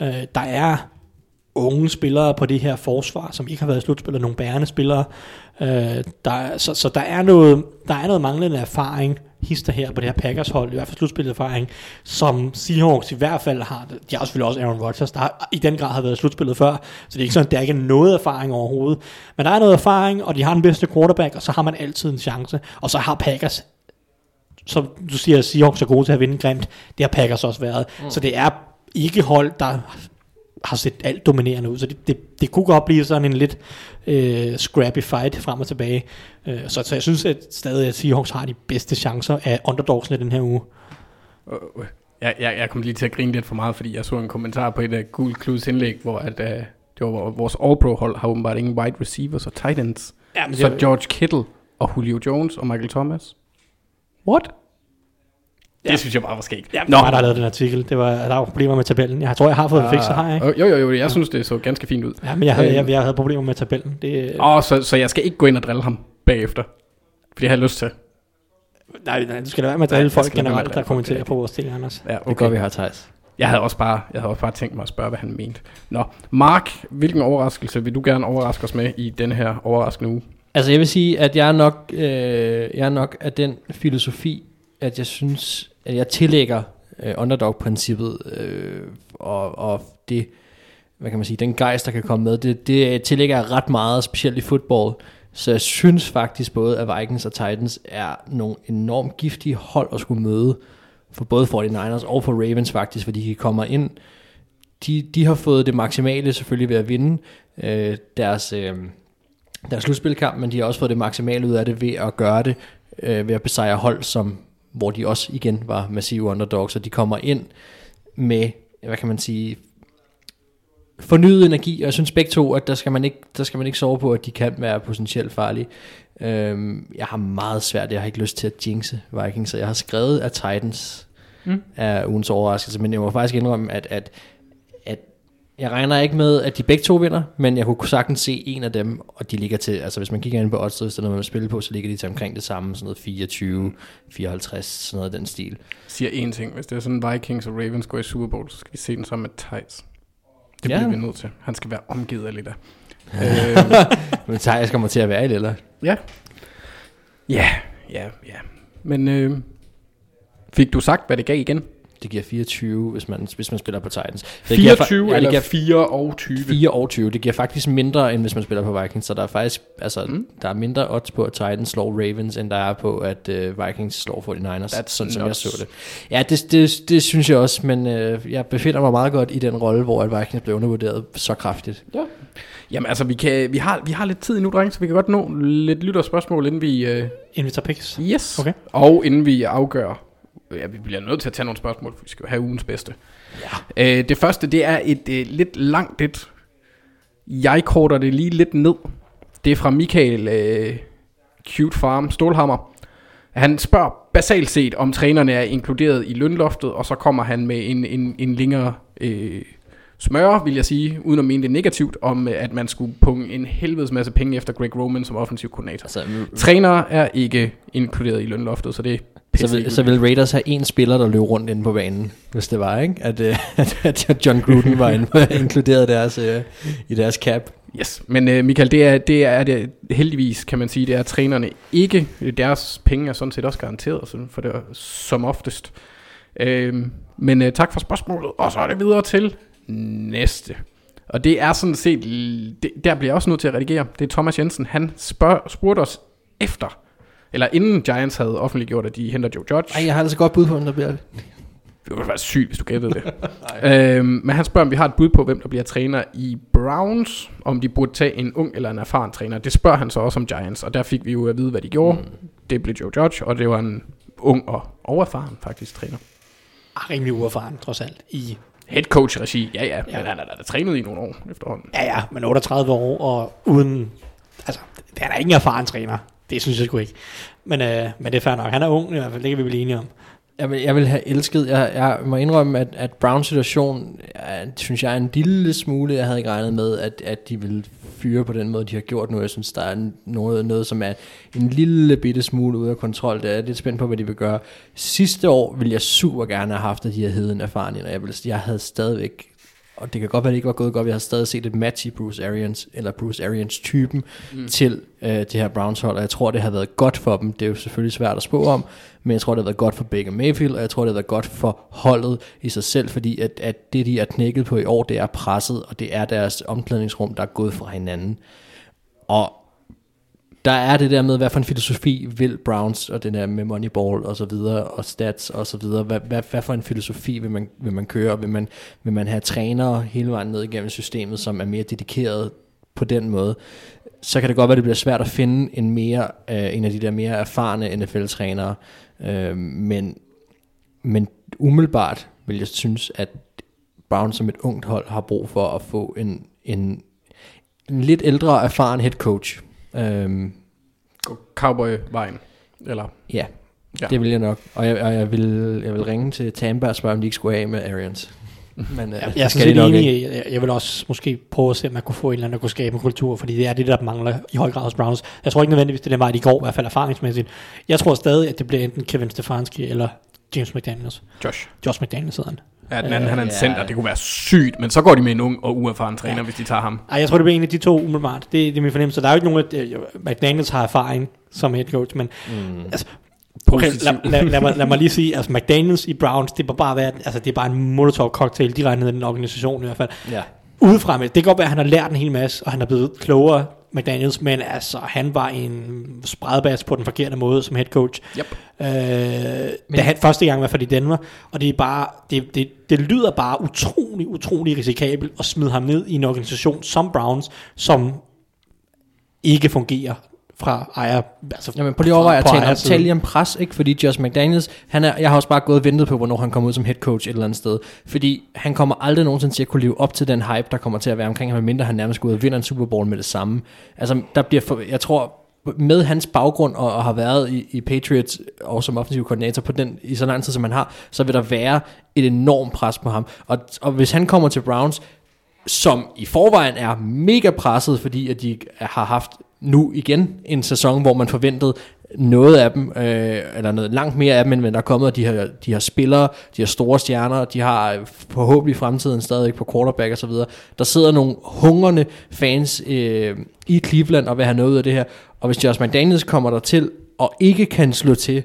Uh, der er unge spillere på det her forsvar, som ikke har været i slutspillet, nogle bærende spillere. Øh, der, er- så, så der er noget, der er noget manglende erfaring, hister her på det her Packers hold, i hvert fald slutspillet erfaring, som Seahawks i hvert fald har. De har selvfølgelig også Aaron Rodgers, der har, i den grad har været slutspillet før, så det er ikke sådan, at der ikke er noget erfaring overhovedet. Men der er noget erfaring, og de har den bedste quarterback, og så har man altid en chance. Og så har Packers som du siger, Seahawks er gode til at vinde grimt. Det har Packers også været. Mm. Så det er ikke hold, der har set alt dominerende ud. Så det, det, det kunne godt blive sådan en lidt øh, scrappy fight frem og tilbage. Øh, så, så jeg synes at stadig, at Seahawks har de bedste chancer af underdogsene den her uge. Øh, Jeg, jeg, jeg kom lige til at grine lidt for meget, fordi jeg så en kommentar på et af Google Clues indlæg, hvor at, uh, det var vores All-Pro hold har åbenbart ingen wide receivers og tight ends. Ja, men Så George Kittle og Julio Jones og Michael Thomas. What? Det Ja. synes jeg bare var skægt. Ja, Nå, der har lavet den artikel. Det var, der var problemer med tabellen. Jeg tror, jeg har fået det fikset, har jeg ikke? Øh, Jo, jo, jo, jeg synes, det så ganske fint ud. Ja, men jeg havde, Øh. jeg, jeg havde problemer med tabellen. Det, Åh, så, så jeg skal ikke gå ind og drille ham bagefter. Fordi jeg har lyst til. nej, nej, du skal da være med at drille jeg folk skal lade være med at generelt, der kommenterer er på vores ting, Anders. Ja, Okay. Det godt, vi har Thijs. Jeg havde også bare, jeg havde også bare tænkt mig at spørge, hvad han mente. Nå, Mark, hvilken overraskelse vil du gerne overraske os med i den her overraskende uge? Altså jeg vil sige, at jeg er nok, øh, jeg er nok af den filosofi, at jeg synes, at jeg tillægger øh, underdog-princippet øh, og, og det, hvad kan man sige, den gejst, der kan komme med, det, det tillægger jeg ret meget, specielt i fodbold. Så jeg synes faktisk både, at Vikings og Titans er nogle enormt giftige hold at skulle møde, for både 49ers og for Ravens faktisk, fordi de kommer ind, de, de har fået det maksimale selvfølgelig ved at vinde øh, deres, øh, deres slutspilkamp, men de har også fået det maksimale ud af det ved at gøre det, øh, ved at besejre hold, som, hvor de også igen var massive underdogs, og de kommer ind med, hvad kan man sige, fornyet energi, og jeg synes begge to, at der skal man ikke, der skal man ikke sove på, at de kan være potentielt farlige. Øhm, jeg har meget svært, jeg har ikke lyst til at jinxe Vikings, så jeg har skrevet, at Titans mm. er ugens overraskelse, men jeg må faktisk indrømme, at, at, at jeg regner ikke med, at de begge to vinder, men jeg kunne sagtens se en af dem, og de ligger til, altså hvis man kigger ind på odds, så når man spiller på, så ligger de til omkring det samme, sådan noget 24, 54, sådan noget af den stil. siger én ting. Hvis det er sådan, Vikings og Ravens går i Super Bowl, så skal vi se den sammen med Thijs. Det Ja. bliver vi nødt til. Han skal være omgivet af lidt af. øhm, Men Thijs kommer til at være i det, eller? ja. Ja, ja, ja. Men øh, fik du sagt, hvad det gav igen? Det giver 24, hvis man, hvis man spiller på Titans. Det giver, 24 fa- ja, det eller giver 4 og 20? 4 og 20. Det giver faktisk mindre, end hvis man spiller på Vikings. Så der er faktisk, altså, mm. der er mindre odds på, at Titans slår Ravens, end der er på, at uh, Vikings slår 49ers. That's sådan som jeg så det. Ja, det, det, det synes jeg også, men uh, jeg befinder mig meget godt i den rolle, hvor at Vikings blev undervurderet så kraftigt. Jamen altså, vi, kan, vi, har, vi har lidt tid nu, drenge, så vi kan godt nå lidt lytterspørgsmål, inden vi... Øh, Inden vi tager picks. yes. Okay. Og inden vi afgør Ja, vi bliver nødt til at tage nogle spørgsmål, for vi skal jo have ugens bedste. Ja. Øh, det første, det er et øh, lidt langt et. Jeg korter det lige lidt ned. Det er fra Michael øh, Cute Farm Stålhammer. Han spørger basalt set, om trænerne er inkluderet i lønloftet, og så kommer han med en, en, en længere øh, smøre, vil jeg sige, uden at mene det negativt, om øh, at man skulle punge en helvedes masse penge efter Greg Roman som offensiv koordinator. Altså, Trænere er ikke inkluderet i lønloftet, så det så, vil, så vil Raiders have en spiller, der løb rundt inde på banen, hvis det var, ikke? At, øh, at, John Gruden var inkluderet deres, øh, i deres cap. Yes, men øh, Michael, det er, det er det heldigvis, kan man sige, det er trænerne ikke. Deres penge er sådan set også garanteret, sådan for det er som oftest. Øh, men øh, tak for spørgsmålet, og så er det videre til næste. Og det er sådan set, det, der bliver jeg også nødt til at redigere. Det er Thomas Jensen, han spørg, spurgte os efter, eller inden Giants havde offentliggjort, at de henter Joe Judge. Ej, jeg har altså godt bud på, hvem der bliver det. Det ville være sygt, hvis du gættede det. øhm, men han spørger, om vi har et bud på, hvem der bliver træner i Browns, om de burde tage en ung eller en erfaren træner. Det spørger han så også om Giants, og der fik vi jo at vide, hvad de gjorde. Mm. Det blev Joe Judge, og det var en ung og overerfaren faktisk træner. Ah, rimelig uerfaren, trods alt. I, Head coach regi, ja ja, Ja. men han er da trænet i nogle år efterhånden. ja, ja, men 38 år, og uden... Altså, det er der ingen erfaren træner. Det synes jeg sgu ikke. Men, øh, men det er fair nok. Han er ung i hvert fald, det kan vi blive enige om. Jeg vil, jeg vil have elsket, jeg, jeg må indrømme, at, at Browns situation, jeg, synes jeg er en lille smule, jeg havde ikke regnet med, at, at de ville fyre på den måde, de har gjort nu. Jeg synes, der er noget, noget som er en lille bitte smule ude af kontrol. Det er lidt spændt på, hvad de vil gøre. Sidste år ville jeg super gerne have haft, at de her heden erfaring, og jeg, ville, jeg havde stadigvæk og det kan godt være, det ikke var gået godt. Jeg har stadig set et match i Bruce Arians, eller Bruce Arians typen, mm. til øh, det her Browns hold, og jeg tror, det har været godt for dem. Det er jo selvfølgelig svært at spå om, men jeg tror, det har været godt for Baker Mayfield, og jeg tror, det har været godt for holdet i sig selv, fordi at, at det, de er knækket på i år, det er presset, og det er deres omklædningsrum, der er gået fra hinanden. Og der er det der med, hvad for en filosofi vil Browns, og den der med Moneyball og så videre, og stats og så videre, hvad, hvad, hvad for en filosofi vil man, vil man køre, og vil man, vil man have trænere hele vejen ned igennem systemet, som er mere dedikeret på den måde, så kan det godt være, det bliver svært at finde en, mere, øh, en af de der mere erfarne NFL-trænere, øh, men, men umiddelbart vil jeg synes, at Browns som et ungt hold har brug for at få en, en, en lidt ældre erfaren head coach. Øhm, Cowboy-vejen. Eller, ja, Ja. det vil jeg nok. Og jeg, og jeg, vil, jeg vil ringe til Tampa og spørge, om de ikke skulle af med Arians. Men øh, Jeg er det sådan de set nok enig. ikke. Jeg, jeg vil også måske prøve at se, om man kunne få en eller anden, der kunne skabe en kultur, fordi det er det, der mangler i høj grad hos Browns. Jeg tror ikke nødvendigvis, det er den vej, de går, i hvert fald erfaringsmæssigt. Jeg tror stadig, at det bliver enten Kevin Stefanski eller James McDaniels. Josh. Josh McDaniels hedder han. Ja, den anden, han er en Ja. center. Det kunne være sygt, men så går de med en ung og uerfaren træner, Ja. hvis de tager ham. Ej, jeg tror, det bliver en af de to umiddelbart. Det, det er min fornemmelse. Der er jo ikke nogen, at øh, McDaniels har erfaring som head coach, men mm. altså, okay, lad, lad, lad, mig, lad mig lige sige, altså McDaniels i Browns, det er bare, være, altså, det er bare en molotov cocktail direkte ned i den organisation i hvert fald. Ja. Udefra med, det kan godt være, at han har lært en hel masse, og han er blevet klogere, McDaniels, men altså, han var en spredbas på den forkerte måde som head coach. Yep. Øh, da han første gang hvert fald i Denver, og det er bare, det, det, det lyder bare utrolig, utrolig risikabelt at smide ham ned i en organisation som Browns, som ikke fungerer fra ejer, altså Jamen, prøv lige at overveje at tale om, pres, ikke? Fordi Josh McDaniels, han er, jeg har også bare gået og ventet på, hvornår han kommer ud som head coach et eller andet sted. Fordi han kommer aldrig nogensinde til at kunne leve op til den hype, der kommer til at være omkring ham, medmindre han nærmest går ud og vinder en Super Bowl med det samme. Altså, der bliver, for, jeg tror, med hans baggrund og, og har været i, i Patriots og som offensiv koordinator på den, i så lang tid som han har, så vil der være et enormt pres på ham. Og, og hvis han kommer til Browns, som i forvejen er mega presset, fordi at de har haft nu igen en sæson, hvor man forventede noget af dem, øh, eller noget langt mere af dem, end der er kommet, og de har, de har spillere, de har store stjerner, de har øh, forhåbentlig fremtiden stadig på quarterback og så videre. Der sidder nogle hungrende fans øh, i Cleveland og vil have noget ud af det her, og hvis Josh McDaniels kommer der til og ikke kan slå til,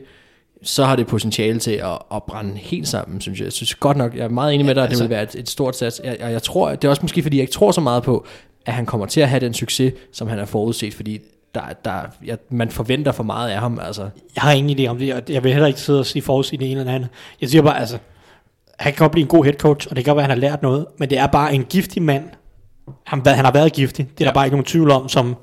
så har det potentiale til at, at brænde helt sammen, synes jeg. Jeg synes godt nok, jeg er meget enig med dig, at det altså- vil være et, et stort sats. Jeg, jeg, jeg tror, det er også måske, fordi jeg ikke tror så meget på, at han kommer til at have den succes, som han har forudset, fordi der, der, ja, man forventer for meget af ham. Altså. Jeg har ingen idé om det, og jeg vil heller ikke sidde og sige forudsige det ene eller andet. Jeg siger bare, altså, han kan godt blive en god head coach, og det kan godt være, at han har lært noget, men det er bare en giftig mand. Han, han har været giftig, det er ja. der bare ikke nogen tvivl om, som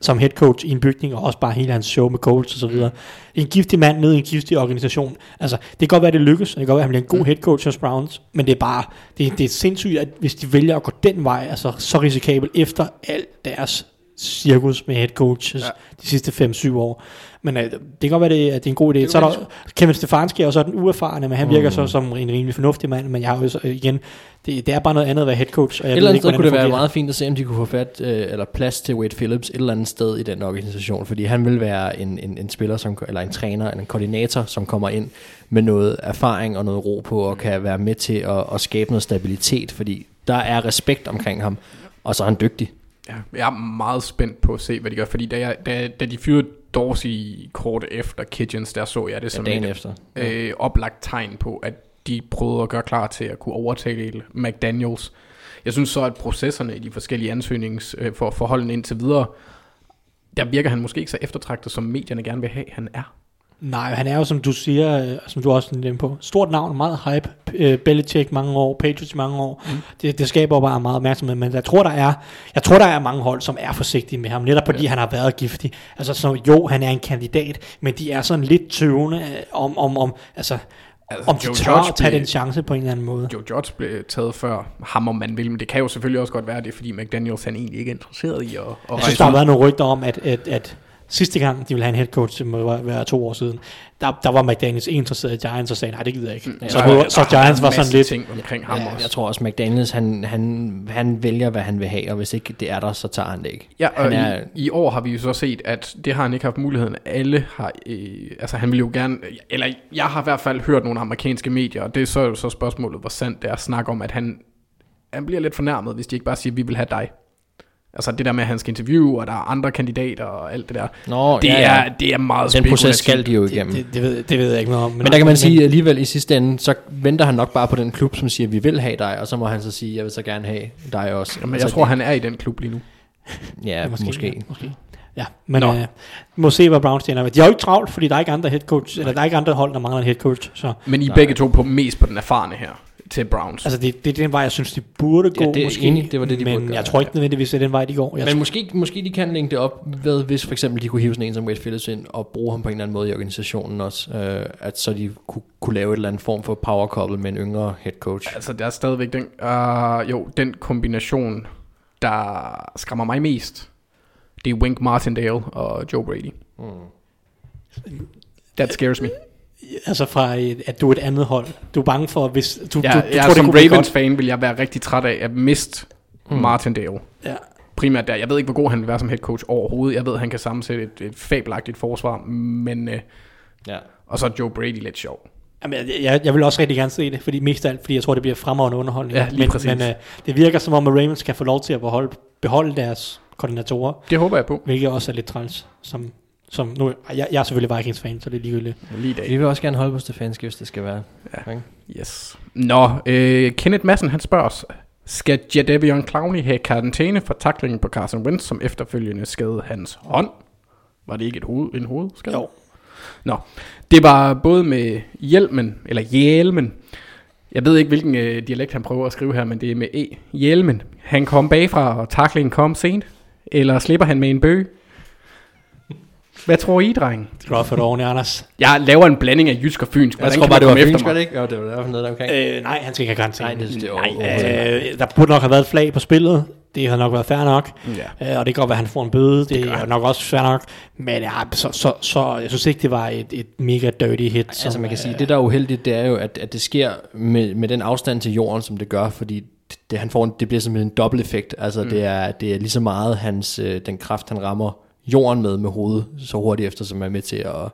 som head coach i en bygning, og også bare hele hans show med Colts og så videre. En giftig mand nede i en giftig organisation. Altså, det kan godt være, det lykkes, og det kan godt være, at han bliver en god head coach hos Browns, men det er bare, det, det er sindssygt, at hvis de vælger at gå den vej, altså så risikabelt efter alt deres cirkus med head coaches ja. de sidste 5-7 år. Men uh, det kan godt være, det, at det er en god idé. Så er der Kevin Stefanski er jo så den uerfarne, men han virker Mm. så som en rimelig fornuftig mand, men jeg har jo så, øh, igen, det, det er bare noget andet at være head coach. Og jeg Et eller andet sted kunne det være fungerer. meget fint at se, om de kunne få fat, øh, eller plads til Wade Phillips et eller andet sted i den organisation, fordi han vil være en, en, en spiller, som, eller en træner, eller en koordinator, som kommer ind med noget erfaring og noget ro på, og kan være med til at, at skabe noget stabilitet, fordi der er respekt omkring ham, og så er han dygtig. Ja, jeg er meget spændt på at se, hvad de gør, fordi da, jeg, da, da de fyrede Dorsey kort efter Kitchens, der så jeg det som dagen et efter. øh, oplagt tegn på, at de prøvede at gøre klar til at kunne overtale McDaniels. Jeg synes så, at processerne i de forskellige ansøgnings øh, for forholdene indtil videre, der virker han måske ikke så eftertragtet, som medierne gerne vil have, han er. Nej, han er jo, som du siger, øh, som du også er inde på, stort navn, meget hype. Øh, Belichick mange år, Patriots mange år. Mm. Det, det skaber jo bare meget opmærksomhed, men jeg tror, der er, jeg tror, der er mange hold, som er forsigtige med ham, netop fordi ja. han har været giftig. Altså, så jo, han er en kandidat, men de er sådan lidt tøvende øh, om, om, om altså, Altså, om de Joe tør Judge at tage blev- den chance på en eller anden måde. Joe Judge blev taget før ham, om man vil, men det kan jo selvfølgelig også godt være, det er fordi McDaniels han egentlig ikke er interesseret i at, at Jeg synes, der har været nogle rygter om, at, at, at sidste gang, de ville have en head coach, det må være to år siden, der, der var McDaniels interesseret i Giants og sagde, nej, det gider jeg ikke. Ja, så, så, så har Giants var sådan lidt, ting omkring ham Ja, også. jeg tror også, McDaniels, han, han, han vælger, hvad han vil have, og hvis ikke det er der, så tager han det ikke. Ja, og han er, i, i år har vi jo så set, at det har han ikke haft muligheden. Alle har, øh, altså han vil jo gerne, eller jeg har i hvert fald hørt nogle amerikanske medier, og det er så, så spørgsmålet, hvor sandt det er at snakke om, at han, han bliver lidt fornærmet, hvis de ikke bare siger, vi vil have dig. Altså det der med, at han skal interviewe, og der er andre kandidater og alt det der. Nå, det, ja, ja. er, det er meget Den proces skal de jo igennem. det, det, ved, det ved jeg ikke noget om. Men der kan man sige alligevel i sidste ende, så venter han nok bare på den klub, som siger, vi vil have dig, og så må han så sige, jeg vil så gerne have dig også. Jamen, Altså, jeg tror, han er i den klub lige nu. Ja, måske. måske. Ja, måske. Ja, men øh, må se, hvad Browns tjener. De har jo ikke travlt, fordi der er ikke andre head coach, eller der er ikke andre hold, der mangler en head coach. Så. Men I er Nej. begge to på mest på den erfarne her, til Browns. Altså, det, det er den vej, jeg synes, de burde gå, Ja, det måske. enig. Det var det, de men burde gøre, jeg tror ikke nødvendigvis, det er den vej, de går. Jeg Men måske, måske de kan linke det op ved, hvis for eksempel de kunne hive sådan en som Wade Phillips ind og bruge ham på en eller anden måde i organisationen også, øh, at så de kunne, kunne lave et eller andet form for power couple med en yngre head coach. Altså, der er stadigvæk den, uh, jo, den kombination, der skræmmer mig mest, det er Wink Martindale og Joe Brady. That scares me. Altså fra, et, at du er et andet hold. Du er bange for, hvis du, Ja, du, du jeg, tror, som kunne blive Ravens fan vil jeg være rigtig træt af at miste mm. Martindale. Ja. Primært der. Jeg ved ikke, hvor god han vil være som head coach overhovedet. Jeg ved, han kan sammensætte et, et fabelagtigt forsvar, men... Uh, Ja. og så er Joe Brady lidt sjov. Jamen, jeg, jeg, jeg vil også rigtig gerne se det, fordi mest af alt, fordi jeg tror, det bliver fremragende underholdning. Ja, lige men, præcis. men uh, det virker som om, at Ravens kan få lov til at beholde, beholde deres koordinatorer, Det håber jeg på. hvilket også er lidt træls. Som, som nu, jeg, jeg er selvfølgelig Vikings fan, så det er ligegyldigt. Lige dag. Vi vil også gerne holde på Stefanski, hvis det skal være. Ja. Ikke? Yes. Nå, øh, Kenneth Madsen, han spørger os, skal Jadavion Clowney have karantæne for taklingen på Carson Wentz, som efterfølgende skadede hans hånd? Var det ikke et hoved, en hovedskade? Jo. Nå, det var både med hjelmen, eller hjelmen. Jeg ved ikke, hvilken øh, dialekt han prøver at skrive her, men det er med E. Hjelmen. Han kom bagfra, og taklingen kom sent. Eller slipper han med en bøge? Hvad tror I, drenge? Drop for oven, Anders. Jeg laver en blanding af jysk og fynsk. Jeg Hvordan tror kan bare, det var fynsk, mig? var det ikke? Jo, det var derfor noget der omkring. Øh, nej, han skal ikke have karantæne. Nej, det synes jeg nej, øh, Der burde nok have været et flag på spillet. Det har nok været fair nok. Ja. Øh, og det kan godt være, at han får en bøde. Det, det er nok også fair nok. Men ja, så, så, så, jeg synes ikke, det var et, et mega dirty hit. Altså man kan sige, det der er uheldigt, det er jo, at, at det sker med, med den afstand til jorden, som det gør, fordi det, han får en, det bliver simpelthen en dobbelt effekt. Altså mm. det, er, det er lige så meget hans, øh, den kraft, han rammer jorden med med hovedet, så hurtigt efter, som er med til at,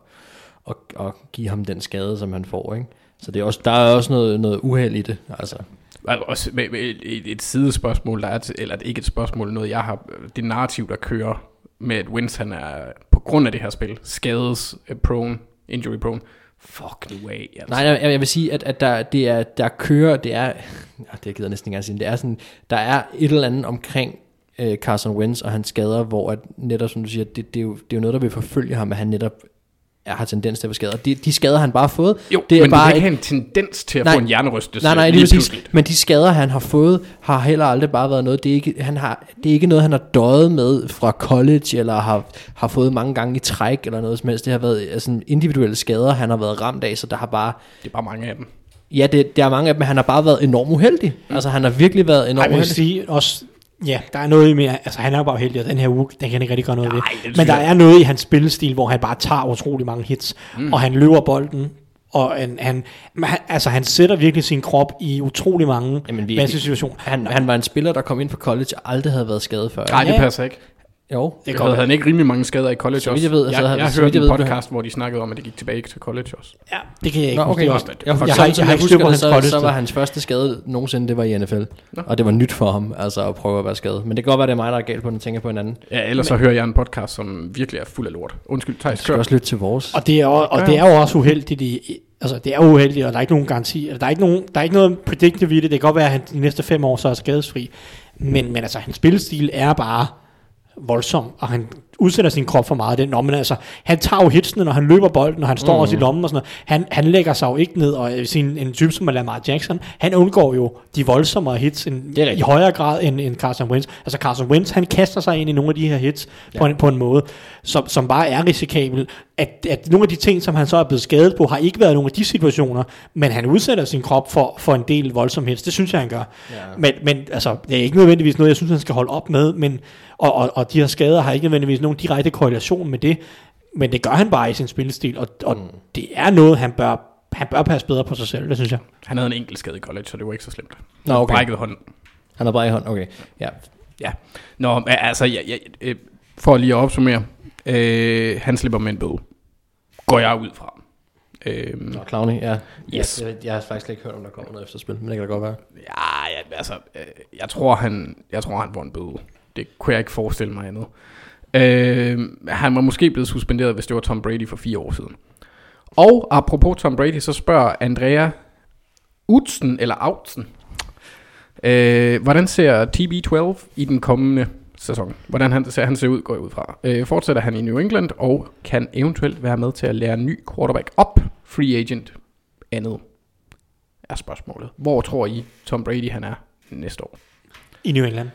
at, at give ham den skade, som han får. Ikke? Så det er også, der er også noget, noget uheld i det. Altså. Også med, med et, et, et sidespørgsmål, der er til, eller ikke et spørgsmål, noget jeg har, det narrativ, der kører med, at Wentz, han er på grund af det her spil, skades øh, prone, injury prone. Fuck nu af. Altså. Nej, jeg, jeg vil sige, at, at der, det er, der kører, det er, det gider jeg næsten ikke engang sige, det er sådan, der er et eller andet omkring øh, Carson Wentz og hans skader, hvor at netop, som du siger, det, det, er jo, det er jo noget, der vil forfølge ham, at han netop har tendens til at få skader. De, de skader, han bare har fået, Jo, det er men bare du kan ikke have en tendens til at Nej. få en hjernerystelse Nej, nej, lige lige præcis. Men de skader, han har fået, har heller aldrig bare været noget. Det er ikke, han har, det er ikke noget, han har døjet med fra college, eller har, har fået mange gange i træk, eller noget som helst. Det har været altså, individuelle skader, han har været ramt af, så der har bare... Det er bare mange af dem. Ja, det, der er mange af dem, men han har bare været enormt uheldig. Altså, han har virkelig været enormt jeg vil uheldig. sige også, ja, der er noget i mere, altså han er jo bare heldig, og den her uge, den kan han ikke rigtig gøre noget Nej, ved. Men der jeg- er noget i hans spillestil, hvor han bare tager utrolig mange hits, mm. og han løber bolden, og han, han, altså han sætter virkelig sin krop i utrolig mange Jamen, vi- masse situationer. Han, han var en spiller, der kom ind på college og aldrig havde været skadet før. Nej, det passer ikke. Jo. Det havde han ikke rimelig mange skader i college Så også. jeg ved, så jeg, jeg så hørte jeg en ved, podcast, hvor de snakkede om, at det gik tilbage til college også. Ja, det kan jeg ikke Nå, huske. okay. Det også, Jeg jeg, jeg, Så, har, så, jeg jeg ikke husker, hans så, college. så var hans første skade nogensinde, det var i NFL. Nå. Og det var nyt for ham, altså at prøve at være skadet. Men det kan godt være, det er mig, der er galt på den, tænker på en anden. Ja, ellers så hører jeg en podcast, som virkelig er fuld af lort. Undskyld, Thijs, Jeg skal også lytte til vores. Og det er, jo- og det er jo også uheldigt i, altså det er uheldigt, og der er ikke nogen garanti, der er ikke, nogen, der er ikke noget predictive i det, det kan godt være, at han de næste fem år så er skadesfri, men, men altså hans spillestil er bare voldsom, og han udsætter sin krop for meget. Det, Nå, men altså, han tager jo hitsene, når han løber bolden, og han står mm. også i lommen og sådan noget. Han, han lægger sig jo ikke ned, og vil sige, en, en type som Lamar Jackson, han undgår jo de voldsommere hits end, Det er i højere grad end, end Carson Wentz. Altså Carson Wentz, han kaster sig ind i nogle af de her hits ja. på, en, på en måde, som, som bare er risikabel. At, at nogle af de ting, som han så er blevet skadet på, har ikke været nogle af de situationer, men han udsætter sin krop for, for en del voldsom hits. Det synes jeg, han gør. Ja. Men, men altså, det er ikke nødvendigvis noget, jeg synes, han skal holde op med, men, og, og, og de her skader har ikke nødvendigvis nogen direkte korrelation med det, men det gør han bare i sin spillestil, og, og mm. det er noget, han bør, han bør passe bedre på sig selv, det synes jeg. Han havde en enkelt skade i college, så det var ikke så slemt. Nå, okay. Brækket hånden. Han har bare i hånd, okay. Ja. Ja. Nå, altså, jeg, jeg, øh, for lige at opsummere. Øh, han slipper med en bøde. Går jeg ud fra. Øh, Nå, Clowny, ja. Yes. Jeg, jeg, jeg, har faktisk ikke hørt, om der kommer noget efterspil, men det kan da godt være. ja, ja, altså, øh, jeg tror, han, jeg tror, han får en bøde. Det kunne jeg ikke forestille mig andet. Øh, han var måske blevet suspenderet, hvis det var Tom Brady for fire år siden. Og apropos Tom Brady, så spørger Andrea Utsen, eller Autsen, øh, hvordan ser TB12 i den kommende sæson? Hvordan han ser, han ser ud, går jeg ud fra. Øh, fortsætter han i New England, og kan eventuelt være med til at lære en ny quarterback op, free agent, andet er spørgsmålet. Hvor tror I, Tom Brady han er næste år? I New England.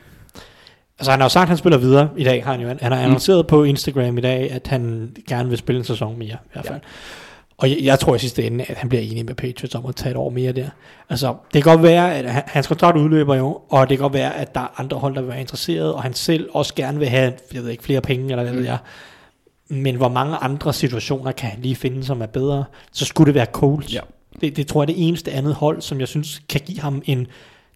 Altså han har jo sagt, at han spiller videre i dag, har han jo. Han har annonceret på Instagram i dag, at han gerne vil spille en sæson mere, i hvert fald. Ja. Og jeg, jeg tror i sidste ende, at han bliver enig med Patriots om at tage et år mere der. Altså, det kan godt være, at han, hans kontrakt udløber jo, og det kan godt være, at der er andre hold, der vil være interesseret, og han selv også gerne vil have, jeg ved ikke, flere penge, eller hvad ved jeg. Men hvor mange andre situationer kan han lige finde, som er bedre, så skulle det være Coles. Ja. Det, det tror jeg er det eneste andet hold, som jeg synes kan give ham en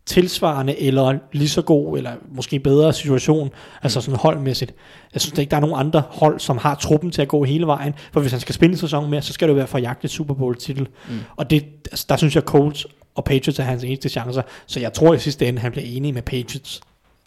tilsvarende eller lige så god, eller måske bedre situation, altså sådan holdmæssigt. Jeg synes ikke, der er nogen andre hold, som har truppen til at gå hele vejen, for hvis han skal spille en sæson mere, så skal det jo være for at jagte Super Bowl titel. Mm. Og det, altså, der synes jeg, Colts og Patriots er hans eneste chancer, så jeg tror i sidste ende, han bliver enig med Patriots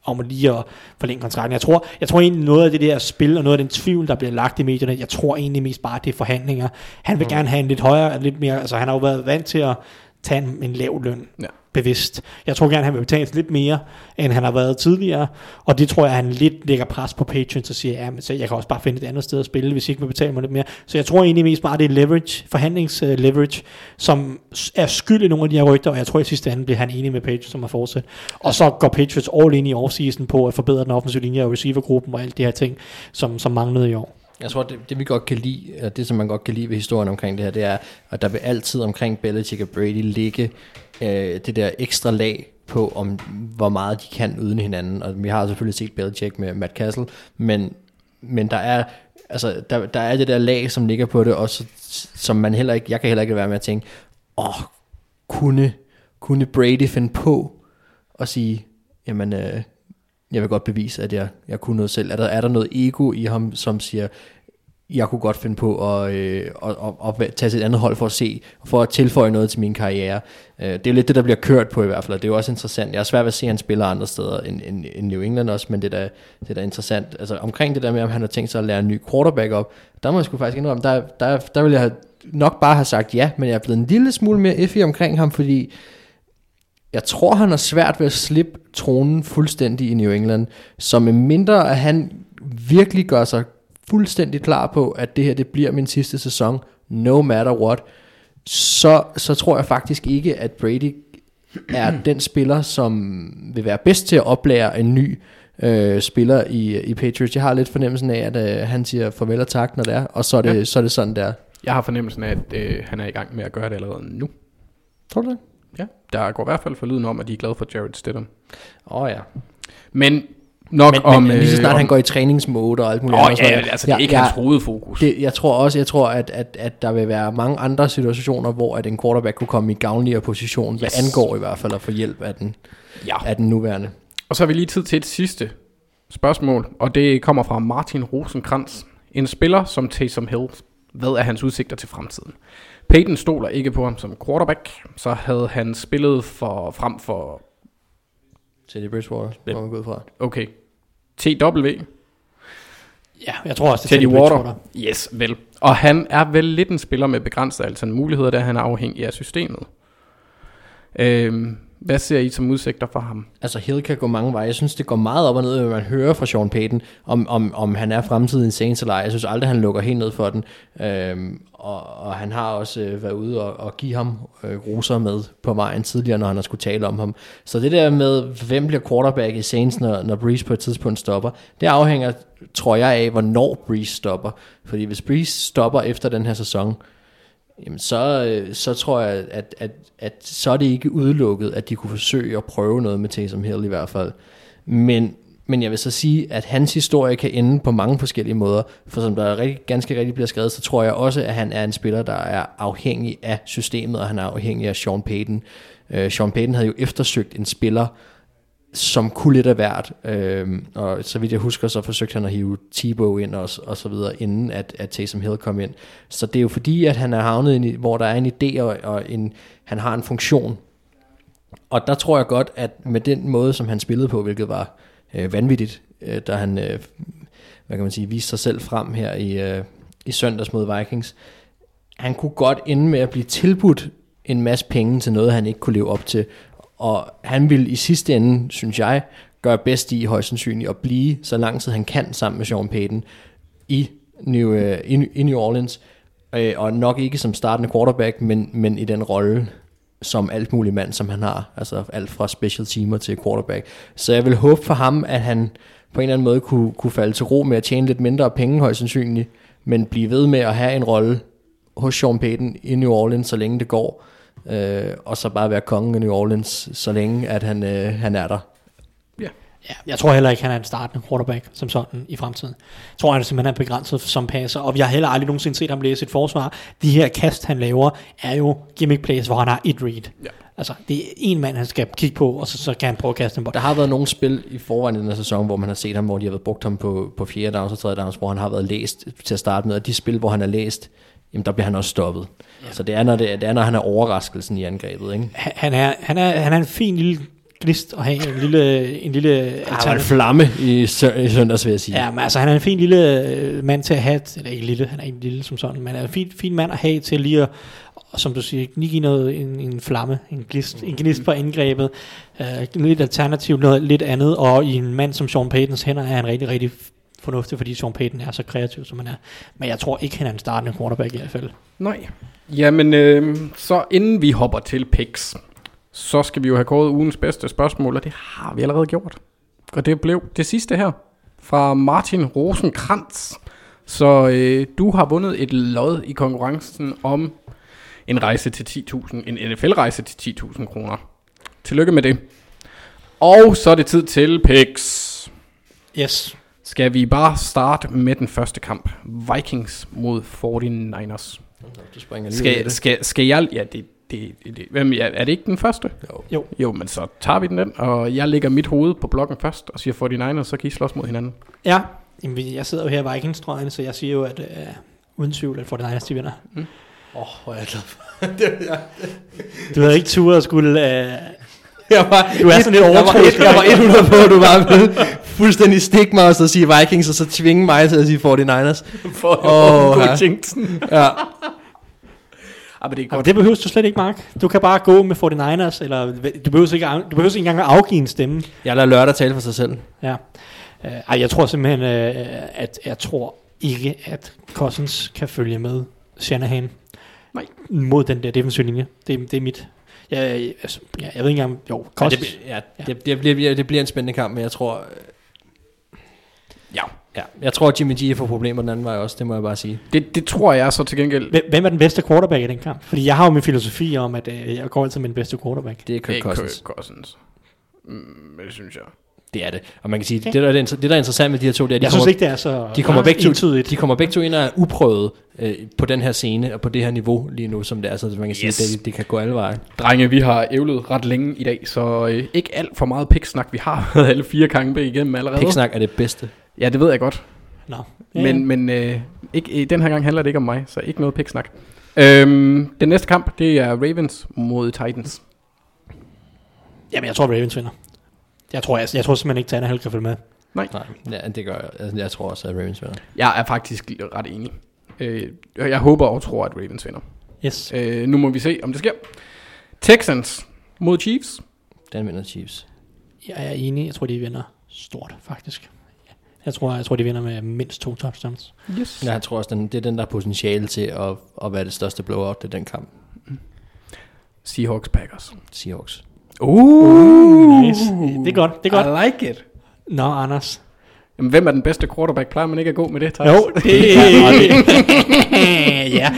om at lige at forlænge kontrakten. Jeg tror, jeg tror egentlig noget af det der spil, og noget af den tvivl, der bliver lagt i medierne, jeg tror egentlig mest bare, det er forhandlinger. Han vil mm. gerne have en lidt højere, lidt mere, altså han har jo været vant til at tage en, en lav løn Ja bevidst. Jeg tror gerne, han vil betale lidt mere, end han har været tidligere, og det tror jeg, han lidt lægger pres på Patriots og siger, ja, men så jeg kan også bare finde et andet sted at spille, hvis I ikke vil betale mig lidt mere. Så jeg tror egentlig mest bare, det er leverage, forhandlings-leverage, øh, som er skyld i nogle af de her rygter, og jeg tror i sidste ende bliver han enig med Patriots om at fortsætte. Og så går Patriots all in i offseason på at forbedre den offensive linje og receivergruppen og alt det her ting, som, som manglede i år. Jeg tror, det, det vi godt kan lide, og det som man godt kan lide ved historien omkring det her, det er, at der vil altid omkring Belichick og Brady ligge øh, det der ekstra lag på, om hvor meget de kan uden hinanden. Og vi har selvfølgelig set Belichick med Matt Castle, men, men der er altså, der, der er det der lag, som ligger på det, og så, som man heller ikke, jeg kan heller ikke være med at tænke, åh, kunne, kunne Brady finde på at sige, jamen, øh, jeg vil godt bevise, at jeg, jeg kunne noget selv. Er der, er der noget ego i ham, som siger, jeg kunne godt finde på at, øh, at, at, at tage til et andet hold for at se, for at tilføje noget til min karriere. Øh, det er jo lidt det, der bliver kørt på i hvert fald, og det er jo også interessant. Jeg er svært ved at se, at han spiller andre steder end, end, end New England også, men det er, da, det er da interessant. Altså omkring det der med, om han har tænkt sig at lære en ny quarterback op, der må jeg sgu faktisk indrømme, der, der, der ville jeg nok bare have sagt ja, men jeg er blevet en lille smule mere effig omkring ham, fordi jeg tror, han har svært ved at slippe tronen fuldstændig i New England. Så med mindre, at han virkelig gør sig fuldstændig klar på, at det her det bliver min sidste sæson, no matter what, så, så tror jeg faktisk ikke, at Brady er den spiller, som vil være bedst til at oplære en ny øh, spiller i, i Patriots. Jeg har lidt fornemmelsen af, at øh, han siger farvel og tak, når det er, og så er det, Ja. så er det sådan der. Jeg har fornemmelsen af, at øh, han er i gang med at gøre det allerede nu. Tror du det? Ja, der går i hvert fald for lyden om, at de er glade for Jared Stidham. Åh oh, ja. Men nok Men, om... men lige så snart øh, han om, går i træningsmode og alt muligt Åh, andet, så- ja, altså det er ikke jeg, hans hovedfokus. Det, jeg tror også, jeg tror, at, at, at der vil være mange andre situationer, hvor at en quarterback kunne komme i gavnligere position, yes. hvad Yes. angår i hvert fald at få hjælp af den, Ja. af den nuværende. Og så har vi lige tid til et sidste spørgsmål, og det kommer fra Martin Rosenkrantz. En spiller som Taysom Hill, hvad er hans udsigter til fremtiden? Peyton stoler ikke på ham som quarterback, så havde han spillet for, frem for, Teddy Bridgewater, Hvem? må man gå ud fra. okay, TW, Ja, jeg tror også, det er Teddy Teddy Water. Bridgewater. Yes, vel. Og han er vel lidt en spiller med begrænsede altså muligheder, da han er afhængig af systemet. Øhm, hvad ser I som udsigter for ham? Altså Hill kan gå mange veje. Jeg synes, det går meget op og ned, hvad man hører fra Sean Payton, om, om, om han er fremtiden Saints eller ej. Jeg synes aldrig, han lukker helt ned for den. Øhm, og, og han har også øh, været ude og, og give ham øh, roser med på vejen tidligere, når han har skulle tale om ham. Så det der med, hvem bliver quarterback i Saints, når, når Breeze på et tidspunkt stopper, det afhænger, tror jeg, af, hvornår Breeze stopper. Fordi hvis Breeze stopper efter den her sæson, jamen så, øh, så tror jeg, at, at, at så er det ikke udelukket, at de kunne forsøge at prøve noget med Taysom Hill i hvert fald. Men, men jeg vil så sige, at hans historie kan ende på mange forskellige måder. For som der er rigtig, ganske rigtigt bliver skrevet, så tror jeg også, at han er en spiller, der er afhængig af systemet, og han er afhængig af Sean Payton. Uh, Sean Payton havde jo eftersøgt en spiller, som kunne lidt af hvert. Øhm, og så vidt jeg husker, så forsøgte han at hive Thibaut ind og, og så videre, inden at, at Taysom Hill kom ind. Så det er jo fordi, at han er havnet, ind i, hvor der er en idé, og, og en, han har en funktion. Og der tror jeg godt, at med den måde, som han spillede på, hvilket var øh, vanvittigt, øh, da han, øh, hvad kan man sige, viste sig selv frem her i, øh, i søndags mod Vikings, han kunne godt ende med at blive tilbudt en masse penge til noget, han ikke kunne leve op til. Og han vil i sidste ende, synes jeg, gøre bedst i højst sandsynligt at blive så lang tid han kan sammen med Sean Payton i New, uh, i, i New Orleans. Øh, og nok ikke som startende quarterback, men, men i den rolle som alt mulig mand, som han har. Altså alt fra special teamer til quarterback. Så jeg vil håbe for ham, at han på en eller anden måde kunne, kunne falde til ro med at tjene lidt mindre penge højst sandsynligt, men blive ved med at have en rolle hos Sean Payton i New Orleans, så længe det går. Øh, og så bare være kongen i New Orleans, så længe at han, øh, han er der. Ja, jeg tror heller ikke, han er en startende quarterback som sådan i fremtiden. Jeg tror, han simpelthen er begrænset som passer, og jeg har heller aldrig nogensinde set ham læse et forsvar. De her kast, han laver, er jo gimmick plays, hvor han har et read. Ja. Altså, det er en mand, han skal kigge på, og så, så kan han prøve at kaste en bold. Der har været nogle spil i forvejen i den her sæson, hvor man har set ham, hvor de har været brugt ham på, på fjerde downs og tredje downs, hvor han har været læst til at starte med, og de spil, hvor han er læst, jamen der bliver han også stoppet. Ja. Så det er, når det, det er, når han er overraskelsen i angrebet, ikke? Han, er, han, er, han er en fin lille gnist at have, en lille, en lille var en flamme i, sø- i søndags, vil jeg sige. Ja, men altså han er en fin lille øh, mand til at have, eller ikke lille, han er ikke lille som sådan, men han er en fin, fin mand at have til lige at, som du siger, lige give noget, en, en flamme, en gnist, en gnist på indgrebet, øh, lidt alternativ, noget lidt andet, og i en mand som Sean Paytons hænder er han rigtig, rigtig fornuftig, fordi Sean Payton er så kreativ, som han er. Men jeg tror ikke, han er en startende quarterback i hvert fald. Nej. Jamen, øh, så inden vi hopper til picks, så skal vi jo have kåret ugens bedste spørgsmål, og det har vi allerede gjort. Og det blev det sidste her, fra Martin Rosenkrantz. Så øh, du har vundet et lod i konkurrencen om en rejse til 10.000, en NFL-rejse til 10.000 kroner. Tillykke med det. Og så er det tid til picks. Yes. Skal vi bare starte med den første kamp. Vikings mod 49ers. Du springer lige Skal, det. skal, skal jeg... Ja, det, det, det, hvem, ja, er det ikke den første? Jo. Jo. Jo, men så tager vi den, den, og jeg lægger mit hoved på blokken først, og siger 49ers, så kan I slås mod hinanden. Ja, Jamen, jeg sidder jo her i Vikings, så jeg siger jo, at øh, uden tvivl, at 49ers de vinder. Åh, oh, hvor er jeg glad for. Du havde ikke tur at skulle... Øh, Jeg var, Du er sådan lidt jeg var, overtroisk. et- jeg var 100 på, at du var med fuldstændig stik mig og så sige Vikings, og så tvinge mig til at sige 49ers. For oh, ja. jinxen. Ja. Ah, men det er godt. det behøver du slet ikke, Mark. Du kan bare gå med 49ers, eller du behøver ikke, du behøver ikke engang at afgive en stemme. Jeg lader lørdag tale for sig selv. Ja. Uh, ej, jeg tror simpelthen, uh, at jeg tror ikke, at Cousins kan følge med Shanahan Nej. mod den der defensive linje. Det, det er mit... Jeg, altså, jeg, jeg ved ikke engang... Jo, Ja, det, Cousins... bliver- ja, det, det, bliver, det bliver en spændende kamp, men jeg tror... Ja. Ja, jeg tror, at Jimmy G får problemer den anden vej også, det må jeg bare sige. Det, det tror jeg så til gengæld. Hvem- er den bedste quarterback i den kamp? Fordi jeg har jo min filosofi om, at øh, jeg går altid med den bedste quarterback. Det er Kirk Det er Cousins. Kirk Cousins. Mm, det synes jeg. Det er det. Og man kan sige, det, der, er det, det der er interessant med de her to, det er, at de Jeg kommer, synes ikke, det er så de kommer, begge to, entydigt. de kommer begge to ind og er uprøvet øh, på den her scene og på det her niveau lige nu, som det er. Så man kan sige, Yes. det, det kan gå alle veje. Drenge, vi har ævlet ret længe i dag, så øh, ikke alt for meget piksnak. Vi har været alle fire kampe igennem allerede. Piksnak er det bedste. Ja, det ved jeg godt. Nå. Ja. Men, men øh, ikke, i den her gang handler det ikke om mig, så ikke noget piksnak. Øhm, den næste kamp, det er Ravens mod Titans. Jamen, jeg tror, Ravens vinder. Jeg tror, jeg, jeg tror simpelthen ikke, Tannehill kan følge med. Nej, ja, det gør jeg. Altså, jeg tror også, at Ravens vinder. Jeg er faktisk ret enig. Øh, jeg håber og tror, at Ravens vinder. Yes. Øh, nu må vi se, om det sker. Texans mod Chiefs. Den vinder Chiefs. Jeg er enig. Jeg tror, de vinder stort, faktisk. Jeg tror, jeg tror de vinder med mindst to touchdowns. Yes. Ja, jeg tror også, den, det er den, der er potentiale til at, at være det største blowout, det er den kamp. Seahawks Packers. Seahawks. Uh, Nice. Det er godt, det er godt. I like it. Nå, Anders. Jamen, hvem er den bedste quarterback? Plejer man ikke at gå med det, Thijs? Jo, det ja.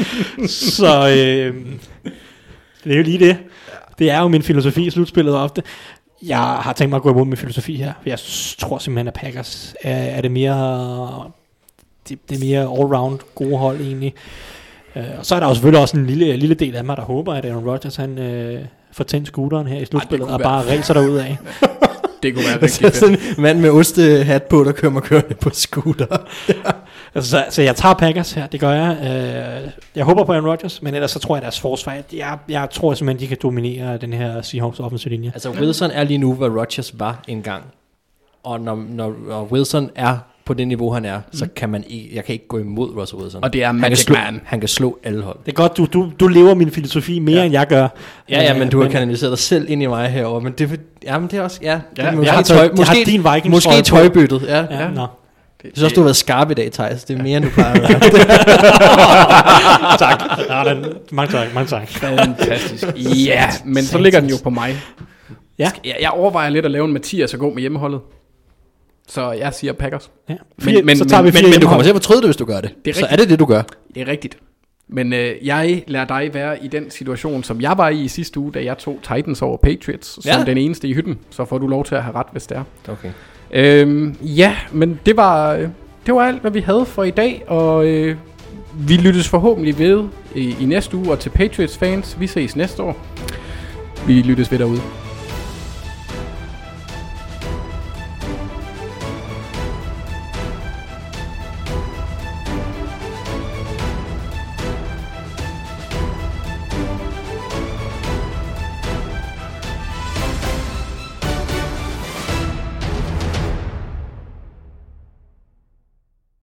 Så øh, det er jo lige det. Det er jo min filosofi i slutspillet ofte. Jeg har tænkt mig at gå imod min filosofi her. Jeg tror simpelthen, at Packers er, er det mere det, det er mere all-round gode hold egentlig. Uh, og så er der jo selvfølgelig også en lille, lille del af mig, der håber, at Aaron Rodgers han uh, får tændt scooteren her i slutspillet kunne og bare racer derud af. Det kunne være rigtig fedt. sådan en mand med ostehat på, der kører mig kørende på scooter. Altså, så, så jeg tager Packers her, det gør jeg. Øh, jeg håber på Aaron Rodgers, men ellers så tror jeg, deres forsvar, jeg, jeg tror simpelthen, de kan dominere den her Seahawks offensive linje. Altså Wilson er lige nu, hvad Rodgers var engang. Og når, når, når Wilson er på det niveau, han er, mm. så kan man ikke, jeg kan ikke gå imod Russell Wilson. Og det er han Magic kan slå, Man. Han kan slå alle hold. Det er godt, du, du, du lever min filosofi mere, ja. end jeg gør. Ja, ja, men du har men, kanaliseret dig selv ind i mig herover, men det, ja, men det er også, ja, det er jeg måske, har tøj, taget- jeg har måske, din Vikings måske tøjbyttet, ja. Ja, ja. nå. Jeg synes også, du har været skarp i dag, Thijs. Det er mere, end du plejer at være. tak. Ja, den, mange tak, mange tak. Fantastisk. Ja, men så ligger den jo på mig. Ja. Jeg, jeg overvejer lidt at lave en Mathias og gå med hjemmeholdet. Så jeg siger Packers. Ja. Men- men- så tager men- vi men, men du kommer til at fortryde det, hvis du gør det. Det er så er det det, du gør. Det er rigtigt. Men øh, jeg lader dig være i den situation, som jeg var i i sidste uge, da jeg tog Titans over Patriots, som Ja. den eneste i hytten. Så får du lov til at have ret, hvis det er. Okay. Øhm, ja, men det var, øh, det var alt, hvad vi havde for i dag, og øh, vi lyttes forhåbentlig ved i, i næste uge, og til Patriots fans, vi ses næste år. Vi lyttes ved derude.